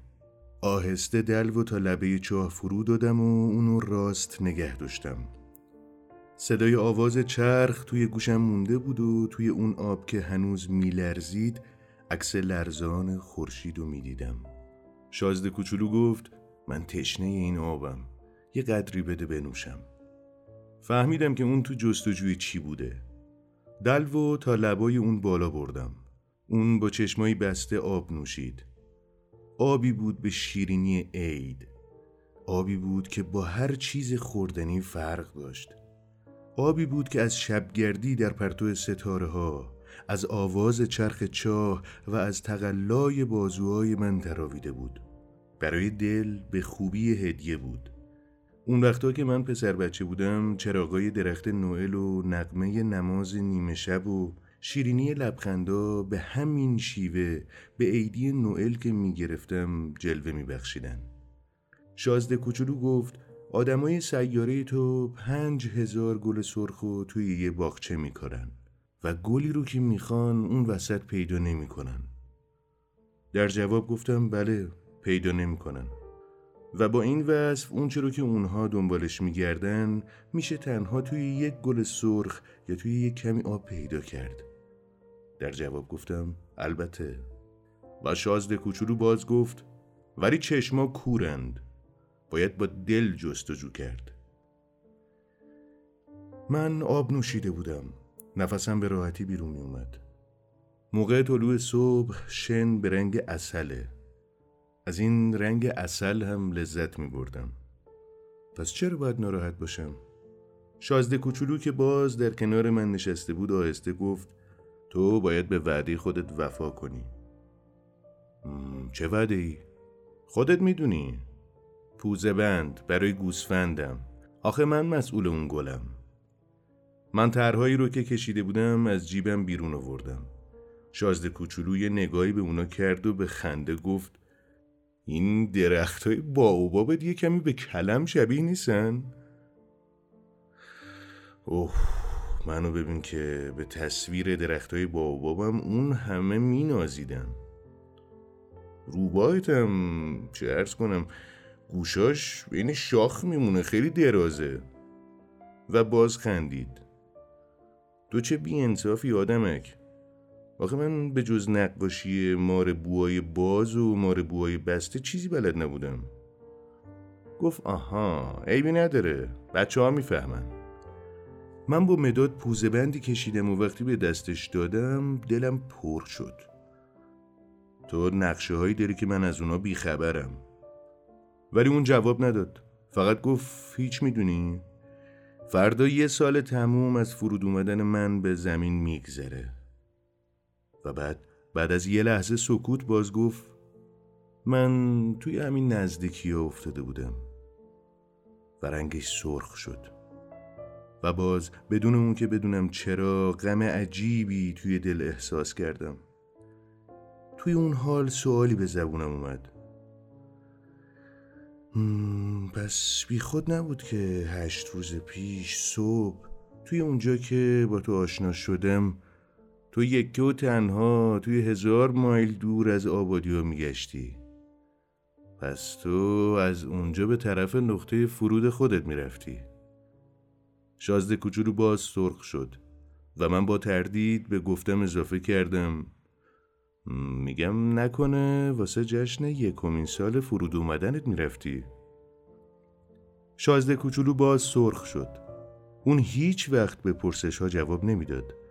آهسته دلو و تا لبه چاه فرو دادم و اونو راست نگه داشتم. صدای آواز چرخ توی گوشم مونده بود و توی اون آب که هنوز میلرزید عکس لرزان خورشید رو می‌دیدم. شازده کوچولو گفت من تشنه این آبم. یه قدری بده بنوشم. فهمیدم که اون تو جستجوی چی بوده. دلو تا لبای اون بالا بردم. اون با چشمایی بسته آب نوشید. آبی بود به شیرینی عید. آبی بود که با هر چیز خوردنی فرق داشت. آبی بود که از شبگردی در پرتو ستاره ها از آواز چرخ چاه و از تقلای بازوهای من تراویده بود. برای دل به خوبی هدیه بود. اون وقتا که من پسر بچه بودم چراغای درخت نوئل و نقمه نماز نیمه شب و شیرینی لبخندا به همین شیوه به عیدی نوئل که می‌گرفتم جلوه میبخشیدن شازده کوچولو گفت آدمای سیاره تو پنج هزار گل سرخ توی یه باغچه میکارن و گلی رو که می‌خوان اون وسط پیدا نمی‌کنن. در جواب گفتم بله پیدا نمی‌کنن. و با این وصف اون رو که اونها دنبالش میگردن میشه تنها توی یک گل سرخ یا توی یک کمی آب پیدا کرد. در جواب گفتم البته. و شازده کوچولو باز گفت ولی چشما کورند. باید با دل جستجو کرد. من آب نوشیده بودم. نفسم به راحتی بیرون می اومد موقع طلوع صبح شن به رنگ اصله از این رنگ اصل هم لذت می بردم پس چرا باید ناراحت باشم؟ شازده کوچولو که باز در کنار من نشسته بود آهسته گفت تو باید به وعده خودت وفا کنی. چه وعده ای؟ خودت می‌دونی. پوزه بند برای گوسفندم. آخه من مسئول اون گلم. من طرحهایی رو که کشیده بودم از جیبم بیرون آوردم. شازده کوچولو یه نگاهی به اونا کرد و به خنده گفت این درخت های باوبابت یه کمی به کلم شبیه نیستن؟ اوه منو ببین که به تصویر درخت های باوبابم اون همه می نازیدم روبایتم چه ارز کنم گوشاش بین شاخ میمونه خیلی درازه. و باز خندید تو چه بی انصافی آدمک. آخه من به جز نقاشی مار بوهای باز و مار بوهای بسته چیزی بلد نبودم. گفت آها عیبی نداره. بچه ها می‌فهمن. من با مداد پوزه بندی کشیدم و وقتی به دستش دادم دلم پر شد. تو نقشه هایی داری که من از اونا بیخبرم. ولی اون جواب نداد. فقط گفت هیچ می‌دونی؟ فردا یه سال تموم از فرود اومدن من به زمین میگذره. و بعد بعد از یه لحظه سکوت باز گفت من توی همین نزدیکی افتاده بودم. و رنگش سرخ شد. و باز بدون اون که بدونم چرا غم عجیبی توی دل احساس کردم. توی اون حال سوالی به زبونم اومد. پس بی خود نبود که هشت روز پیش صبح توی اونجا که با تو آشنا شدم تو یکی و تنها توی هزار مایل دور از آبادی ها میگشتی. پس تو از اونجا به طرف نقطه فرود خودت می‌رفتی. شازده کوچولو باز سرخ شد و من با تردید به گفتم اضافه کردم میگم نکنه واسه جشن یکمین سال فرود اومدنت می‌رفتی. شازده کوچولو باز سرخ شد. اون هیچ وقت به پرسش ها جواب نمی‌داد.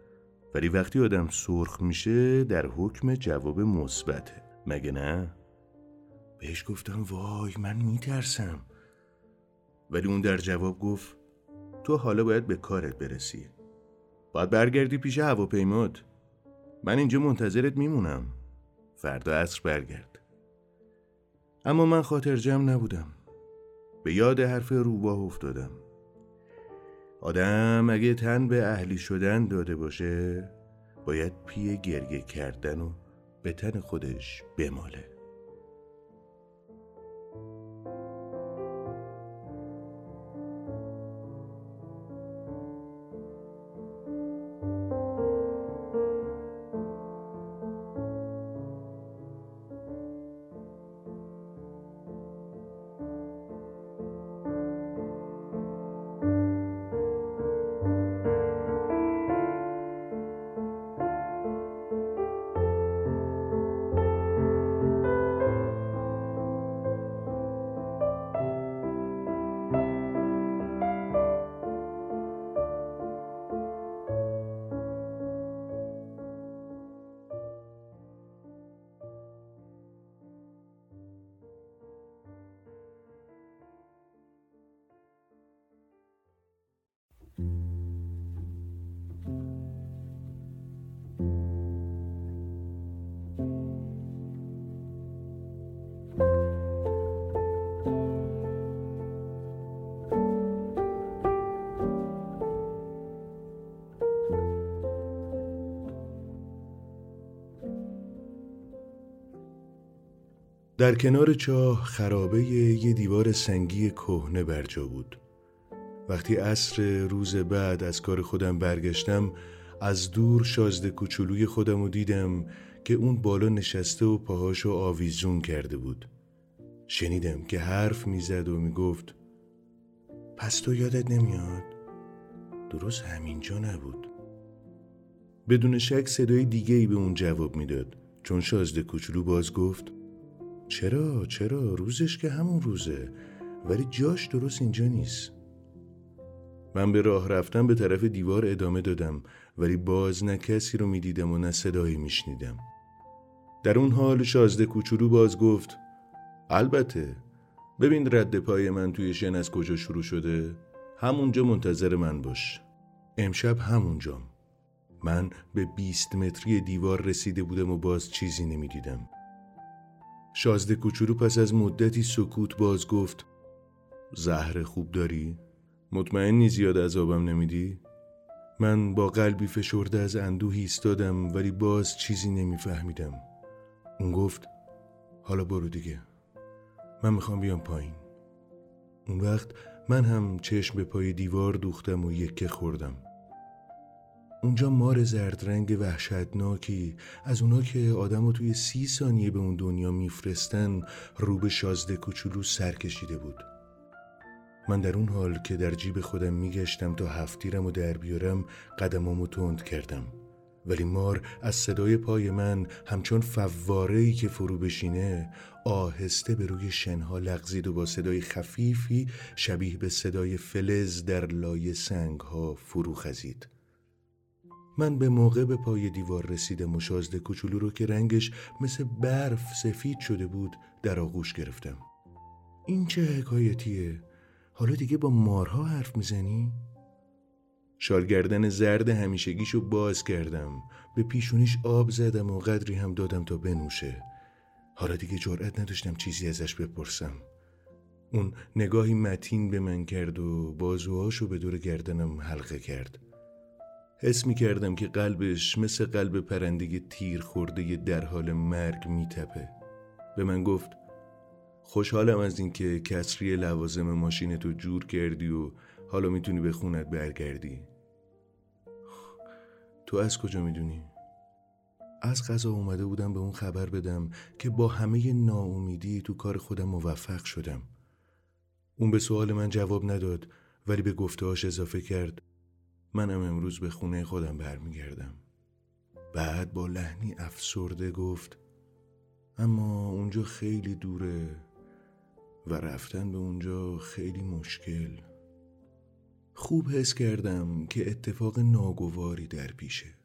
ولی وقتی آدم سرخ میشه در حکم جواب مثبته. مگه نه؟ بهش گفتم وای من میترسم. ولی اون در جواب گفت تو حالا باید به کارت برسی. باید برگردی پیش هواپیمات. من اینجا منتظرت میمونم. فردا عصر برگرد. اما من خاطر جمع نبودم. به یاد حرف روباه افتادم. آدم اگه تن به اهلی شدن داده باشه باید پی گرگه کردن و به تن خودش بماله. در کنار چاه خرابه یه دیوار سنگی کهنه برجا بود. وقتی عصر روز بعد از کار خودم برگشتم از دور شازده کوچولوی خودم رو دیدم که اون بالا نشسته و پاهاشو آویزون کرده بود. شنیدم که حرف می‌زد و می‌گفت پس تو یادت نمیاد؟ درست همینجا نبود. بدون شک صدای دیگه ای به اون جواب می‌داد. چون شازده کوچولو باز گفت چرا؟ چرا؟ روزش که همون روزه. ولی جاش درست اینجا نیست. من به راه رفتن به طرف دیوار ادامه دادم ولی باز نه کسی رو می‌دیدم و نه صدایی میشنیدم. در اون حال شازده کوچولو باز گفت البته. ببین رد پای من توی شن از کجا شروع شده. همونجا منتظر من باش. امشب همونجام. من به بیست متری دیوار رسیده بودم و باز چیزی نمی‌دیدم. شازده کوچولو پس از مدتی سکوت باز گفت زهر خوب داری؟ مطمئنی زیاد عذابم نمیدی؟ من با قلبی فشرده از اندوه ایستادم ولی باز چیزی نمیفهمیدم اون گفت حالا برو دیگه من می‌خوام بیام پایین اون وقت من هم چشم به پای دیوار دوختم و یکه خوردم اونجا مار زرد رنگ وحشتناکی. از اونا که آدم توی سی ثانیه به اون دنیا میفرستن رو به شازده کوچولو سر کشیده بود. من در اون حال که در جیب خودم میگشتم تا هفتیرم و در بیارم قدمامو تند کردم. ولی مار از صدای پای من همچون فوارهی که فرو بشینه آهسته به روی شنها لغزید و با صدای خفیفی شبیه به صدای فلز در لای سنگها فرو خزید. من به موقع به پای دیوار رسیدم و شازده کوچولو رو که رنگش مثل برف سفید شده بود در آغوش گرفتم. این چه حکایتیه؟ حالا دیگه با مارها حرف می‌زنی؟ شالگردن زرد همیشگیشو باز کردم. به پیشونیش آب زدم و قدری هم دادم تا بنوشه. حالا دیگه جرأت نداشتم چیزی ازش بپرسم. اون نگاهی متین به من کرد و بازوهاشو به دور گردنم حلقه کرد. حس می کردم که قلبش مثل قلب پرندگی تیر خورده در حال مرگ میتپه. به من گفت خوشحالم از اینکه کسری لوازم ماشین تو جور کردی و حالا می‌تونی به خونت برگردی. تو از کجا می‌دونی؟ از غذا اومده بودم به اون خبر بدم که با همه ناامیدی تو کار خودم موفق شدم. اون به سوال من جواب نداد ولی به گفتهاش اضافه کرد منم امروز به خونه خودم برمیگردم. بعد با لحنی افسرده گفت اما اونجا خیلی دوره و رفتن به اونجا خیلی مشکل. خوب حس کردم که اتفاق ناگواری در پیشه.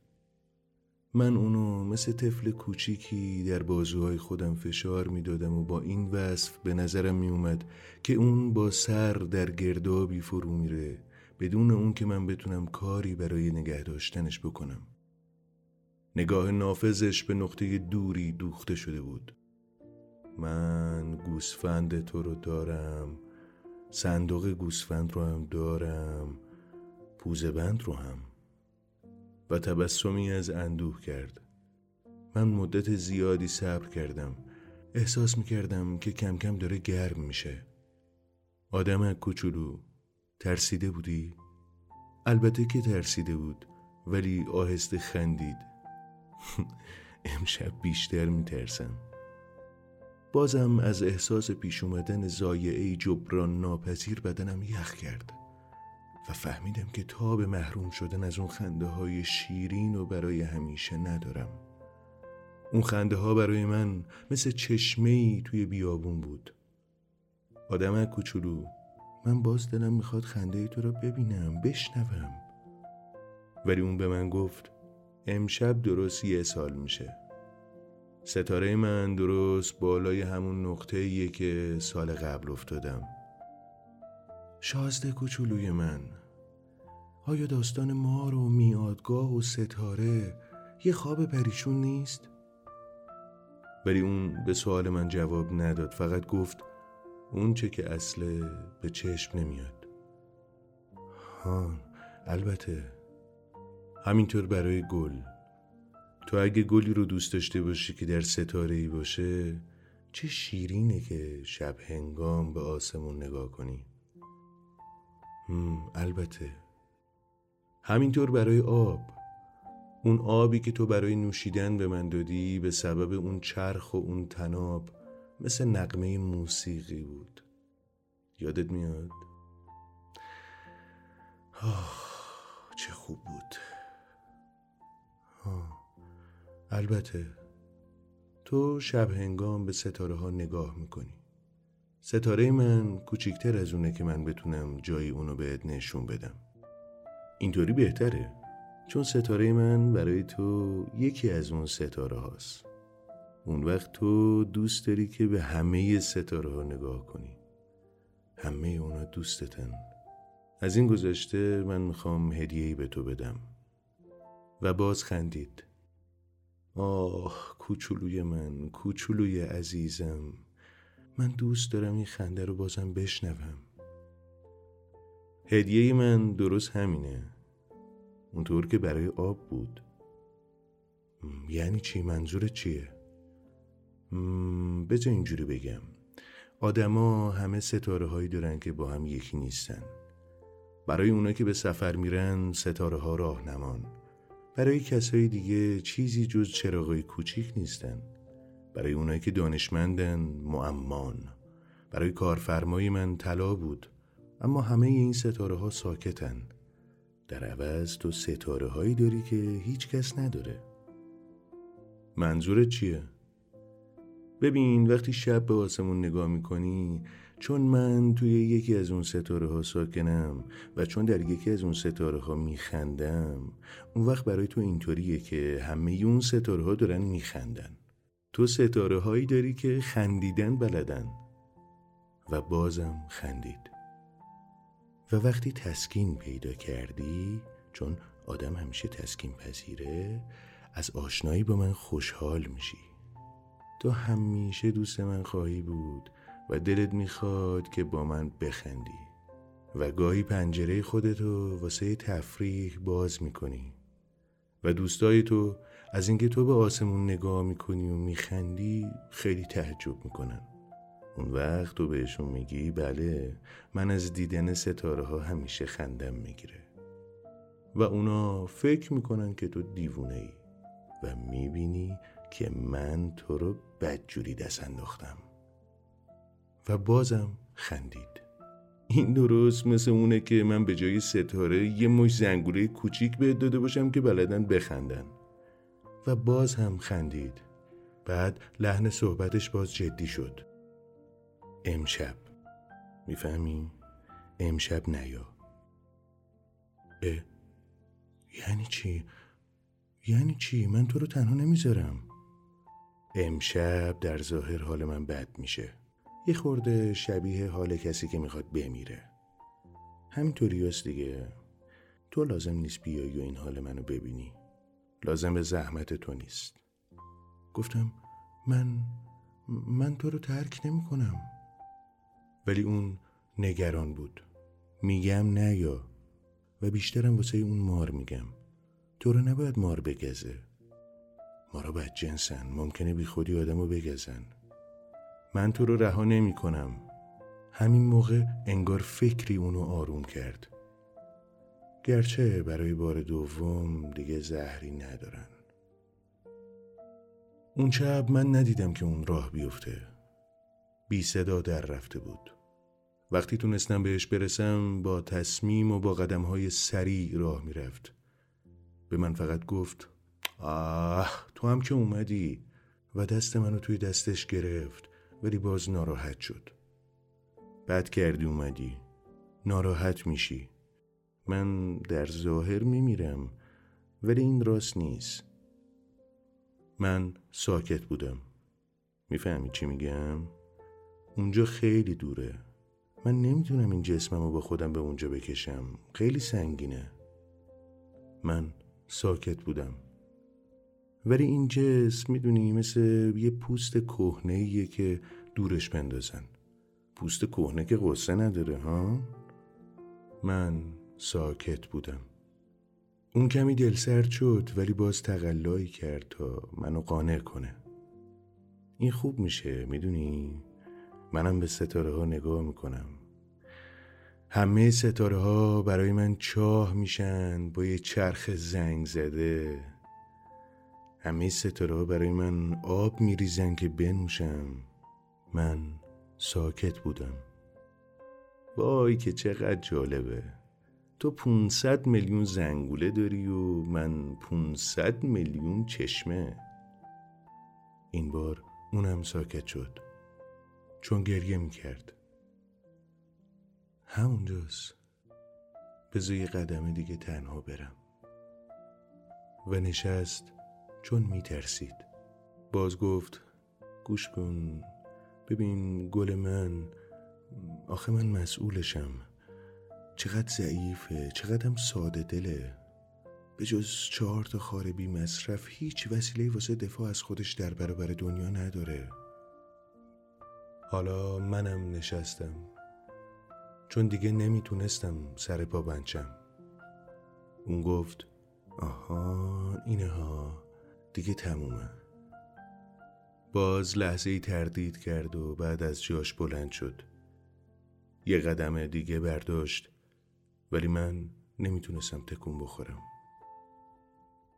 من اونو مثل طفل کوچیکی در بازوهای خودم فشار می‌دادم و با این وصف به نظرم میومد که اون با سر در گردابی فرو میره بدون اون که من بتونم کاری برای نگه داشتنش بکنم. نگاه نافذش به نقطه دوری دوخته شده بود. من گوسفند تو رو دارم صندوق گوسفند رو هم دارم پوزه بند رو هم. و تبسمی از اندوه کرد. من مدت زیادی صبر کردم. احساس می کردم که کم کم داره گرم میشه. آدم کوچولو ترسیده بودی؟ البته که ترسیده بود ولی آهسته خندید. امشب بیشتر میترسم. بازم از احساس پیش اومدن زایعه جبران ناپذیر بدنم یخ کرد و فهمیدم که تا به محروم شدن از اون خنده های شیرین و برای همیشه ندارم. اون خنده ها برای من مثل چشمه توی بیابون بود. آدم کوچولو من باز دلم می‌خواد خنده تو را ببینم بشنوم. ولی اون به من گفت امشب درست یه سال میشه. ستاره من درست بالای همون نقطه ایه که سال قبل افتادم. شازده کوچولوی من. آیا داستان مار و میادگاه و ستاره یه خواب پریشون نیست؟ ولی اون به سوال من جواب نداد فقط گفت اون چه که اصله به چشم نمیاد. ها البته. همینطور برای گل. تو اگه گلی رو دوست داشته باشی که در ستاره ای باشه چه شیرینه که شب هنگام به آسمون نگاه کنی. البته. همینطور برای آب. اون آبی که تو برای نوشیدن به من دادی به سبب اون چرخ و اون تناب مثل نقمه موسیقی بود یادت میاد؟ آه چه خوب بود آه. البته تو شب هنگام به ستاره ها نگاه می‌کنی ستاره من کوچیکتر از اونه که من بتونم جایی اونو بهت نشون بدم اینطوری بهتره چون ستاره من برای تو یکی از اون ستاره هاست اون وقت تو دوست داری که به همه ستاره ها نگاه کنی. همه اونا دوستتن. از این گذشته من می‌خوام هدیهی به تو بدم. و باز خندید. آه کوچولوی من کوچولوی عزیزم. من دوست دارم این خنده رو بازم بشنوم. هدیه من درست همینه. اونطور که برای آب بود. یعنی چی؟ منظور چیه؟ بذار اینجوری بگم. آدما همه ستاره هایی دارن که با هم یکی نیستن. برای اونا که به سفر میرن ستاره ها راهنمان برای کسای دیگه چیزی جز چراغای کوچیک نیستن. برای اونایی که دانشمندن معمان. برای کارفرمای من طلا بود. اما همه این ستاره ها ساکتن. در عوض تو ستاره هایی داری که هیچ کس نداره. منظورت چیه؟ ببین وقتی شب به آسمون نگاه می‌کنی چون من توی یکی از اون ستاره ها ساکنم و چون در یکی از اون ستاره ها میخندم اون وقت برای تو اینطوریه که همه اون ستاره ها دارن میخندن. تو ستاره هایی داری که خندیدن بلدن. و بازم خندید. و وقتی تسکین پیدا کردی چون آدم همیشه تسکین پذیره از آشنایی با من خوشحال میشی. تو همیشه دوست من خواهی بود و دلت می‌خواد که با من بخندی. و گاهی پنجره خودتو واسه تفریح باز می‌کنی. و دوستای تو از اینکه تو به آسمون نگاه می‌کنی و میخندی خیلی تعجب می‌کنن. اون وقت تو بهشون میگی بله من از دیدن ستاره ها همیشه خندم می‌گیره. و اونا فکر می‌کنن که تو دیوونه ای و می‌بینی که من تو رو بدجوری دست انداختم. و بازم خندید. این درست مثل اونه که من به جای ستاره یه مش زنگوله کوچیک بهت داده باشم که بلدن بخندن. و باز هم خندید. بعد لحن صحبتش باز جدی شد. امشب. می‌فهمی؟ امشب نیا. اه یعنی چی؟ یعنی چی؟ من تو رو تنها نمی‌ذارم. امشب در ظاهر حال من بد میشه. یه خورده شبیه حال کسی که می‌خواد بمیره. همینطوری هست دیگه. تو لازم نیست بیایی و این حال منو ببینی. لازم به زحمت تو نیست. گفتم من من تو رو ترک نمی کنم ولی اون نگران بود. میگم نه یا؟ و بیشترم واسه اون مار میگم. تو رو نباید مار بگزه. مارا بد جنسن ممکنه بی خودی آدم رو بگزن. من تو رو رها نمی کنم همین موقع انگار فکری اونو آروم کرد. گرچه برای بار دوم دیگه زهری ندارن. اون شب من ندیدم که اون راه بیفته. بی صدا در رفته بود. وقتی تونستم بهش برسم با تصمیم و با قدم های سریع راه می‌رفت. به من فقط گفت آه تو هم که اومدی و دست منو توی دستش گرفت ولی باز ناراحت شد. بد کردی اومدی. ناراحت میشی. من در ظاهر میمیرم ولی این راست نیست. من ساکت بودم. می‌فهمی چی میگم؟ اونجا خیلی دوره. من نمی‌تونم این جسمم رو با خودم به اونجا بکشم. خیلی سنگینه. من ساکت بودم. ولی این جسم می‌دونی مثل یه پوست کهنه که دورش بندازن. پوست کهنه که قصه نداره ها؟ من ساکت بودم. اون کمی دلسرد شد ولی باز تقلایی کرد تا منو قانع کنه. این خوب میشه می‌دونی؟ منم به ستاره ها نگاه می‌کنم. همه ستاره ها برای من چاه میشن با یه چرخ زنگ زده. همه ستاره برای من آب میریزن که بنوشم. من ساکت بودم. وای که چقدر جالبه. تو 500 میلیون زنگوله داری و من 500 میلیون چشمه. این بار اونم ساکت شد. چون گریه می‌کرد. همونجاست. بذار یه قدم دیگه تنها برم. و نشست چون میترسید. باز گفت گوش کن ببین گل من آخه من مسئولشم. چقدر ضعیفه چقدرم ساده دله. به جز چهار تا خار بی مصرف هیچ وسیله واسه دفاع از خودش در برابر دنیا نداره. حالا منم نشستم. چون دیگه نمی‌تونستم سر پا بنچم. اون گفت آها اینه ها دیگه تمومه. باز لحظه ای تردید کرد و بعد از جاش بلند شد. یه قدم دیگه برداشت ولی من نمی‌تونستم تکون بخورم.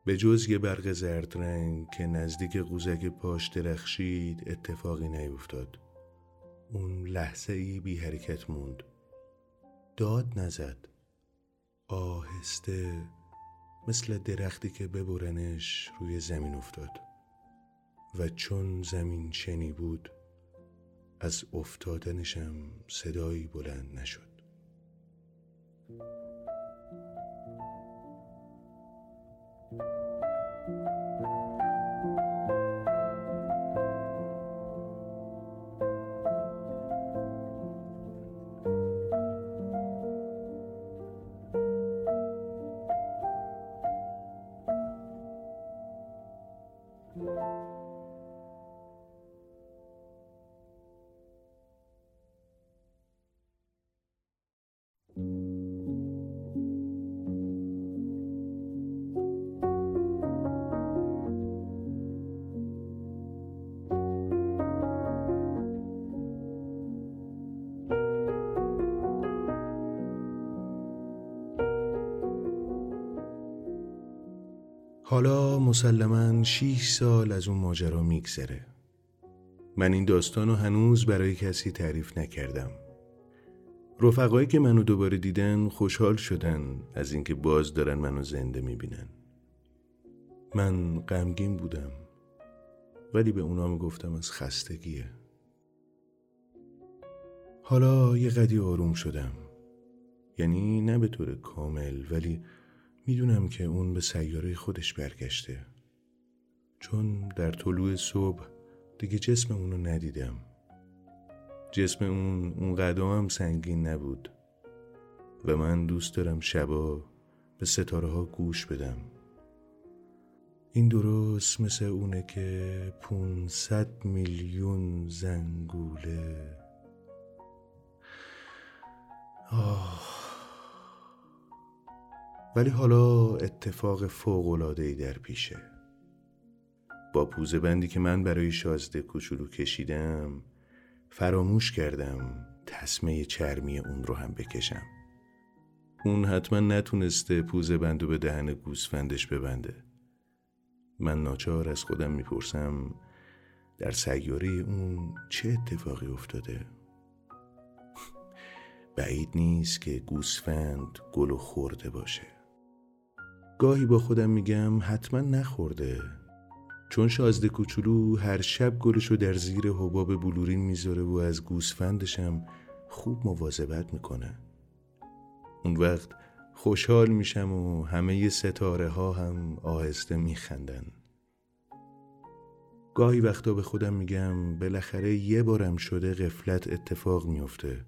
به جز یه برق زرد رنگ که نزدیک قوزک پاش درخشید اتفاقی نیفتاد. اون لحظه ای بی حرکت موند. داد نزد. آهسته مثل درختی که ببرنش روی زمین افتاد. و چون زمین شنی بود از افتادنشم صدایی بلند نشد. حالا مسلما شیش سال از اون ماجرا میگذره. من این داستان رو هنوز برای کسی تعریف نکردم. رفقایی که منو دوباره دیدن خوشحال شدن از اینکه باز دارن منو زنده می‌بینن. من غمگین بودم ولی به اونا می‌گفتم از خستگیه. حالا یه قدی آروم شدم. یعنی نه به طور کامل ولی می‌دونم که اون به سیاره خودش برگشته. چون در طلوع صبح دیگه جسم اونو ندیدم. جسم اون اون قدم سنگین نبود. و من دوست دارم شبا به ستاره ها گوش بدم. این درست مثل اونه که پونصد میلیون زنگوله. آه. ولی حالا اتفاق فوقلادهی در پیشه. با پوزه بندی که من برای شازده کوچولو کشیدم فراموش کردم تسمه چرمی اون رو هم بکشم. اون حتما نتونسته پوزه بندو به دهن گوسفندش ببنده. من ناچار از خودم می‌پرسم در سیاره اون چه اتفاقی افتاده؟ بعید نیست که گوسفند گل و خورده باشه. گاهی با خودم میگم حتما نخورده. چون شازده کوچولو هر شب گلشو در زیر حباب بلورین می‌ذاره و از گوسفندشم خوب مواظبت می‌کنه. اون وقت خوشحال میشم و همه ستاره ها هم آهسته میخندن. گاهی وقتا به خودم میگم بالاخره یه بارم شده غفلت اتفاق میافته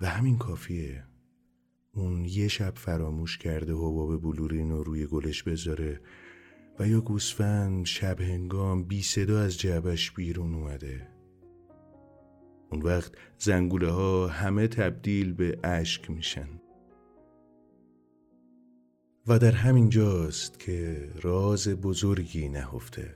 و همین کافیه. اون یه شب فراموش کرده حباب بلورین رو روی گلش بذاره و یا گوسفند شب هنگام بی صدا از جعبش بیرون اومده. اون وقت زنگوله ها همه تبدیل به اشک میشن. و در همین جاست که راز بزرگی نهفته.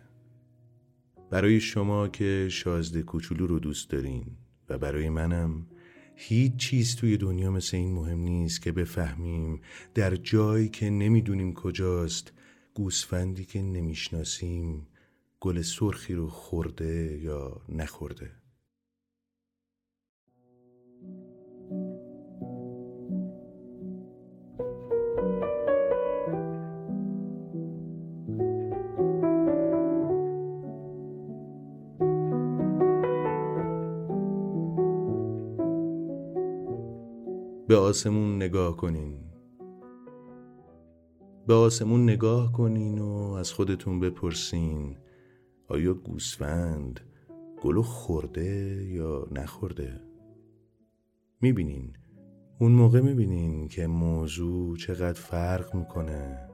برای شما که شازده کوچولو رو دوست دارین و برای منم هیچ چیز توی دنیا مثل این مهم نیست که بفهمیم در جایی که نمی‌دونیم کجاست گوسفندی که نمی‌شناسیم گل سرخی رو خورده یا نخورده. به آسمون نگاه کنین. به آسمون نگاه کنین و از خودتون بپرسین آیا گوسفند گلو خورده یا نخورده؟ می‌بینین. اون موقع می‌بینین که موضوع چقدر فرق می‌کنه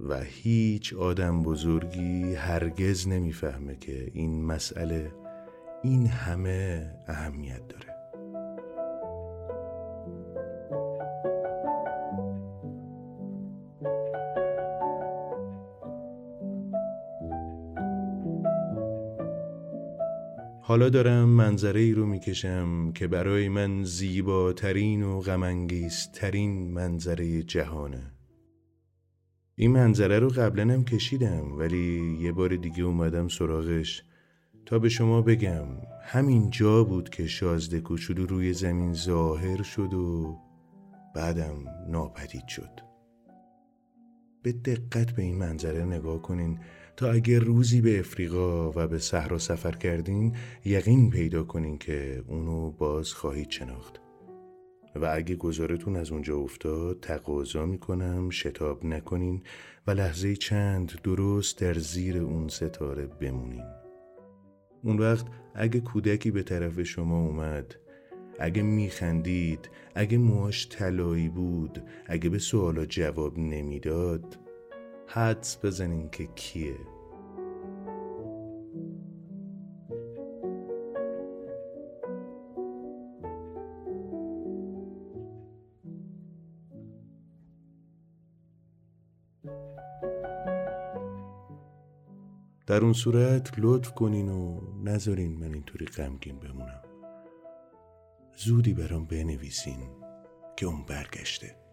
و هیچ آدم بزرگی هرگز نمی‌فهمه که این مسئله این همه اهمیت داره. حالا دارم منظره ای رو می‌کشم که برای من زیباترین و غمانگیزترین منظره جهانه. این منظره رو قبلا هم کشیدم ولی یه بار دیگه اومدم سراغش تا به شما بگم. همین جا بود که شازده کوچولو روی زمین ظاهر شد و بعدم ناپدید شد. به دقت به این منظره نگاه کنین. تا اگر روزی به افریقا و به صحرا سفر کردین یقین پیدا کنین که اونو باز خواهید شناخت. و اگه گذارتون از اونجا افتاد تقاضا می‌کنم شتاب نکنین و لحظه چند درست در زیر اون ستاره بمونین. اون وقت اگه کودکی به طرف شما اومد اگه میخندید اگه موهاش طلایی بود اگه به سوالا جواب نمی‌داد حدس بزنین که کیه. در اون صورت لطف کنین و نذارین من اینطوری غمگین بمونم. زودی برام بنویسین که اون برگشته.